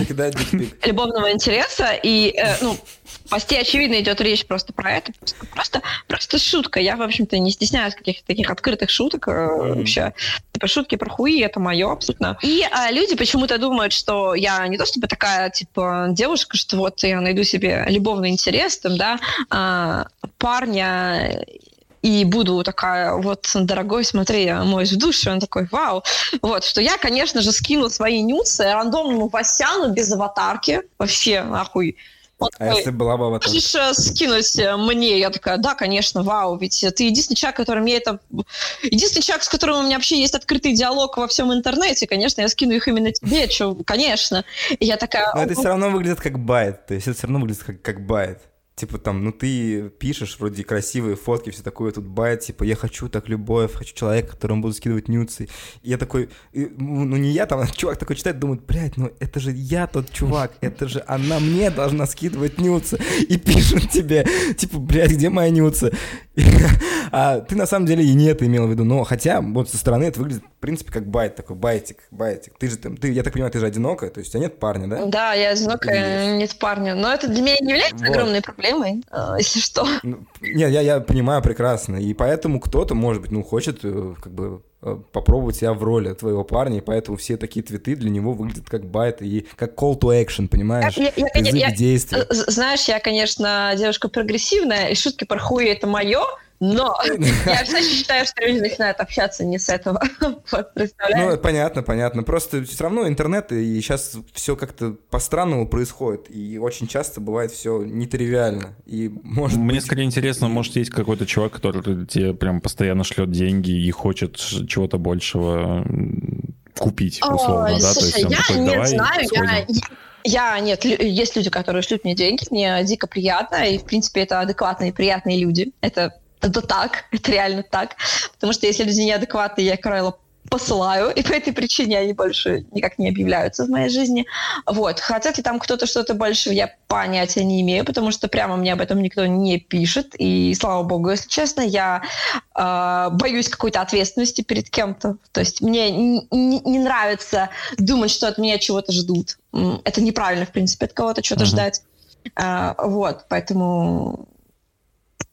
любовного интереса, и, э, ну, в посте, очевидно, идет речь просто про это. Просто, просто шутка. Я, в общем-то, не стесняюсь каких-то таких открытых шуток mm. вообще. Типа шутки про хуи, это мое абсолютно. И а, люди почему-то думают, что я не то чтобы такая, типа, девушка, что вот я найду себе любовный интерес, там, да, а, парня и буду такая, вот, дорогой, смотри, я моюсь в душе, он такой, вау. Вот, что я, конечно же, скину свои нюцы рандомному Васяну без аватарки, вообще, нахуй, Он а такой, если была бы аватар? Можешь э, скинуть э, мне? Я такая, да, конечно, вау, ведь ты единственный человек, который мне это... Единственный человек, с которым у меня вообще есть открытый диалог во всем интернете, конечно, я скину их именно тебе, что, конечно. И я такая... Но это все равно выглядит как bait, то есть это все равно выглядит как, как bait. Типа там, ну ты пишешь вроде красивые фотки, все такое, тут bait, типа я хочу так любовь, хочу человека, которому буду скидывать нюдсы. И я такой, и, ну не я там, а чувак такой читает, думает, блядь, ну это же я тот чувак, это же она мне должна скидывать нюдсы. И пишут тебе, типа, блядь, где моя нюдсы? А ты на самом деле и не это имел в виду, но хотя вот со стороны это выглядит, в принципе, как bait, такой байтик, байтик. Ты же там, ты, я так понимаю, ты же одинокая, то есть у тебя нет парня, да? Да, я одинокая, нет парня, но это для меня не является вот. огромной проблемой, а, если что. Ну, нет, я, я понимаю прекрасно, и поэтому кто-то, может быть, ну, хочет э, как бы э, попробовать себя в роли твоего парня, и поэтому все такие твиты для него выглядят как байт и как call to action, понимаешь? Я, я, Язык я, действия. Знаешь, я, конечно, девушка прогрессивная, и шутки про хуй это мое, но я все считаю, что люди начинают общаться не с этого. вот, ну, понятно, понятно. Просто все равно интернет, и сейчас все как-то по-странному происходит. И очень часто бывает все нетривиально. И может Мне быть... скорее интересно, может, есть какой-то чувак, который тебе прям постоянно шлет деньги и хочет чего-то большего купить, условно, О, да? Слушай, То есть он я такой, не знаю, я, я, нет, есть люди, которые шлют мне деньги, мне дико приятно, и, в принципе, это адекватные, приятные люди. Это это так, это реально так. Потому что если люди неадекватные, я, как правило, посылаю, и по этой причине они больше никак не объявляются в моей жизни. Вот. Хотят ли там кто-то что-то больше, я понятия не имею, потому что прямо мне об этом никто не пишет. И слава богу, если честно, я э, боюсь какой-то ответственности перед кем-то. То есть мне не, не нравится думать, что от меня чего-то ждут. Это неправильно, в принципе, от кого-то что-то uh-huh. ждать. Uh, вот, поэтому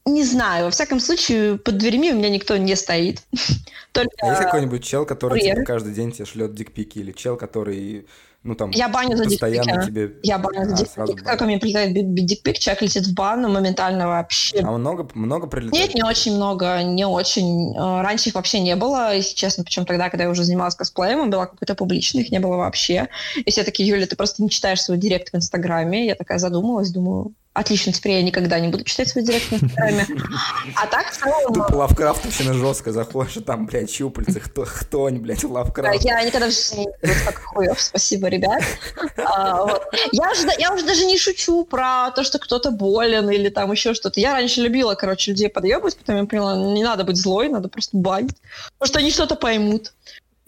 не знаю, во всяком случае, под дверьми у меня никто не стоит. Только... А есть какой-нибудь чел, который тебе каждый день тебе шлет дикпики, или чел, который, ну там, я баню за постоянно тебе... Я баню за а, дикпик. Как у меня прилетает дикпик, человек летит в банну моментально вообще. А много, много прилетает? Нет, не очень много, не очень. Э, раньше их вообще не было, если честно, причем тогда, когда я уже занималась косплеем, была какой-то публичный, их не было вообще. И все такие, Юля, ты просто не читаешь свой директ в Инстаграме. Я такая задумалась, думаю, Отлично, теперь я никогда не буду читать свой директ в Инстаграме. А так в целом... Тупо Лавкрафтовщина жестко заходишь, и там, блядь, щупальцы, кто, кто они, блядь, Лавкрафт. Я никогда в жизни не буду так хуев, спасибо, ребят. А, вот. я, уже, я уже даже не шучу про то, что кто-то болен или там еще что-то. Я раньше любила, короче, людей подъебывать, потом я поняла, не надо быть злой, надо просто банить, потому что они что-то поймут.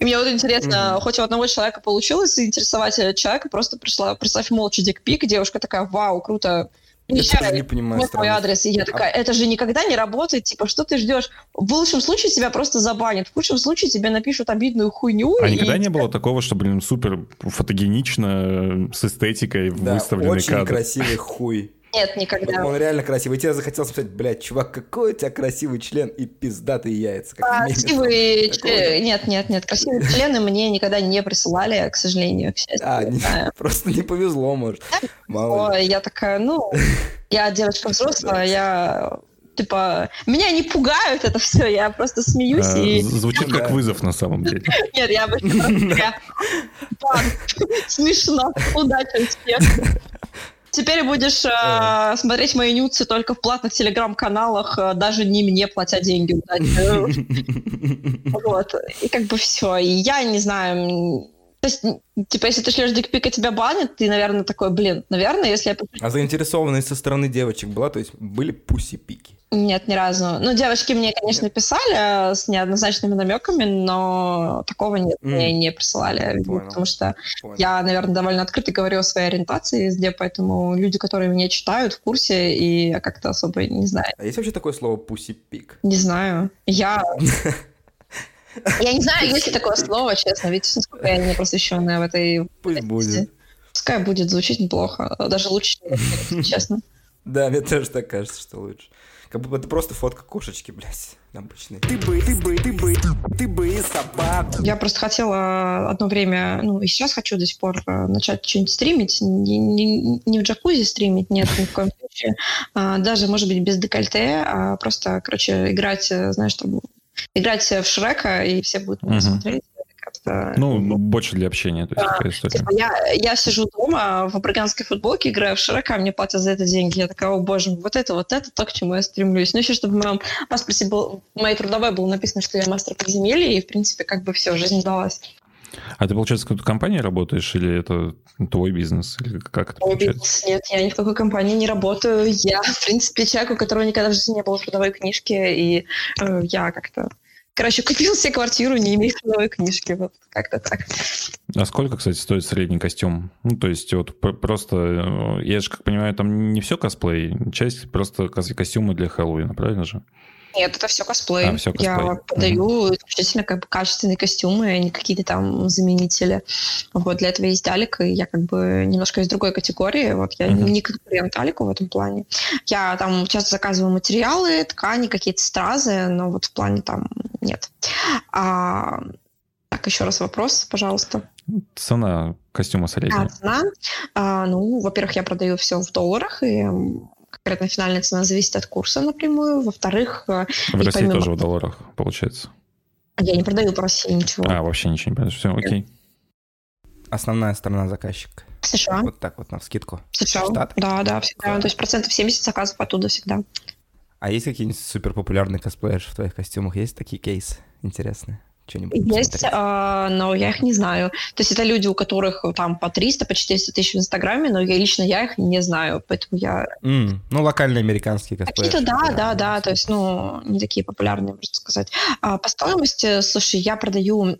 И мне вот интересно, mm-hmm. хоть у одного человека получилось заинтересовать человека, просто пришла, прислав молча дикпик, девушка такая, вау, круто, я не понимаю. Вот мой адрес. И я такая, это же никогда не работает. Типа, что ты ждешь? В лучшем случае тебя просто забанят. В худшем случае тебе напишут обидную хуйню. А и... никогда не было такого, что, блин, супер фотогенично, с эстетикой да, выставленный очень кадр? красивый хуй. Нет, никогда. Он реально красивый. И тебе захотелось сказать, блядь, чувак, какой у тебя красивый член и пиздатые яйца. Красивые члены. Нет, нет, нет. Красивые члены мне никогда не присылали, к сожалению, к счастью. А, не, просто не повезло, может. Мало О, я такая, ну, я девочка взрослая, я типа, меня не пугают это все, я просто смеюсь а, и... Звучит как вызов на самом деле. Нет, я бы Смешно. Удачи всех. Теперь будешь э, смотреть мои нюцы только в платных телеграм-каналах, э, даже не мне платя деньги. Вот. И как бы все. И я не знаю, то есть, типа, если ты шлешь дикпик, и тебя банят, ты, наверное, такой, блин, наверное, если я... А заинтересованность со стороны девочек была? То есть были пуси-пики? Нет, ни разу. Ну, девочки мне, конечно, писали с неоднозначными намеками, но такого нет, mm. мне не присылали. Понял. Потому что Понял. я, наверное, довольно открыто говорю о своей ориентации везде, поэтому люди, которые меня читают, в курсе, и я как-то особо не знаю. А есть вообще такое слово пуси-пик? Не знаю. Я... Я не знаю, есть ли такое слово, честно, ведь насколько я не просвещенная в этой... Пусть будет. Пускай будет звучить неплохо, даже лучше, честно. Да, мне тоже так кажется, что лучше. Как бы это просто фотка кошечки, блядь, обычный. Ты бы, ты бы, ты бы, ты бы собак. Я просто хотела одно время, ну и сейчас хочу до сих пор э, начать что-нибудь стримить. Не, не, не в джакузи стримить, нет, ни в коем случае. А, даже, может быть, без декольте, а просто, короче, играть, э, знаешь, там, играть в Шрека, и все будут меня uh-huh. смотреть. просто... Ну, больше для общения, то есть такая история. Типа, я, я сижу дома в абраганской футболке, играю в широка, мне платят за это деньги. Я такая, о боже, вот это, вот это то, к чему я стремлюсь. Ну, еще чтобы в моем паспорте был, в моей трудовой было написано, что я мастер подземелья, и, в принципе, как бы все, жизнь далась. А ты, получается, в какой-то компании работаешь, или это твой бизнес? Или как это Мой бизнес? Нет, я ни в какой компании не работаю. Я, в принципе, человек, у которого никогда в жизни не было трудовой книжки, и э, я как-то Короче, купил себе квартиру, не имея трудовой книжки. Вот как-то так. А сколько, кстати, стоит средний костюм? Ну, то есть, вот просто, э, я же, как понимаю, там не все косплей, часть просто костюмы для Хэллоуина, правильно же? Нет, это все косплей. А, все косплей. Я подаю mm-hmm. исключительно как бы качественные костюмы, а не какие-то там заменители. Вот для этого есть Алик, и я как бы немножко из другой категории. Вот я mm-hmm. не конкурент Алику в этом плане. Я там часто заказываю материалы, ткани, какие-то стразы, но вот в плане там нет. А, так, еще раз вопрос, пожалуйста. Цена костюма средняя. А, цена? А, ну, во-первых, я продаю все в долларах, и конкретно финальная цена зависит от курса напрямую. Во-вторых... Э, в России помимо... тоже в долларах, получается? Я не продаю по России ничего. А, вообще ничего не продаешь. Все, окей. Основная сторона заказчика. США. Вот так вот, на вскидку. США. Штат? Да, да, всегда. Да. То есть процентов 70 заказов оттуда всегда. А есть какие-нибудь супер популярные косплееры в твоих костюмах? Есть такие кейсы интересные? Что-нибудь Есть, а, но я их не знаю. То есть это люди, у которых там по 300, по 400 тысяч в Инстаграме, но я лично я их не знаю, поэтому я... Mm, ну, локальные американские косплееры. Какие-то, да, да, да, то есть, ну, не такие популярные, можно сказать. А по стоимости, слушай, я продаю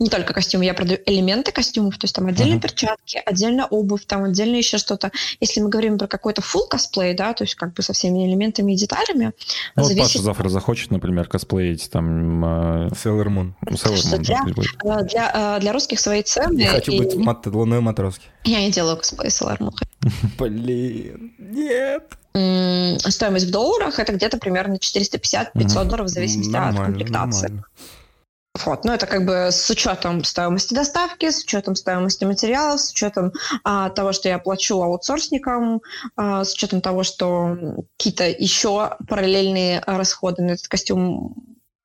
не только костюмы, я продаю элементы костюмов, то есть там отдельные uh-huh. перчатки, отдельно обувь, там отдельно еще что-то. Если мы говорим про какой-то full косплей, да, то есть как бы со всеми элементами и деталями. Ну, зависит... вот Паша завтра захочет, например, косплеить там... Э... Sailor Moon. Sailor Moon для, да, для, э, для русских свои цены. Я хочу и... быть мат... луной матроски. Я не делаю косплей Sailor Moon. Блин, нет. Стоимость в долларах это где-то примерно 450-500 долларов в зависимости от комплектации. Вот, ну это как бы с учетом стоимости доставки, с учетом стоимости материалов, с учетом а, того, что я плачу аутсорсникам, а, с учетом того, что какие-то еще параллельные расходы на этот костюм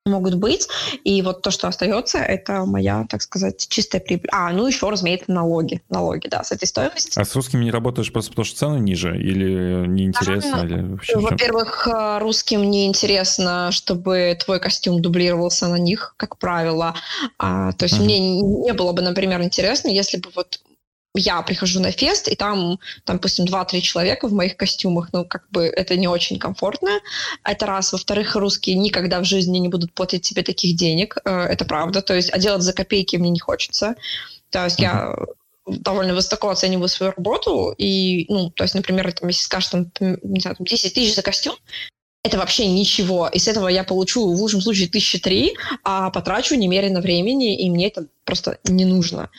могут быть. И вот то, что остается, это моя, так сказать, чистая прибыль. А, ну еще, разумеется, налоги. Налоги, да, с этой стоимости. А с русскими не работаешь просто потому, что цены ниже? Или неинтересно? А, или вообще во-первых, э, русским неинтересно, чтобы твой костюм дублировался на них, как правило. А, то есть uh-huh. мне не было бы, например, интересно, если бы вот я прихожу на фест, и там, там допустим, 2-3 человека в моих костюмах, ну, как бы это не очень комфортно. Это раз. Во-вторых, русские никогда в жизни не будут платить тебе таких денег, э, это правда. То есть, а делать за копейки мне не хочется. То есть, uh-huh. я довольно высоко оцениваю свою работу, и, ну, то есть, например, там, если скажешь, там, не знаю, 10 тысяч за костюм, это вообще ничего. И с этого я получу в лучшем случае тысячи три, а потрачу немерено времени, и мне это просто не нужно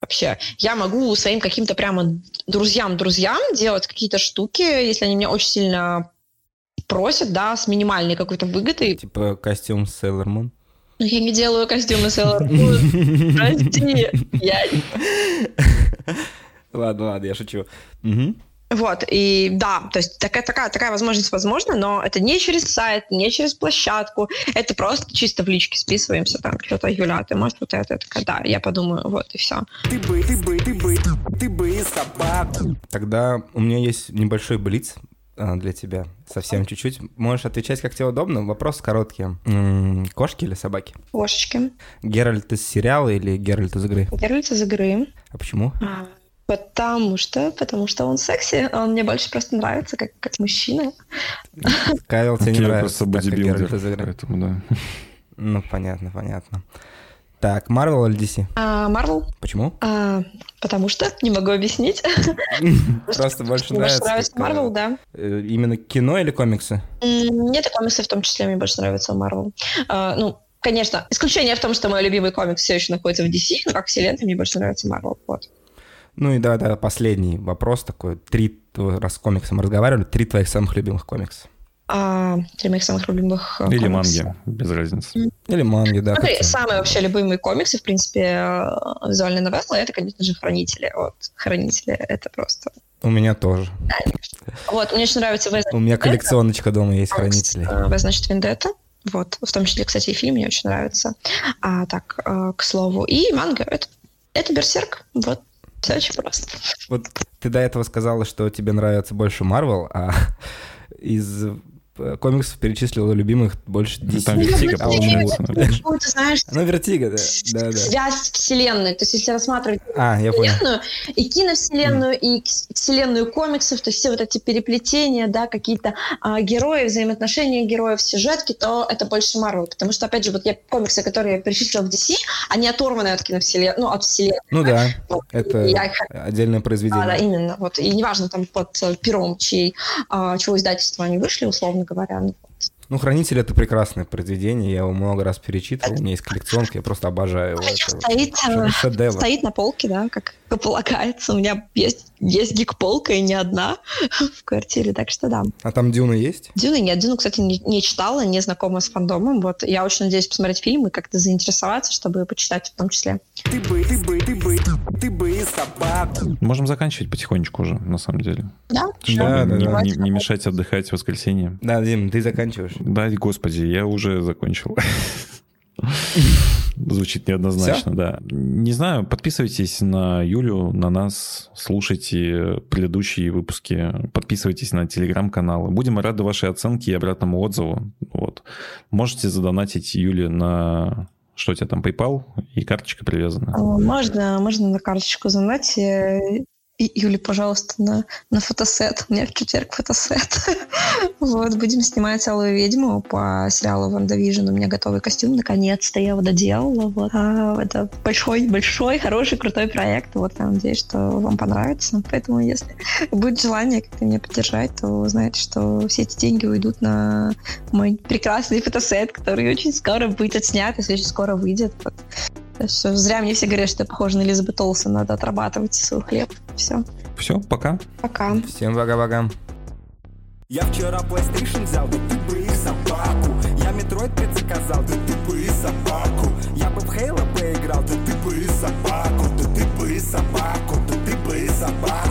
вообще. Я могу своим каким-то прямо друзьям-друзьям делать какие-то штуки, если они меня очень сильно просят, да, с минимальной какой-то выгодой. Типа костюм Sailor Moon? Ну, я не делаю костюмы Sailor Moon. Прости. Я... Ладно, ладно, я шучу. Вот, и да, то есть такая, такая, такая возможность возможна, но это не через сайт, не через площадку, это просто чисто в личке списываемся, там, что-то, Юля, ты можешь вот это, это, да, я подумаю, вот, и все. Ты бы, ты бы, ты бы, ты бы собаку. Тогда у меня есть небольшой блиц а, для тебя, совсем чуть-чуть. Можешь отвечать, как тебе удобно. Вопрос короткий. М-м, кошки или собаки? Кошечки. Геральт из сериала или Геральт из игры? Геральт из игры. А почему? А, Потому что, потому что он секси, он мне больше просто нравится как, как мужчина. Кайл тебе не нравится, просто бодибилдер, поэтому да. Ну, понятно, понятно. Так, Marvel или DC? А, Marvel. Почему? А, потому что, не могу объяснить. Просто больше нравится. нравится Marvel, да. Э, именно кино или комиксы? Нет, и комиксы в том числе мне больше нравятся Marvel. А, ну, конечно, исключение в том, что мой любимый комикс все еще находится в DC, но как вселенная мне больше нравится Marvel. Вот. Ну и да, да, последний вопрос такой. Три, раз с комиксом разговаривали, три твоих самых любимых комикса. А, три моих самых любимых э, Или комикса. манги, без разницы. Или манги, да. Смотри, самые вообще любимые комиксы, в принципе, э, визуальные новеллы, это, конечно же, «Хранители». Вот, «Хранители» — это просто... У меня тоже. Конечно. Вот, мне очень нравится... У меня коллекционочка дома есть «Хранители». «В», значит, «Вендетта». Вот, в том числе, кстати, и фильм мне очень нравится. А так, э, к слову. И манга это, это Берсерк. Вот, все очень просто. Вот ты до этого сказала, что тебе нравится больше Марвел, а из комиксов перечислила любимых больше 10. Там Vertigo, получается. Ты знаешь, ну, Vertigo, да. да, да. Связь вселенной. То есть, если рассматривать а, я вселенную, понял. и киновселенную, mm. и вселенную комиксов, то есть все вот эти переплетения, да, какие-то а, герои, взаимоотношения героев, сюжетки, то это больше Марвел. Потому что, опять же, вот я комиксы, которые я перечислила в DC, они оторваны от киновселенной, ну, от вселенной. Ну да, вот. это я... отдельное произведение. А, да, именно. Вот. И неважно, там, под пером, чьей, а, чего издательства они вышли, условно говоря. Ну, ну, «Хранитель» — это прекрасное произведение, я его много раз перечитывал, у меня есть коллекционка, я просто обожаю его. Это стоит, э, стоит на полке, да, как полагается. У меня есть, есть гик-полка и не одна в квартире, так что да. А там «Дюна» есть? «Дюна» нет, «Дюну», кстати, не, не читала, не знакома с фандомом. Вот я очень надеюсь посмотреть фильм и как-то заинтересоваться, чтобы почитать в том числе. Ты бы, ты бы, бы, ты бы собака. Можем заканчивать потихонечку уже, на самом деле. Да? Да, да, да. Не, не мешать отдыхать в воскресенье. Да, Дим, ты заканчиваешь. Да, господи, я уже закончил. Звучит неоднозначно, Все? да. Не знаю, подписывайтесь на Юлю, на нас, слушайте предыдущие выпуски, подписывайтесь на телеграм-каналы. Будем рады вашей оценке и обратному отзыву. Вот. Можете задонатить Юле на что у тебя там, PayPal и карточка привязана? Можно, можно на карточку задонать. Юли, пожалуйста, на, на фотосет. У меня в четверг фотосет. вот, будем снимать Алую ведьму по сериалу WandaVision. У меня готовый костюм, наконец-то я его доделала. Вот. А, это большой-большой, хороший, крутой проект. Вот, я надеюсь, что вам понравится. Поэтому, если будет желание как-то меня поддержать, то знаете, что все эти деньги уйдут на мой прекрасный фотосет, который очень скоро будет отснят, если очень скоро выйдет. Все, зря мне все говорят, что я похожа на Элизабет Олсен. Надо отрабатывать свой хлеб. Все. Все, пока. Пока. Всем пока-пока. Я вчера PlayStation взял, да ты бы их собаку. Я Metroid 5 заказал, да ты бы и собаку. Я бы в Halo поиграл, да ты бы и собаку. Да ты бы и собаку, да ты бы и собаку.